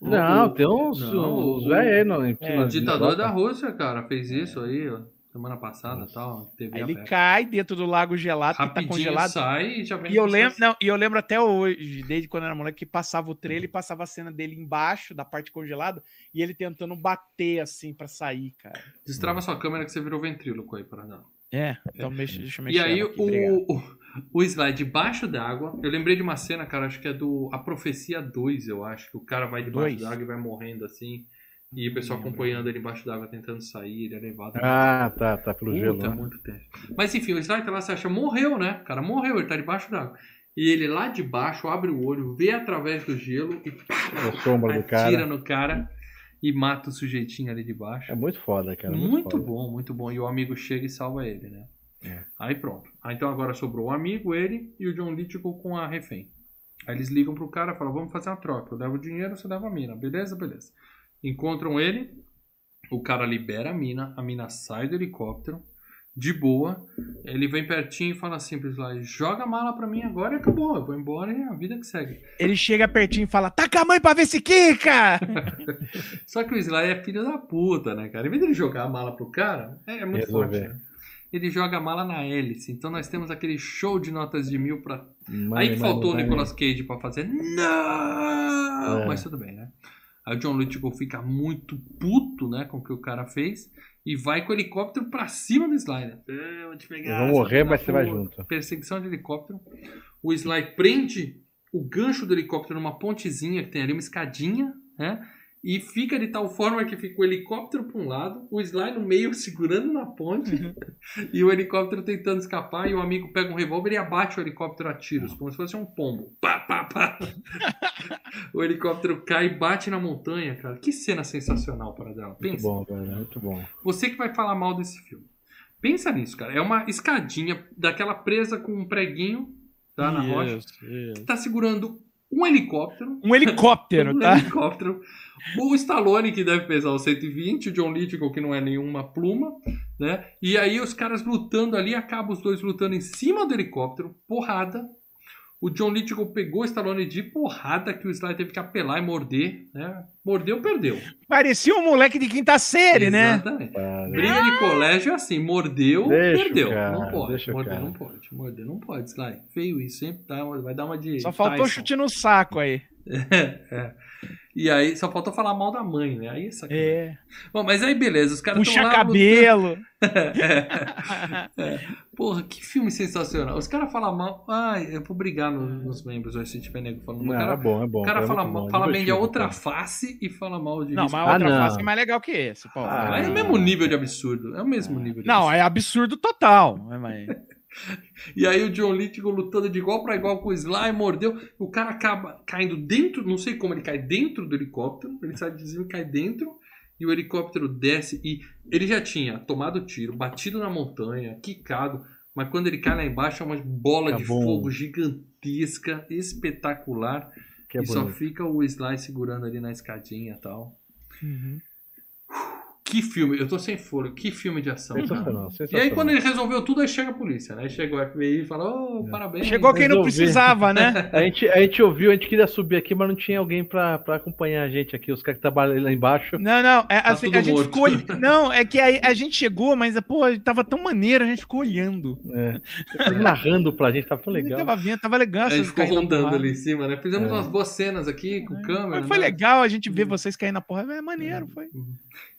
Não, tem uns, Não, uns velhos aí não, É, piscina O ditador da Rússia, cara, fez isso aí, ó, semana passada e tal. TV Aí ele aberta. cai dentro do lago gelado, que tá congelado. sai e já vem E eu lembro, não, e eu lembro até hoje, desde quando eu era moleque, que passava o trailer e passava a cena dele embaixo da parte congelada e ele tentando bater assim pra sair, cara. Destrava sua câmera que você virou ventríloco aí, para não. É, então mexe, deixa eu mexer. E aí aqui, o, [laughs] o, o Sly debaixo d'água. Eu lembrei de uma cena, cara, acho que é do A Profecia 2, eu acho. Que o cara vai debaixo d'água e vai morrendo assim. E o pessoal acompanhando ele embaixo d'água tentando sair, ele é levado. Ah, tá, tá pelo Puta, gelo. é né? muito tenso. Mas enfim, o tá lá, você acha, morreu, né? O cara morreu, ele tá debaixo d'água. E ele lá de baixo abre o olho, vê através do gelo e pá, A sombra do atira cara. no cara e mata o sujeitinho ali de baixo. É muito foda, cara. Muito, foda. bom, muito bom. E o amigo chega e salva ele, né? É. Aí pronto. Aí, então agora sobrou o amigo, ele e o John Lithgow com a refém. Aí eles ligam pro cara e falam, vamos fazer uma troca. Eu levo o dinheiro, você leva a mina. Beleza? Beleza. Encontram ele, o cara libera a mina, a mina sai do helicóptero, de boa, ele vem pertinho e fala simples lá, joga a mala pra mim agora e acabou, eu vou embora e é a vida que segue. Ele chega pertinho e fala, taca a mãe pra ver se quica! [laughs] Só que o Sly é filho da puta, né, cara? Em vez dele jogar a mala pro cara, é, é muito Resolver. forte, né? Ele joga a mala na hélice. Então nós temos aquele show de notas de mil pra. Aí que faltou o. Nicolas Cage pra fazer. Não! É. Mas tudo bem, né? Aí o John Lithgow fica muito puto, né, com o que o cara fez. E vai com o helicóptero pra cima do Sly, né? Eu vou te pegar. Eu vou morrer, mas você vai junto. Perseguição de helicóptero. O Sly prende o gancho do helicóptero numa pontezinha que tem ali, uma escadinha, né? E fica de tal forma que fica o helicóptero para um lado, o Sly no meio [laughs] segurando na ponte [laughs] e o helicóptero tentando escapar. E o amigo pega um revólver e abate o helicóptero a tiros, como se fosse um pombo. Pá, pá, pá. [laughs] o helicóptero cai e bate na montanha, cara. Que cena sensacional para dela. Muito Pensa. bom, velho. Muito bom. Você que vai falar mal desse filme. Pensa nisso, cara. É uma escadinha daquela presa com um preguinho, tá? Na rocha. Isso, isso. Que tá segurando um helicóptero. Um helicóptero, [laughs] um tá? helicóptero. O Stallone, que deve pesar os 120, o John Lithgow, que não é nenhuma pluma, né? E aí os caras lutando ali, acabam os dois lutando em cima do helicóptero, porrada. O John Lithgow pegou o Stallone de porrada, que o Sly teve que apelar e morder, né? Mordeu, perdeu. Parecia um moleque de quinta série, né? Exatamente. Cara. Briga de colégio é assim, mordeu, Deixa perdeu. cara, não pode, morder cara. não pode, morder não pode, Sly. Feio isso, sempre uma- vai dar uma de Só faltou Tyson. chute no saco aí. [laughs] É. E aí só faltou falar mal da mãe, né? Aí é sacanagem. É. Bom, mas aí beleza, os caras Puxa tão lá cabelo. lutando. [laughs] Porra, que filme sensacional. Os caras falam mal. Ai, eu vou brigar no- nos membros hoje se tiver nego falando. O cara, é bom, é bom. o cara é fala, mal- bom, fala bem de divertido, outra cara. face e fala mal de Não, risco. mas a outra Ah, não. face é mais legal que esse, pô. Ah, é o mesmo nível de absurdo. É o mesmo nível de Não, absurdo. é absurdo total. Mas... E aí o John Lithgow lutando de igual pra igual com o Sly, mordeu. O cara acaba caindo dentro, não sei como ele cai dentro do helicóptero. Ele sai de desvio e cai dentro. E o helicóptero desce e ele já tinha tomado tiro, batido na montanha, quicado. Mas quando ele cai lá embaixo é uma bola de Acabou. fogo gigantesca, espetacular. Que é e só bonito. fica o Sly segurando ali na escadinha e tal. Uhum. Que filme, eu tô sem fôlego, que filme de ação. cara. Sensacional, E sensacional. aí quando ele resolveu tudo, aí chega a polícia, né? Aí chega o FBI e fala, ô, parabéns. Chegou quem não precisava, né? [laughs] A gente, a gente ouviu, a gente queria subir aqui, mas não tinha alguém pra, pra acompanhar a gente aqui. Os caras que trabalham lá embaixo. Não, não, é, assim, tudo a gente morto. ficou. [laughs] Não, é que a, a gente chegou, mas, pô, tava tão maneiro, a gente ficou olhando. É, narrando pra gente, tava tão A gente legal. tava vendo, tava legal. A gente ficou rondando ali em cima, né? Fizemos É. umas boas cenas aqui com câmera. Mas foi né? legal a gente ver vocês caindo na porra. É maneiro, foi.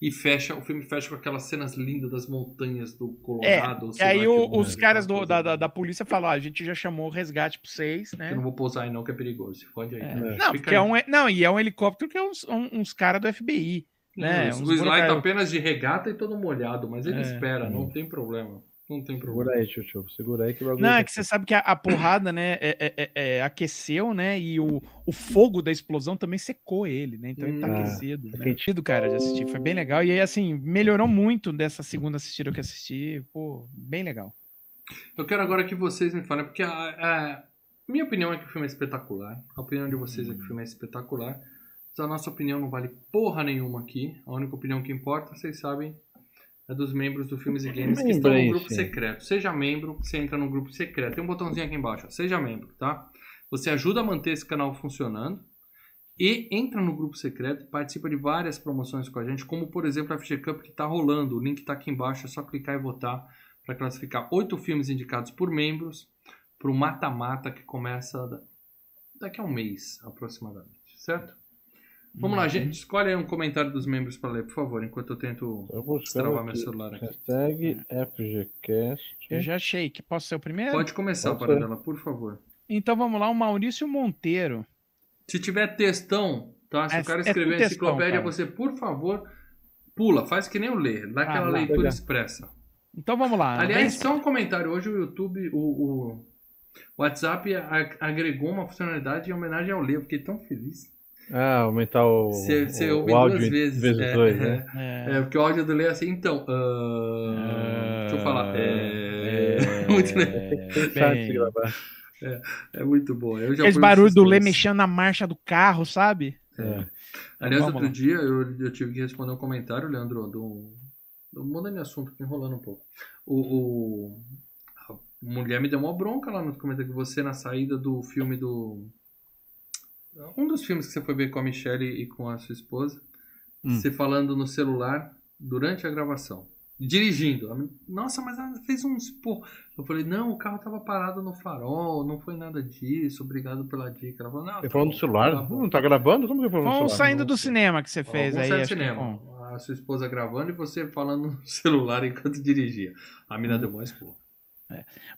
E fecha, o filme fecha com aquelas cenas lindas das montanhas do É, Colorado. E sei aí o- os caras do- da, da, da polícia falaram: ó, a gente já chamou o resgate pra vocês, né? Eu não vou pousar aí não, que é perigoso. Pode aí. É. né? Não, porque é um, não, e é um helicóptero que é uns, um- uns caras do FBI. né, Isso, uns o Sly tá burocratas. apenas de regata e todo molhado, mas ele É. espera, não tem problema. Não tem problema. Segura aí, Chuchu. Segura aí que o bagulho. Não, é que você sabe que a, a porrada, né, é- é- é- é, aqueceu, né? E o, o fogo da explosão também secou ele, né? Então ele tá Hum. aquecido. tá Né? Divertido, cara, de assistir. Foi bem legal. E aí, assim, melhorou muito dessa segunda assistida que eu assisti. Pô, bem legal. Eu quero agora que vocês me falem, porque a, a minha opinião é que o filme é espetacular. A opinião de vocês é que o filme é espetacular. Mas a nossa opinião não vale porra nenhuma aqui. A única opinião que importa, vocês sabem, é dos membros do Filmes e Games que estão no grupo secreto. Seja membro, você entra no grupo secreto. Tem um botãozinho aqui embaixo, ó. seja membro, tá? Você ajuda a manter esse canal funcionando. E entra no grupo secreto e participa de várias promoções com a gente, como por exemplo a FG Cup que está rolando. O link está aqui embaixo, é só clicar e votar para classificar oito filmes indicados por membros para o mata-mata que começa da- daqui a um mês aproximadamente, certo? Vamos lá, gente. Escolhe aí um comentário dos membros para ler, por favor, enquanto eu tento escrever meu celular aqui. Hashtag FGCast. Eu já achei que posso ser o primeiro? Pode começar. Paradela, por favor. Então vamos lá, o Maurício Monteiro. Se tiver textão, tá? Se É- o cara é escrever textão, enciclopédia, cara. você, por favor, pula, faz que nem eu ler, dá Ah, aquela lá. leitura expressa. Então vamos lá. Aliás, Vem- só um comentário. Hoje o YouTube, o, o WhatsApp agregou uma funcionalidade em homenagem ao Lê. Eu fiquei tão feliz. Ah, aumentar o, Você- você o, áudio duas vezes, vezes é. dois, né? [laughs] É, É, porque o áudio do Lê é assim, então. ah, deixa eu falar. É, é, [laughs] muito, legal. Bem. gravar. é muito bom. Eu já um barulhos do Lê mexendo na marcha do carro, sabe? É. Aliás, Vamos outro lá. dia eu, eu tive que responder um comentário, Leandro, do. do mudando de assunto aqui, enrolando um pouco. O, o- a mulher me deu uma bronca lá no comentário que você, na saída do filme do. Um dos filmes que você foi ver com a Michelle e com a sua esposa, Hum. você falando no celular durante a gravação. Dirigindo. Nossa, mas ela fez um expor. Eu falei, não, o carro tava parado no farol, não foi nada disso, obrigado pela dica. Ela falou, não. Ele tá falou no celular? tá. Não tá gravando? Como que falou no Vamos celular? saindo do cinema que você fez Algum aí. acho que é cinema. bom. A sua esposa gravando e você falando no [laughs] celular enquanto dirigia. A mina deu mais expor.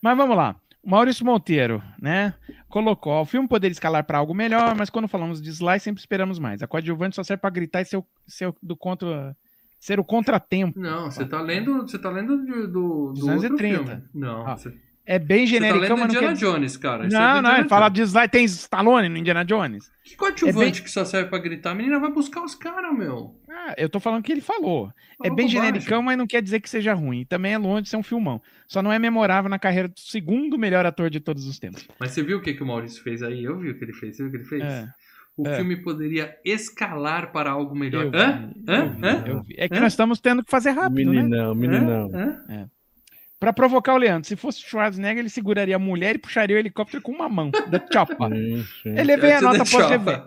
Mas vamos lá. Maurício Monteiro, né? Colocou: o filme poderia escalar para algo melhor, mas quando falamos de Sly, sempre esperamos mais. A coadjuvante só serve para gritar e ser o, ser o- do contra, ser o contratempo. Não, você tá lendo, você tá lendo do, do outro 230. filme. Não, Ah, você, É bem tá genericão, lendo mas não Indiana quer dizer... Jones, cara. Isso é Não, não, Indiana ele fala de Sly, tem Stallone no Indiana Jones. Que coadjuvante é bem- que só serve pra gritar? A menina vai buscar os caras, meu. Ah, eu tô falando que ele falou. É Fala bem bobagem. genericão, mas não quer dizer que seja ruim. E também é longe de ser um filmão. Só não é memorável na carreira do segundo melhor ator de todos os tempos. Mas você viu o que, que o Maurício fez aí? Eu vi o que ele fez. Você viu o que ele fez? É. O É. filme poderia escalar para algo melhor. Eu vi, Hã? eu Hã? vi, Hã? eu vi. É que Hã? nós estamos tendo que fazer rápido, né? Meninão, meninão. Hã? Pra provocar o Leandro, se fosse Schwarzenegger, ele seguraria a mulher e puxaria o helicóptero com uma mão, da [laughs] sim. Ele vem a nota após rever.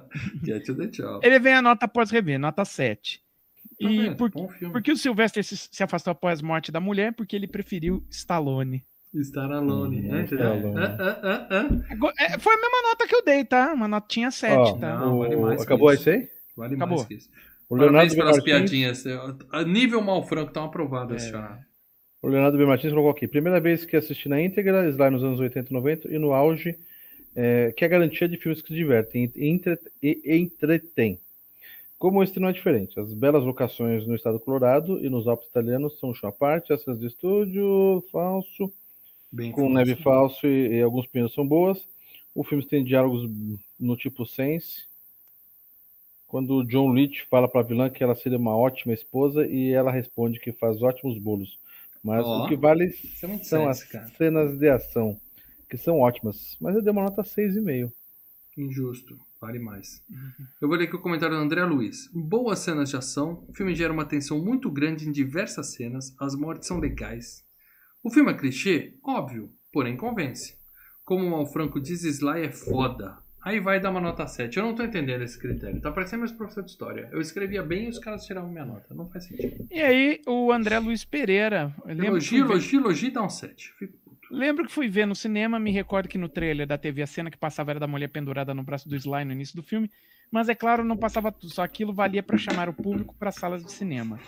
Ele vem a nota após rever, nota 7. Tá E vendo? por, Bom filme. por que o Sylvester se, se afastou após a morte da mulher? Porque ele preferiu Stallone. Estar alone. Hum, né? Hã? Hã? Hã? Agora, é, foi a mesma nota que eu dei, tá? Uma notinha 7, Ó, tá? Não, vale o- mais acabou isso. aí? Vale Acabou. mais que isso. O Leonardo Parabéns pelas Martins, piadinhas. A nível Malfranco estão aprovadas É. já. O Leonardo B. Martins colocou aqui. Primeira vez que assisti na íntegra, Sly nos anos 80 e 90, e no auge, é, que é a garantia de filmes que se divertem e, entre, e entretêm. Como este não é diferente. As belas locações no estado do Colorado e nos Alpes italianos são show à parte, as cenas de estúdio, falso, Bem com falso. neve falso e, e alguns pneus são boas. O filme tem diálogos no tipo Sense. Quando John Leach fala para a vilã que ela seria uma ótima esposa e ela responde que faz ótimos bolos. Mas Ó, o que vale é são as sexy, cara. cenas de ação, que são ótimas. Mas eu dei uma nota 6,5. Injusto. Vale mais. Uhum. Eu vou ler aqui o comentário do André Luiz. Boas cenas de ação. O filme gera uma tensão muito grande em diversas cenas. As mortes são legais. O filme é clichê? Óbvio. Porém convence. Como o Malfranco diz, Sly é foda. Aí vai dar uma nota 7. Eu não tô entendendo esse critério. Tá parecendo meus professor de história. Eu escrevia bem e os caras tiravam minha nota. Não faz sentido. E aí, o André Luiz Pereira. Elogio, elogio, elogio dá um 7. Fico puto. Lembro que fui ver no cinema, me recordo que no trailer da TV a cena que passava era da mulher pendurada no braço do Sly no início do filme, mas é claro, não passava tudo, só aquilo valia para chamar o público para salas de cinema.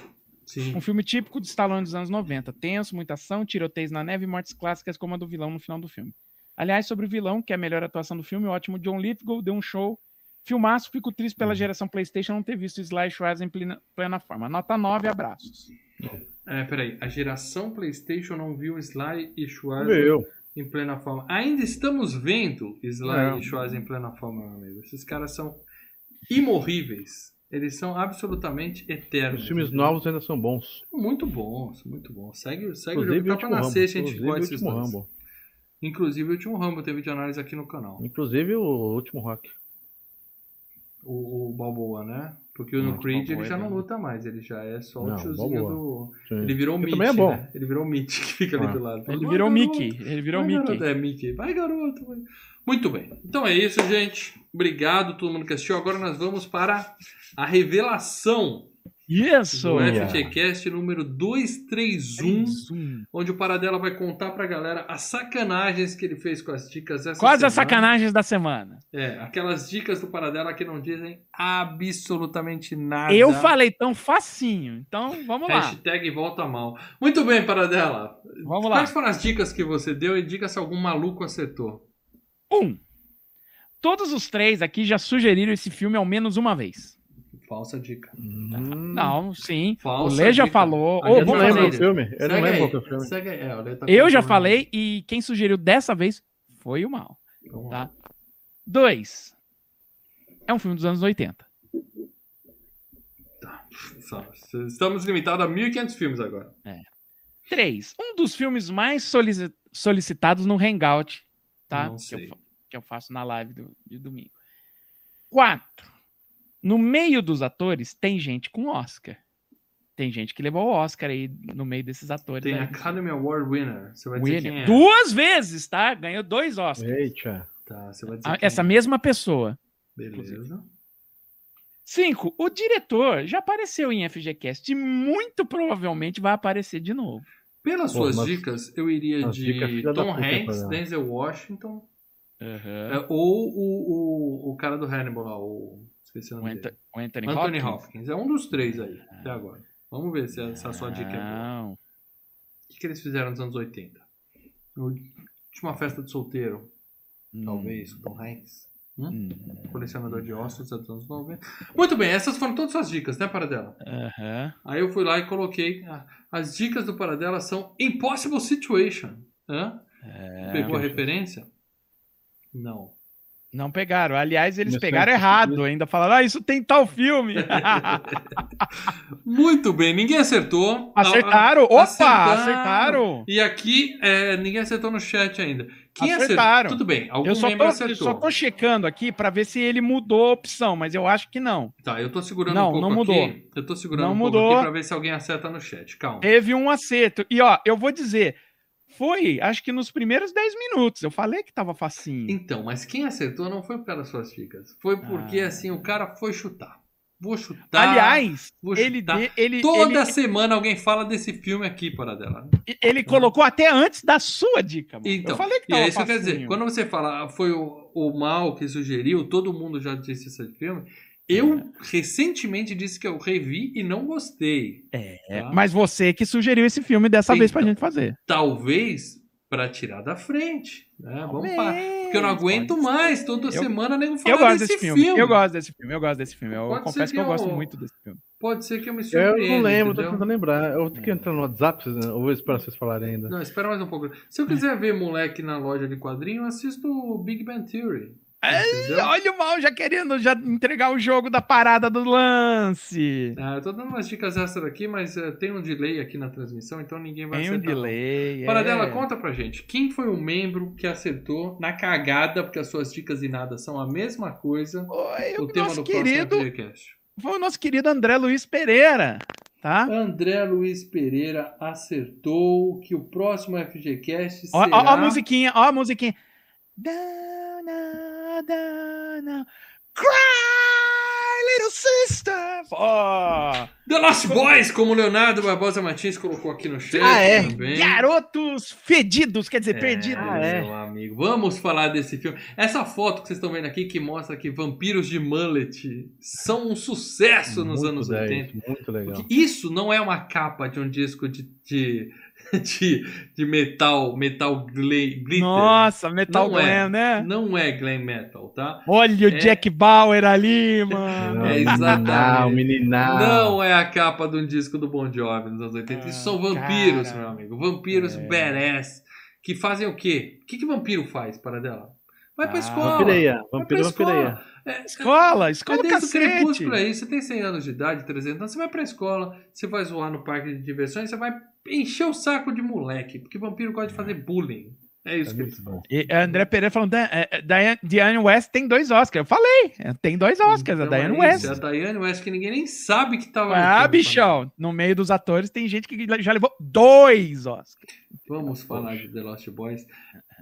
Sim. Um filme típico de Stallone dos anos 90, tenso, muita ação, tiroteios na neve e mortes clássicas como a do vilão no final do filme. Aliás, sobre o vilão, que é a melhor atuação do filme, o ótimo John Lithgow deu um show. Filmaço, fico triste pela geração PlayStation não ter visto Sly Schwarz em plena, plena forma. Nota 9, abraços. É, peraí. A geração PlayStation não viu Sly e Meu. em plena forma. Ainda estamos vendo Sly É. e Schwarzenegger em plena forma, meu amigo. Esses caras são imorríveis. Eles são absolutamente eternos. Os filmes entendeu? novos ainda são bons. Muito bons, muito bons. Segue, segue o jogo. Tá pra nascer, a gente gosta desses. Rambo. Inclusive o último Rambo teve de análise aqui no canal. Inclusive o último Rock. O, o Balboa, né? Porque no Hum, Creed Balboa ele é já não bem- luta mais, ele já é só o Não, tiozinho Balboa. do. Sim. Ele virou o Que Mitch. também é bom. né? Ele virou o Mitch [laughs] que fica ali Ah. do lado. Ele Vai, virou garoto. Mickey. Ele virou Vai, Mickey. garoto. É, Mickey. Vai, garoto. vai. Muito bem. Então é isso, gente. Obrigado todo mundo que assistiu. Agora nós vamos para a revelação Isso! do Yeah. FGCast número 231, Um. onde o Paradela vai contar pra galera as sacanagens que ele fez com as dicas essa Quais as semana. sacanagens da semana? É, aquelas dicas do Paradela que não dizem absolutamente nada. Eu falei tão facinho, então vamos lá. Hashtag volta mal. Muito bem, Paradela. Vamos lá. Quais foram as dicas que você deu e diga se algum maluco acertou. Um. Todos os três aqui já sugeriram esse filme ao menos uma vez. Falsa dica. Hum. Não, sim. Falsa o Lê já dica. falou. Não vamos lembro fazer. do filme. Eu não lembro é o filme. Segue aí. É, o Lê tá Eu já falei e quem sugeriu dessa vez foi o Mal. Vamos lá. Tá? Dois. É um filme dos anos 80. Só- Estamos limitados a 1.500 filmes agora. Três. Um dos filmes mais solici- solicitados no Hangout, tá? Não Que sei. eu, que eu faço na live do, de domingo. Quatro. No meio dos atores, tem gente com Oscar. Tem gente que levou o Oscar aí no meio desses atores. Tem aí. Academy Award winner. Você vai dizer Winner. quem é. Duas vezes, tá? Ganhou dois Oscars. Eita. Tá, você vai dizer A- quem Essa é. mesma pessoa. Beleza. Cinco, o diretor já apareceu em FGCast e muito provavelmente vai aparecer de novo. Pelas Pô, suas mas- dicas, eu iria de Tom Hanks, Fernando. Denzel Washington, é, ou o, o, o cara do Hannibal lá, o... Esqueci o O, nome Ant dele. o Anthony, Anthony Hopkins. Hopkins. É um dos três aí, até agora. Vamos ver se essa sua dica é boa. O que, que eles fizeram nos anos 80? Última festa de solteiro, talvez, Tom Hanks. Hum? Hum. Colecionador de ossos dos anos 90. Muito bem, essas foram todas suas dicas, né, Paradela? Aham. Aí eu fui lá e coloquei. ah, As dicas do Paradela são Impossible Situation. Hã? É, Pegou a referência? Não. Não pegaram. Aliás, eles Começou pegaram errado. Ainda falaram, ah, isso tem tal filme. [laughs] Muito bem, ninguém acertou. acertaram. Opa, acertaram. acertaram. E aqui, é, ninguém acertou no chat ainda. Quem Acertaram. acertou? Tudo bem, algum Eu só, membro tô, eu acertou. só tô checando aqui pra ver se ele mudou a opção, mas eu acho que não. Tá, eu tô segurando Não, um pouco não mudou. aqui. Eu tô segurando Não um pouco mudou. aqui pra ver se alguém acerta no chat. Calma. Teve um acerto. E ó, eu vou dizer, foi, acho que nos primeiros 10 minutos. Eu falei que tava facinho. Então, mas quem acertou não foi por causa das suas dicas. Foi porque, Ah. assim, o cara foi chutar. Vou chutar. Aliás, vou ele, chutar. de- ele, Toda ele, semana alguém fala desse filme aqui, Paradela. ele colocou até antes da sua dica, mano. Então, eu falei que e tava é isso que eu quero dizer. Quando você fala, ah, foi o, o mal que sugeriu, todo mundo já disse esse filme. Eu recentemente disse que eu revi e não gostei. É, tá? mas você que sugeriu esse filme dessa vez pra Então. gente fazer. Talvez pra tirar da frente. Né? Vamos pa- Porque eu não aguento mais toda Eu- semana nego falar Eu gosto desse desse filme. filme. Eu gosto desse filme. Eu gosto desse filme. Eu Pode confesso que, que eu gosto eu- muito desse filme. Pode ser que eu me Eu surpreenda. não lembro, tô entendeu? tentando lembrar. Eu ter que entrar no WhatsApp, vocês- eu vou esperar vocês falarem ainda. Não, espera mais um pouco. Se eu quiser ver moleque na loja de quadrinho, eu assisto o Big Bang Theory. Entendeu? Olha o mal já querendo já entregar o jogo da parada do lance. Ah, eu tô dando umas dicas extras aqui, mas eh, tem um delay aqui na transmissão, então ninguém vai Tem um acertar. não. delay. Paradela, é. conta pra gente. Quem foi o membro que acertou na cagada, porque as suas dicas e nada são a mesma coisa, Foi o tema do querido, próximo FGCast? foi o nosso querido André Luiz Pereira, tá? André Luiz Pereira acertou que o próximo FGCast Ó, será... ó, ó a musiquinha, ó a musiquinha. Dana, dana, cry, little sister. Ó, The Lost Boys, como o Leonardo Barbosa Martins colocou aqui no chat Ah, é? também. garotos fedidos, quer dizer, É, perdidos. meu amigo. Vamos falar desse filme. Essa foto que vocês estão vendo aqui que mostra que vampiros de mullet são um sucesso nos Muito anos 10, 80. Muito legal. Porque isso não é uma capa de um disco de, de, [laughs] de, de metal, metal gla- glitter. Nossa, Metal Não é. Glam, né? Não é glam metal, tá? Olha o É. Jack Bauer ali, mano. [laughs] É exatamente. Meninal. Não é a capa de um disco do Bon Jovi nos anos 80. Isso são Ah, vampiros, cara. meu amigo. Vampiros É. badass. Que fazem o quê? O que, que vampiro faz, para dela? Vai pra Ah, escola. Vampireia. Vampiro, escola. vampireia. É, Escola, é escola desde o cacete. crepúsculo aí. Você tem 100 anos de idade, 300 anos, você vai pra escola, você vai zoar no parque de diversões, você vai encher o saco de moleque. Porque vampiro gosta de fazer bullying. É isso É que eles. E a André Pereira falando, "Dan- é, é, Diane, Diane West tem dois Oscars. Eu falei, é, tem dois Oscars, a Então, Diane é West. isso, A Diane West que ninguém nem sabe que tava Ah, bichão, no meio dos atores tem gente que já levou dois Oscars. Vamos falar de The Lost Boys.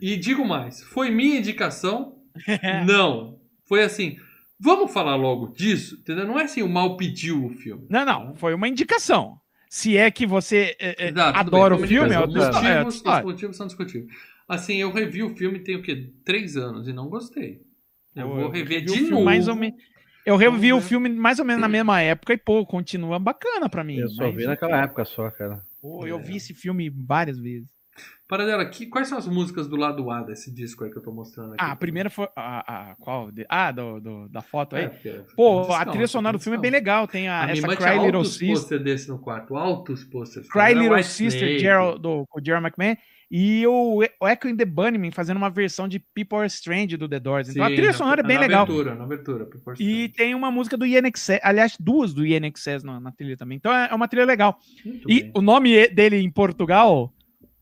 E digo mais, foi minha indicação? [laughs] Não. Foi assim, vamos falar logo disso, entendeu? Não é assim, o mal pediu o filme. Não, não, foi uma indicação. Se é que você é, é, adora bem, o filme, é Os motivos, os motivos são discutíveis. Assim, eu revi o filme tem o quê? Três anos e não gostei. Eu vou rever de o filme novo. mais ou menos- Eu revi o filme mais ou menos na mesma época e, pô, continua bacana pra mim. Eu só mas, vi naquela época só, cara. pô, eu vi esse filme várias vezes. Paradela, que, quais são as músicas do lado A desse disco aí que eu tô mostrando aqui? Ah, a primeira foi. A, a- qual? Ah, do, do- da foto aí. É, porque- Pô, a trilha sonora do filme é bem legal. Tem a, A essa Cry Little Sister. pôster desse no quarto, altos posters. Cry Little White Sister, Snake. Gerald, do, com o Gerald McMahon. E o, o Echo and the Bunnymen fazendo uma versão de People Are Strange do The Doors. Então a Sim, trilha na- sonora é bem na legal. Abertura, na abertura, People Are E tem uma música do INXS, aliás, duas do INXS na, na trilha também. Então é é uma trilha legal. Muito E bem. o nome dele em Portugal,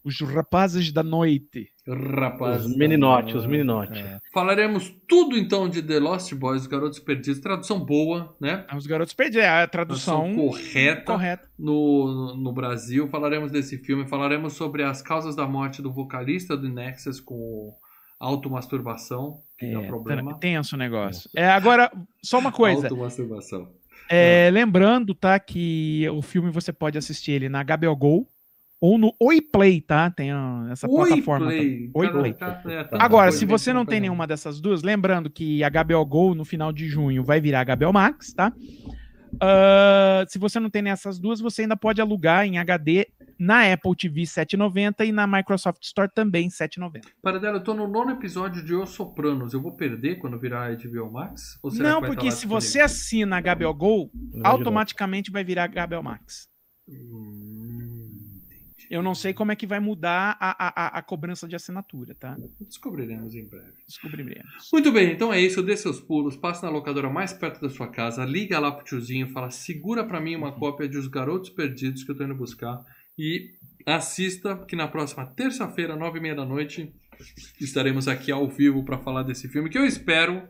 Os Rapazes da Noite. Rapaz. Os meninote, os meninote. É. Falaremos tudo então de The Lost Boys, os Garotos Perdidos. Tradução boa, né? Os garotos perderam é a tradução Tradução correta. correta. no, no Brasil. Falaremos desse filme, falaremos sobre as causas da morte do vocalista do Nexus com automasturbação, que dá É, problema. tenso o negócio. É, agora, só uma coisa. Automasturbação. É, lembrando, tá, que o filme você pode assistir ele na HBO Go ou no Oi Play, tá? Tem essa plataforma. também. Oi Oi Play. Play. é, Agora, se você não tem nenhuma dessas duas, lembrando que a HBO Go no final de junho vai virar HBO Max, tá? Ah, se você não tem nessas duas, você ainda pode alugar em HD na Apple TV 7,90 e na Microsoft Store também 7,90. Paradela, eu tô no nono episódio de Os Sopranos. Eu vou perder quando virar HBO Max? Ou será Não, que vai porque se você disponível? assina a HBO Go, automaticamente vai virar HBO Max. Hum, Eu não sei como é que vai mudar a, a, a- cobrança de assinatura, tá? Descobriremos em breve. Descobriremos. Muito bem, então é isso. Dê seus pulos, passe na locadora mais perto da sua casa, liga lá pro tiozinho, fala: segura pra mim uma cópia de Os Garotos Perdidos que eu tô indo buscar. E assista, que na próxima terça-feira, nove e meia da noite, estaremos aqui ao vivo pra falar desse filme, que eu espero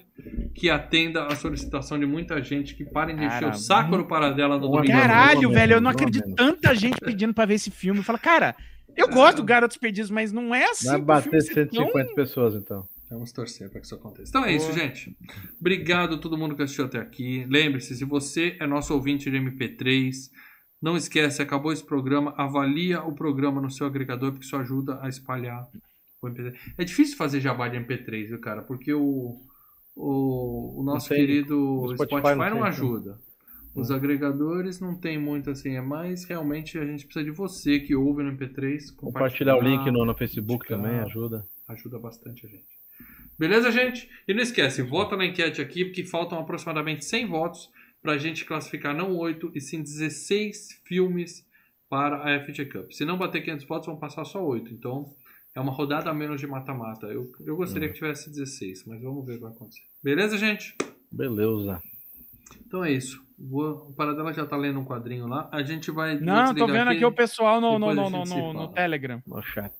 que atenda a solicitação de muita gente, que parem de encher o saco no Paradela no domingo. Caralho, velho, eu não acredito tanta gente pedindo pra ver esse filme. Fala, cara, eu gosto do Garotos Perdidos, mas não é assim. Vai bater filme ser tão- 150 pessoas, então. Vamos torcer para que isso aconteça. Então é isso, gente. Obrigado a todo mundo que assistiu até aqui. Lembre-se, se você é nosso ouvinte de MP3, não esquece, acabou esse programa, avalia o programa no seu agregador, porque isso ajuda a espalhar o MP3. É difícil fazer jabá de MP3, viu, cara? Porque o, o, o nosso tem. querido O Spotify, Spotify não, não tem, ajuda. Os agregadores não tem muito assim, é mais realmente a gente precisa de você que ouve no MP3. Compartilhar o link no, no Facebook também ajuda. Ajuda bastante a gente. Beleza, gente? E não esquece, vota na enquete aqui, porque faltam aproximadamente 100 votos para a gente classificar não 8, e sim 16 filmes para a FG Cup. Se não bater 500 votos, vão passar só 8. Então, é uma rodada a menos de mata-mata. Eu, eu gostaria que tivesse 16, mas vamos ver o que vai acontecer. Beleza, gente? Beleza. Então é isso. Vou, o Paradela já tá lendo um quadrinho lá. A gente vai. Não, tô vendo aqui o pessoal no, no, no, gente no, no-. Telegram. No chat.